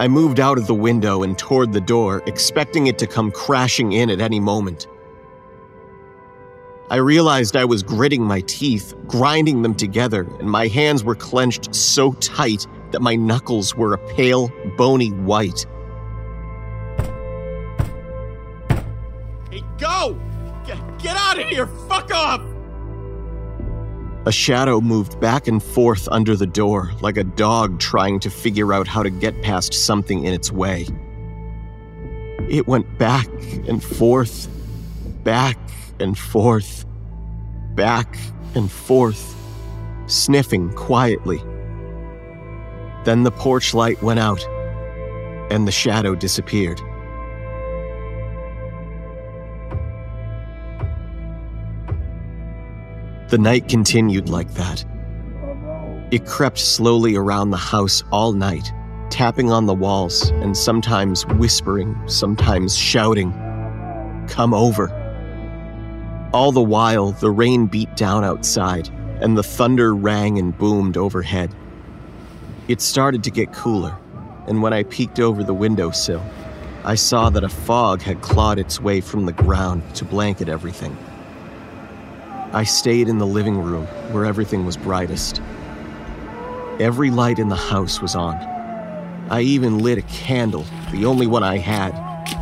I moved out of the window and toward the door, expecting it to come crashing in at any moment. I realized I was gritting my teeth, grinding them together, and my hands were clenched so tight that my knuckles were a pale, bony white. Hey, go! Get, get out of here! Fuck off! A shadow moved back and forth under the door, like a dog trying to figure out how to get past something in its way. It went back and forth, back and forth, back and forth, sniffing quietly. Then the porch light went out, and the shadow disappeared. The night continued like that. It crept slowly around the house all night, tapping on the walls and sometimes whispering, sometimes shouting, Come over. All the while, the rain beat down outside, and the thunder rang and boomed overhead. It started to get cooler, and when I peeked over the windowsill, I saw that a fog had clawed its way from the ground to blanket everything. I stayed in the living room where everything was brightest. Every light in the house was on. I even lit a candle, the only one I had,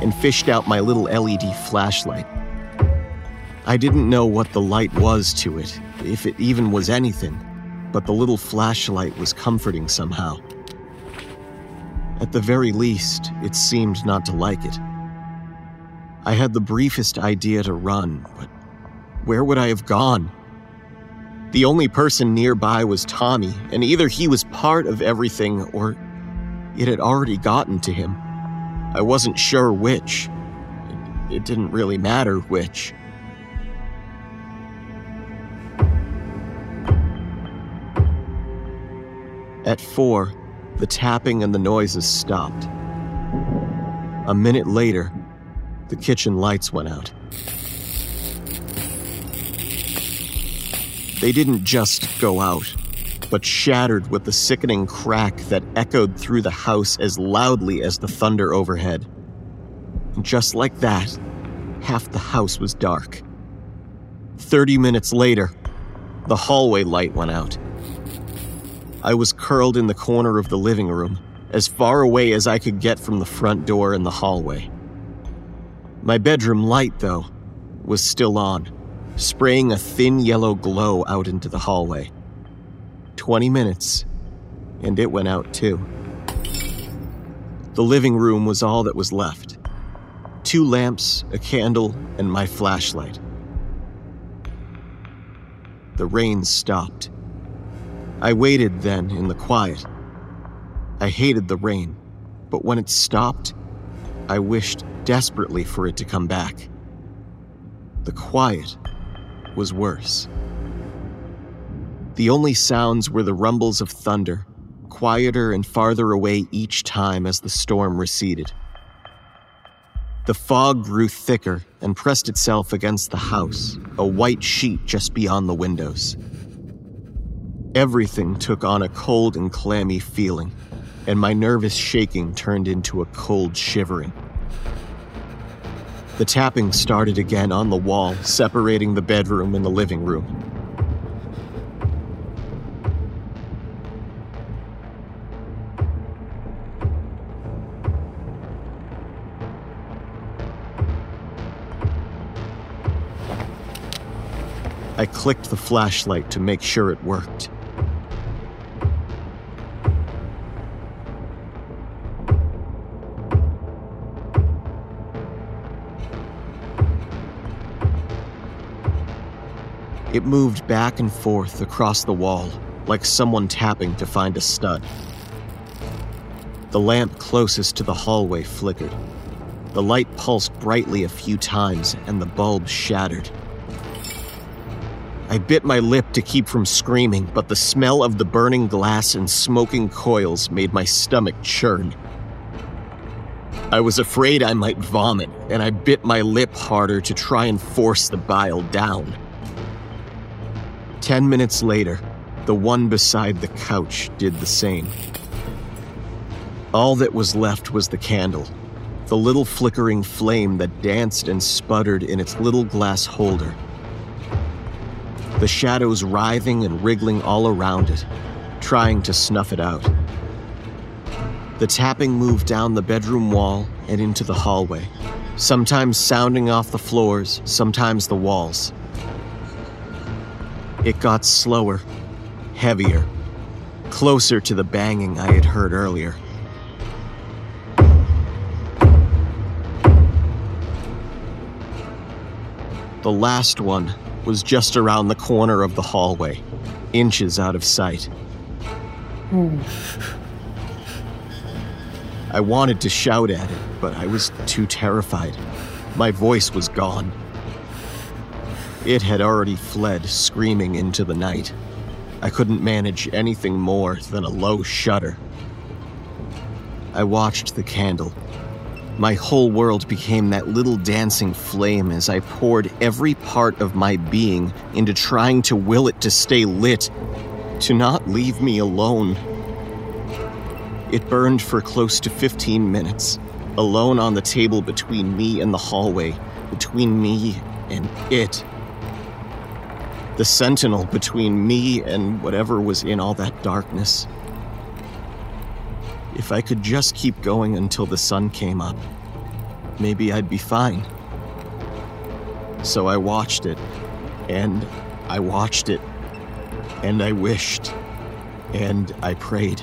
and fished out my little LED flashlight. I didn't know what the light was to it, if it even was anything, but the little flashlight was comforting somehow. At the very least, it seemed not to like it. I had the briefest idea to run, but where would I have gone? The only person nearby was Tommy, and either he was part of everything or it had already gotten to him. I wasn't sure which. It, didn't really matter which. At four, the tapping and the noises stopped. A minute later, the kitchen lights went out. They didn't just go out, but shattered with the sickening crack that echoed through the house as loudly as the thunder overhead. And just like that, half the house was dark. Thirty minutes later, the hallway light went out. I was curled in the corner of the living room, as far away as I could get from the front door and the hallway. My bedroom light, though, was still on, spraying a thin yellow glow out into the hallway. Twenty minutes, and it went out too. The living room was all that was left two lamps, a candle, and my flashlight. The rain stopped. I waited then in the quiet. I hated the rain, but when it stopped, I wished desperately for it to come back. The quiet was worse. The only sounds were the rumbles of thunder, quieter and farther away each time as the storm receded. The fog grew thicker and pressed itself against the house, a white sheet just beyond the windows. Everything took on a cold and clammy feeling, and my nervous shaking turned into a cold shivering. The tapping started again on the wall, separating the bedroom and the living room. I clicked the flashlight to make sure it worked. It moved back and forth across the wall, like someone tapping to find a stud. The lamp closest to the hallway flickered. The light pulsed brightly a few times, and the bulb shattered. I bit my lip to keep from screaming, but the smell of the burning glass and smoking coils made my stomach churn. I was afraid I might vomit, and I bit my lip harder to try and force the bile down. Ten minutes later, the one beside the couch did the same. All that was left was the candle, the little flickering flame that danced and sputtered in its little glass holder. The shadows writhing and wriggling all around it, trying to snuff it out. The tapping moved down the bedroom wall and into the hallway, sometimes sounding off the floors, sometimes the walls. It got slower, heavier, closer to the banging I had heard earlier. The last one was just around the corner of the hallway, inches out of sight. I wanted to shout at it, but I was too terrified. My voice was gone. It had already fled, screaming into the night. I couldn't manage anything more than a low shudder. I watched the candle. My whole world became that little dancing flame as I poured every part of my being into trying to will it to stay lit, to not leave me alone. It burned for close to 15 minutes, alone on the table between me and the hallway, between me and it. The sentinel between me and whatever was in all that darkness. If I could just keep going until the sun came up, maybe I'd be fine. So I watched it, and I watched it, and I wished, and I prayed.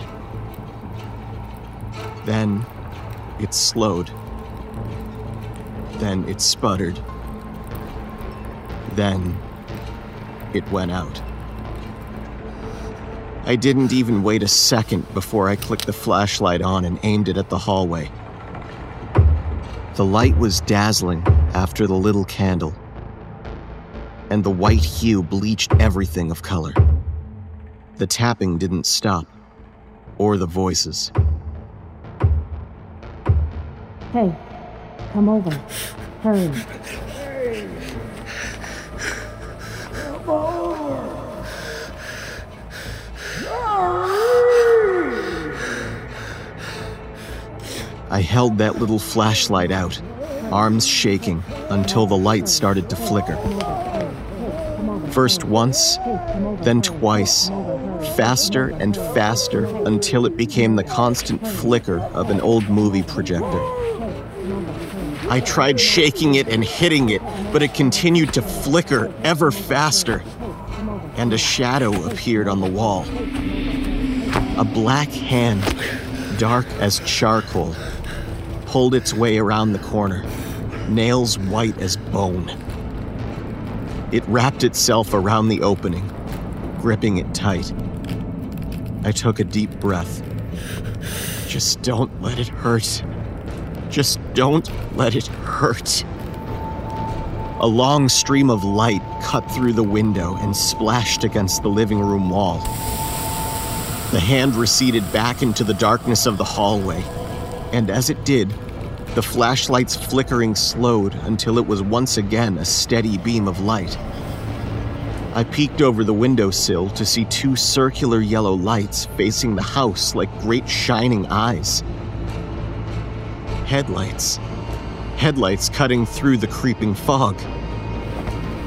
Then it slowed. Then it sputtered. Then it went out. I didn't even wait a second before I clicked the flashlight on and aimed it at the hallway. The light was dazzling after the little candle, and the white hue bleached everything of color. The tapping didn't stop, or the voices. Hey, come over. Hurry. I held that little flashlight out, arms shaking, until the light started to flicker. First once, then twice, faster and faster until it became the constant flicker of an old movie projector. I tried shaking it and hitting it, but it continued to flicker ever faster, and a shadow appeared on the wall. A black hand, dark as charcoal, pulled its way around the corner, nails white as bone. It wrapped itself around the opening, gripping it tight. I took a deep breath. Just don't let it hurt. Just don't let it hurt. A long stream of light cut through the window and splashed against the living room wall. The hand receded back into the darkness of the hallway, and as it did, the flashlight's flickering slowed until it was once again a steady beam of light. I peeked over the windowsill to see two circular yellow lights facing the house like great shining eyes. Headlights. Headlights cutting through the creeping fog.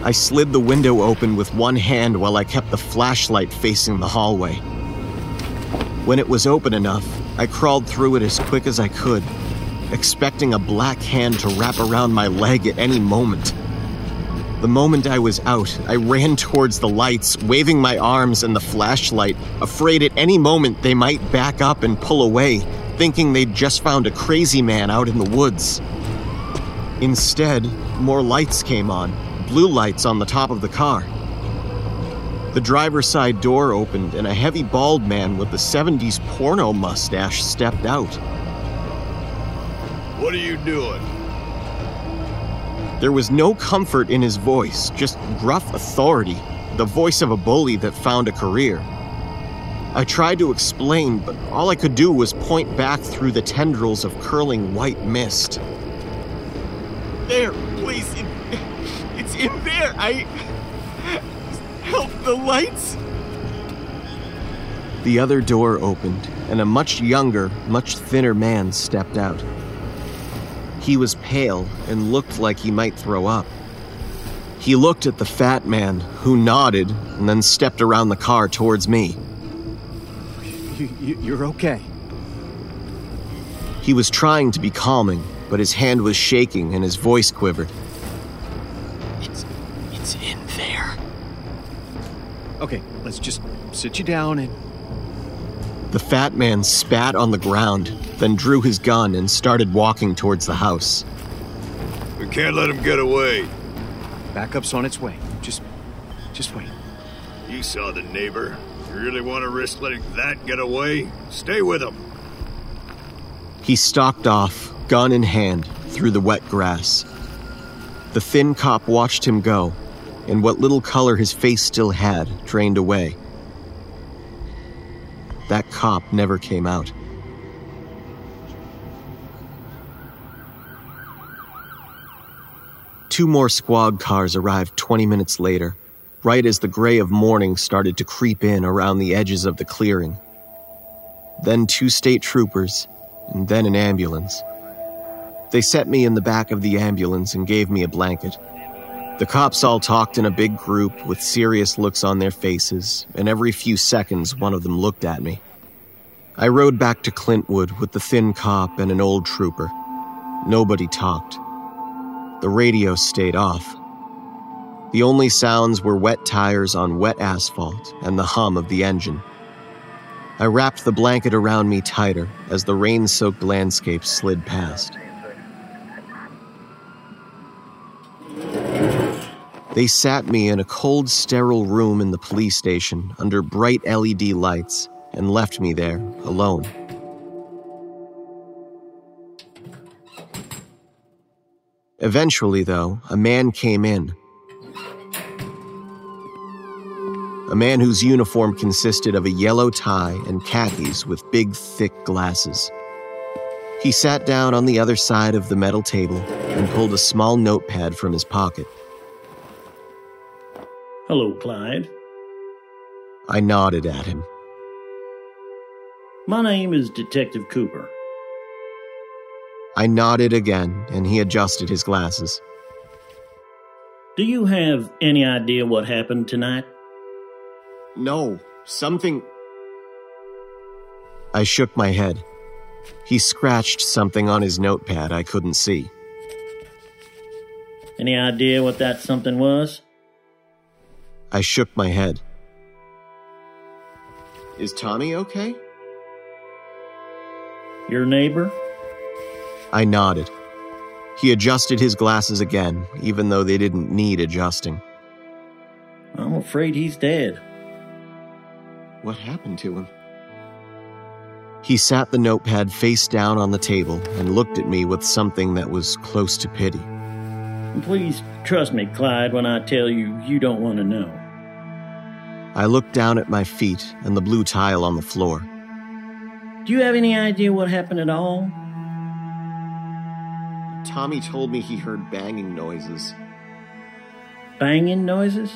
I slid the window open with one hand while I kept the flashlight facing the hallway. When it was open enough, I crawled through it as quick as I could, expecting a black hand to wrap around my leg at any moment. The moment I was out, I ran towards the lights, waving my arms and the flashlight, afraid at any moment they might back up and pull away, thinking they'd just found a crazy man out in the woods. Instead, more lights came on, blue lights on the top of the car. The driver's side door opened, and a heavy bald man with the 70s porno mustache stepped out. What are you doing? There was no comfort in his voice, just gruff authority, the voice of a bully that found a career. I tried to explain, but all I could do was point back through the tendrils of curling white mist. There, please. It, it's in there. I. The lights. The other door opened, and a much younger, much thinner man stepped out. He was pale and looked like he might throw up. He looked at the fat man, who nodded and then stepped around the car towards me. You're okay. He was trying to be calming, but his hand was shaking and his voice quivered. Okay, let's just sit you down and. The fat man spat on the ground, then drew his gun and started walking towards the house. We can't let him get away. Backup's on its way. Just, just wait. You saw the neighbor. You really want to risk letting that get away? Stay with him. He stalked off, gun in hand, through the wet grass. The thin cop watched him go, and what little color his face still had drained away. That cop never came out. Two more squad cars arrived 20 minutes later, right as the gray of morning started to creep in around the edges of the clearing. Then two state troopers, and then an ambulance. They set me in the back of the ambulance and gave me a blanket. The cops all talked in a big group with serious looks on their faces, and every few seconds one of them looked at me. I rode back to Clintwood with the thin cop and an old trooper. Nobody talked. The radio stayed off. The only sounds were wet tires on wet asphalt and the hum of the engine. I wrapped the blanket around me tighter as the rain soaked landscape slid past. They sat me in a cold, sterile room in the police station under bright LED lights and left me there alone. Eventually, though, a man came in. A man whose uniform consisted of a yellow tie and khakis with big, thick glasses. He sat down on the other side of the metal table and pulled a small notepad from his pocket. Hello, Clyde. I nodded at him. My name is Detective Cooper. I nodded again, and he adjusted his glasses. Do you have any idea what happened tonight? No, something. I shook my head. He scratched something on his notepad I couldn't see. Any idea what that something was? I shook my head. Is Tommy okay? Your neighbor? I nodded. He adjusted his glasses again, even though they didn't need adjusting. I'm afraid he's dead. What happened to him? He sat the notepad face down on the table and looked at me with something that was close to pity. Please trust me, Clyde, when I tell you you don't want to know. I looked down at my feet and the blue tile on the floor. Do you have any idea what happened at all? Tommy told me he heard banging noises. Banging noises?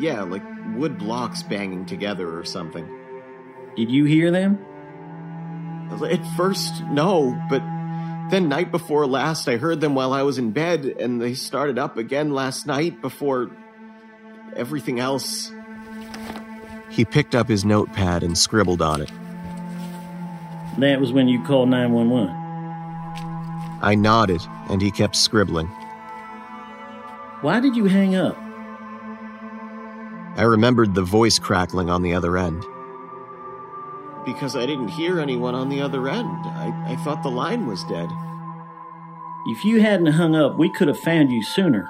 Yeah, like wood blocks banging together or something. Did you hear them? At first, no, but then night before last, I heard them while I was in bed, and they started up again last night before everything else. He picked up his notepad and scribbled on it. That was when you called 911. I nodded, and he kept scribbling. Why did you hang up? I remembered the voice crackling on the other end. Because I didn't hear anyone on the other end. I, I thought the line was dead. If you hadn't hung up, we could have found you sooner.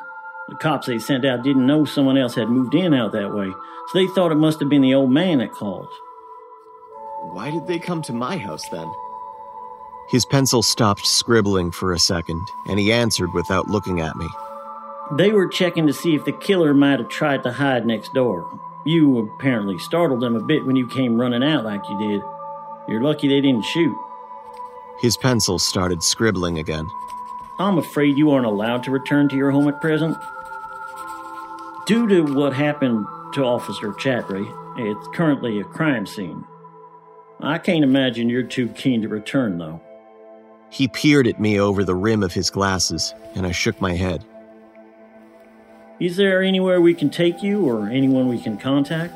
The cops they sent out didn't know someone else had moved in out that way, so they thought it must have been the old man that called. Why did they come to my house then? His pencil stopped scribbling for a second, and he answered without looking at me. They were checking to see if the killer might have tried to hide next door. You apparently startled them a bit when you came running out like you did. You're lucky they didn't shoot. His pencil started scribbling again. I'm afraid you aren't allowed to return to your home at present. Due to what happened to Officer Chatry, it's currently a crime scene. I can't imagine you're too keen to return, though. He peered at me over the rim of his glasses, and I shook my head. Is there anywhere we can take you or anyone we can contact?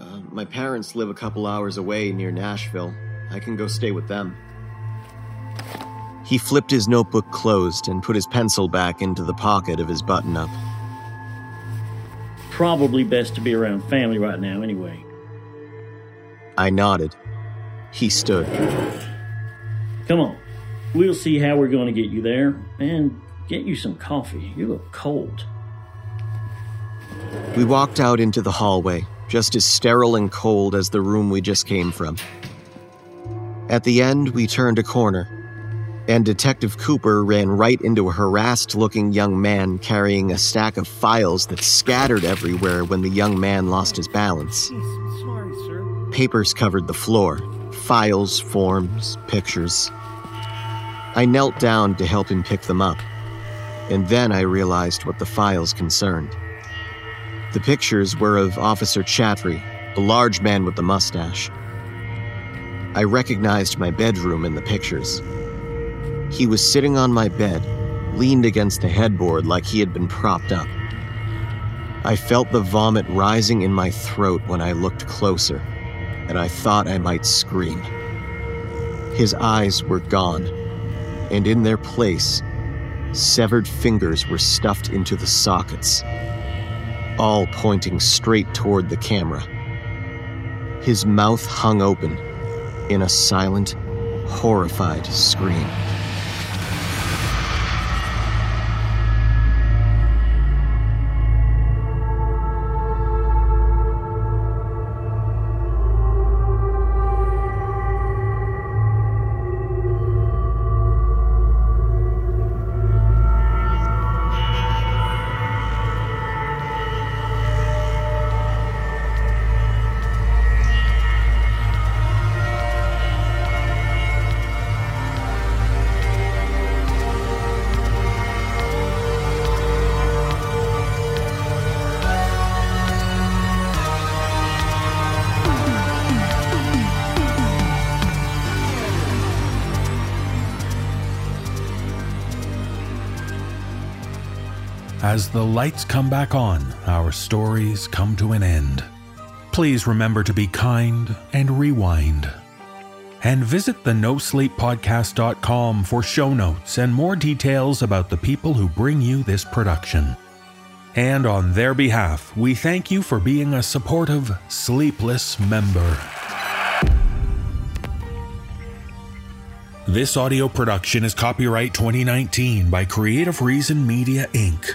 Uh, my parents live a couple hours away near Nashville. I can go stay with them. He flipped his notebook closed and put his pencil back into the pocket of his button up. Probably best to be around family right now, anyway. I nodded. He stood. Come on. We'll see how we're going to get you there and get you some coffee. You look cold. We walked out into the hallway, just as sterile and cold as the room we just came from. At the end, we turned a corner, and Detective Cooper ran right into a harassed looking young man carrying a stack of files that scattered everywhere when the young man lost his balance. Sorry, sir. Papers covered the floor files, forms, pictures. I knelt down to help him pick them up, and then I realized what the files concerned. The pictures were of Officer Chatry, the large man with the mustache. I recognized my bedroom in the pictures. He was sitting on my bed, leaned against the headboard like he had been propped up. I felt the vomit rising in my throat when I looked closer, and I thought I might scream. His eyes were gone, and in their place, severed fingers were stuffed into the sockets, all pointing straight toward the camera. His mouth hung open in a silent, horrified scream. As the lights come back on, our stories come to an end. Please remember to be kind and rewind. And visit the NoSleepPodcast.com for show notes and more details about the people who bring you this production. And on their behalf, we thank you for being a supportive, sleepless member. This audio production is copyright 2019 by Creative Reason Media Inc.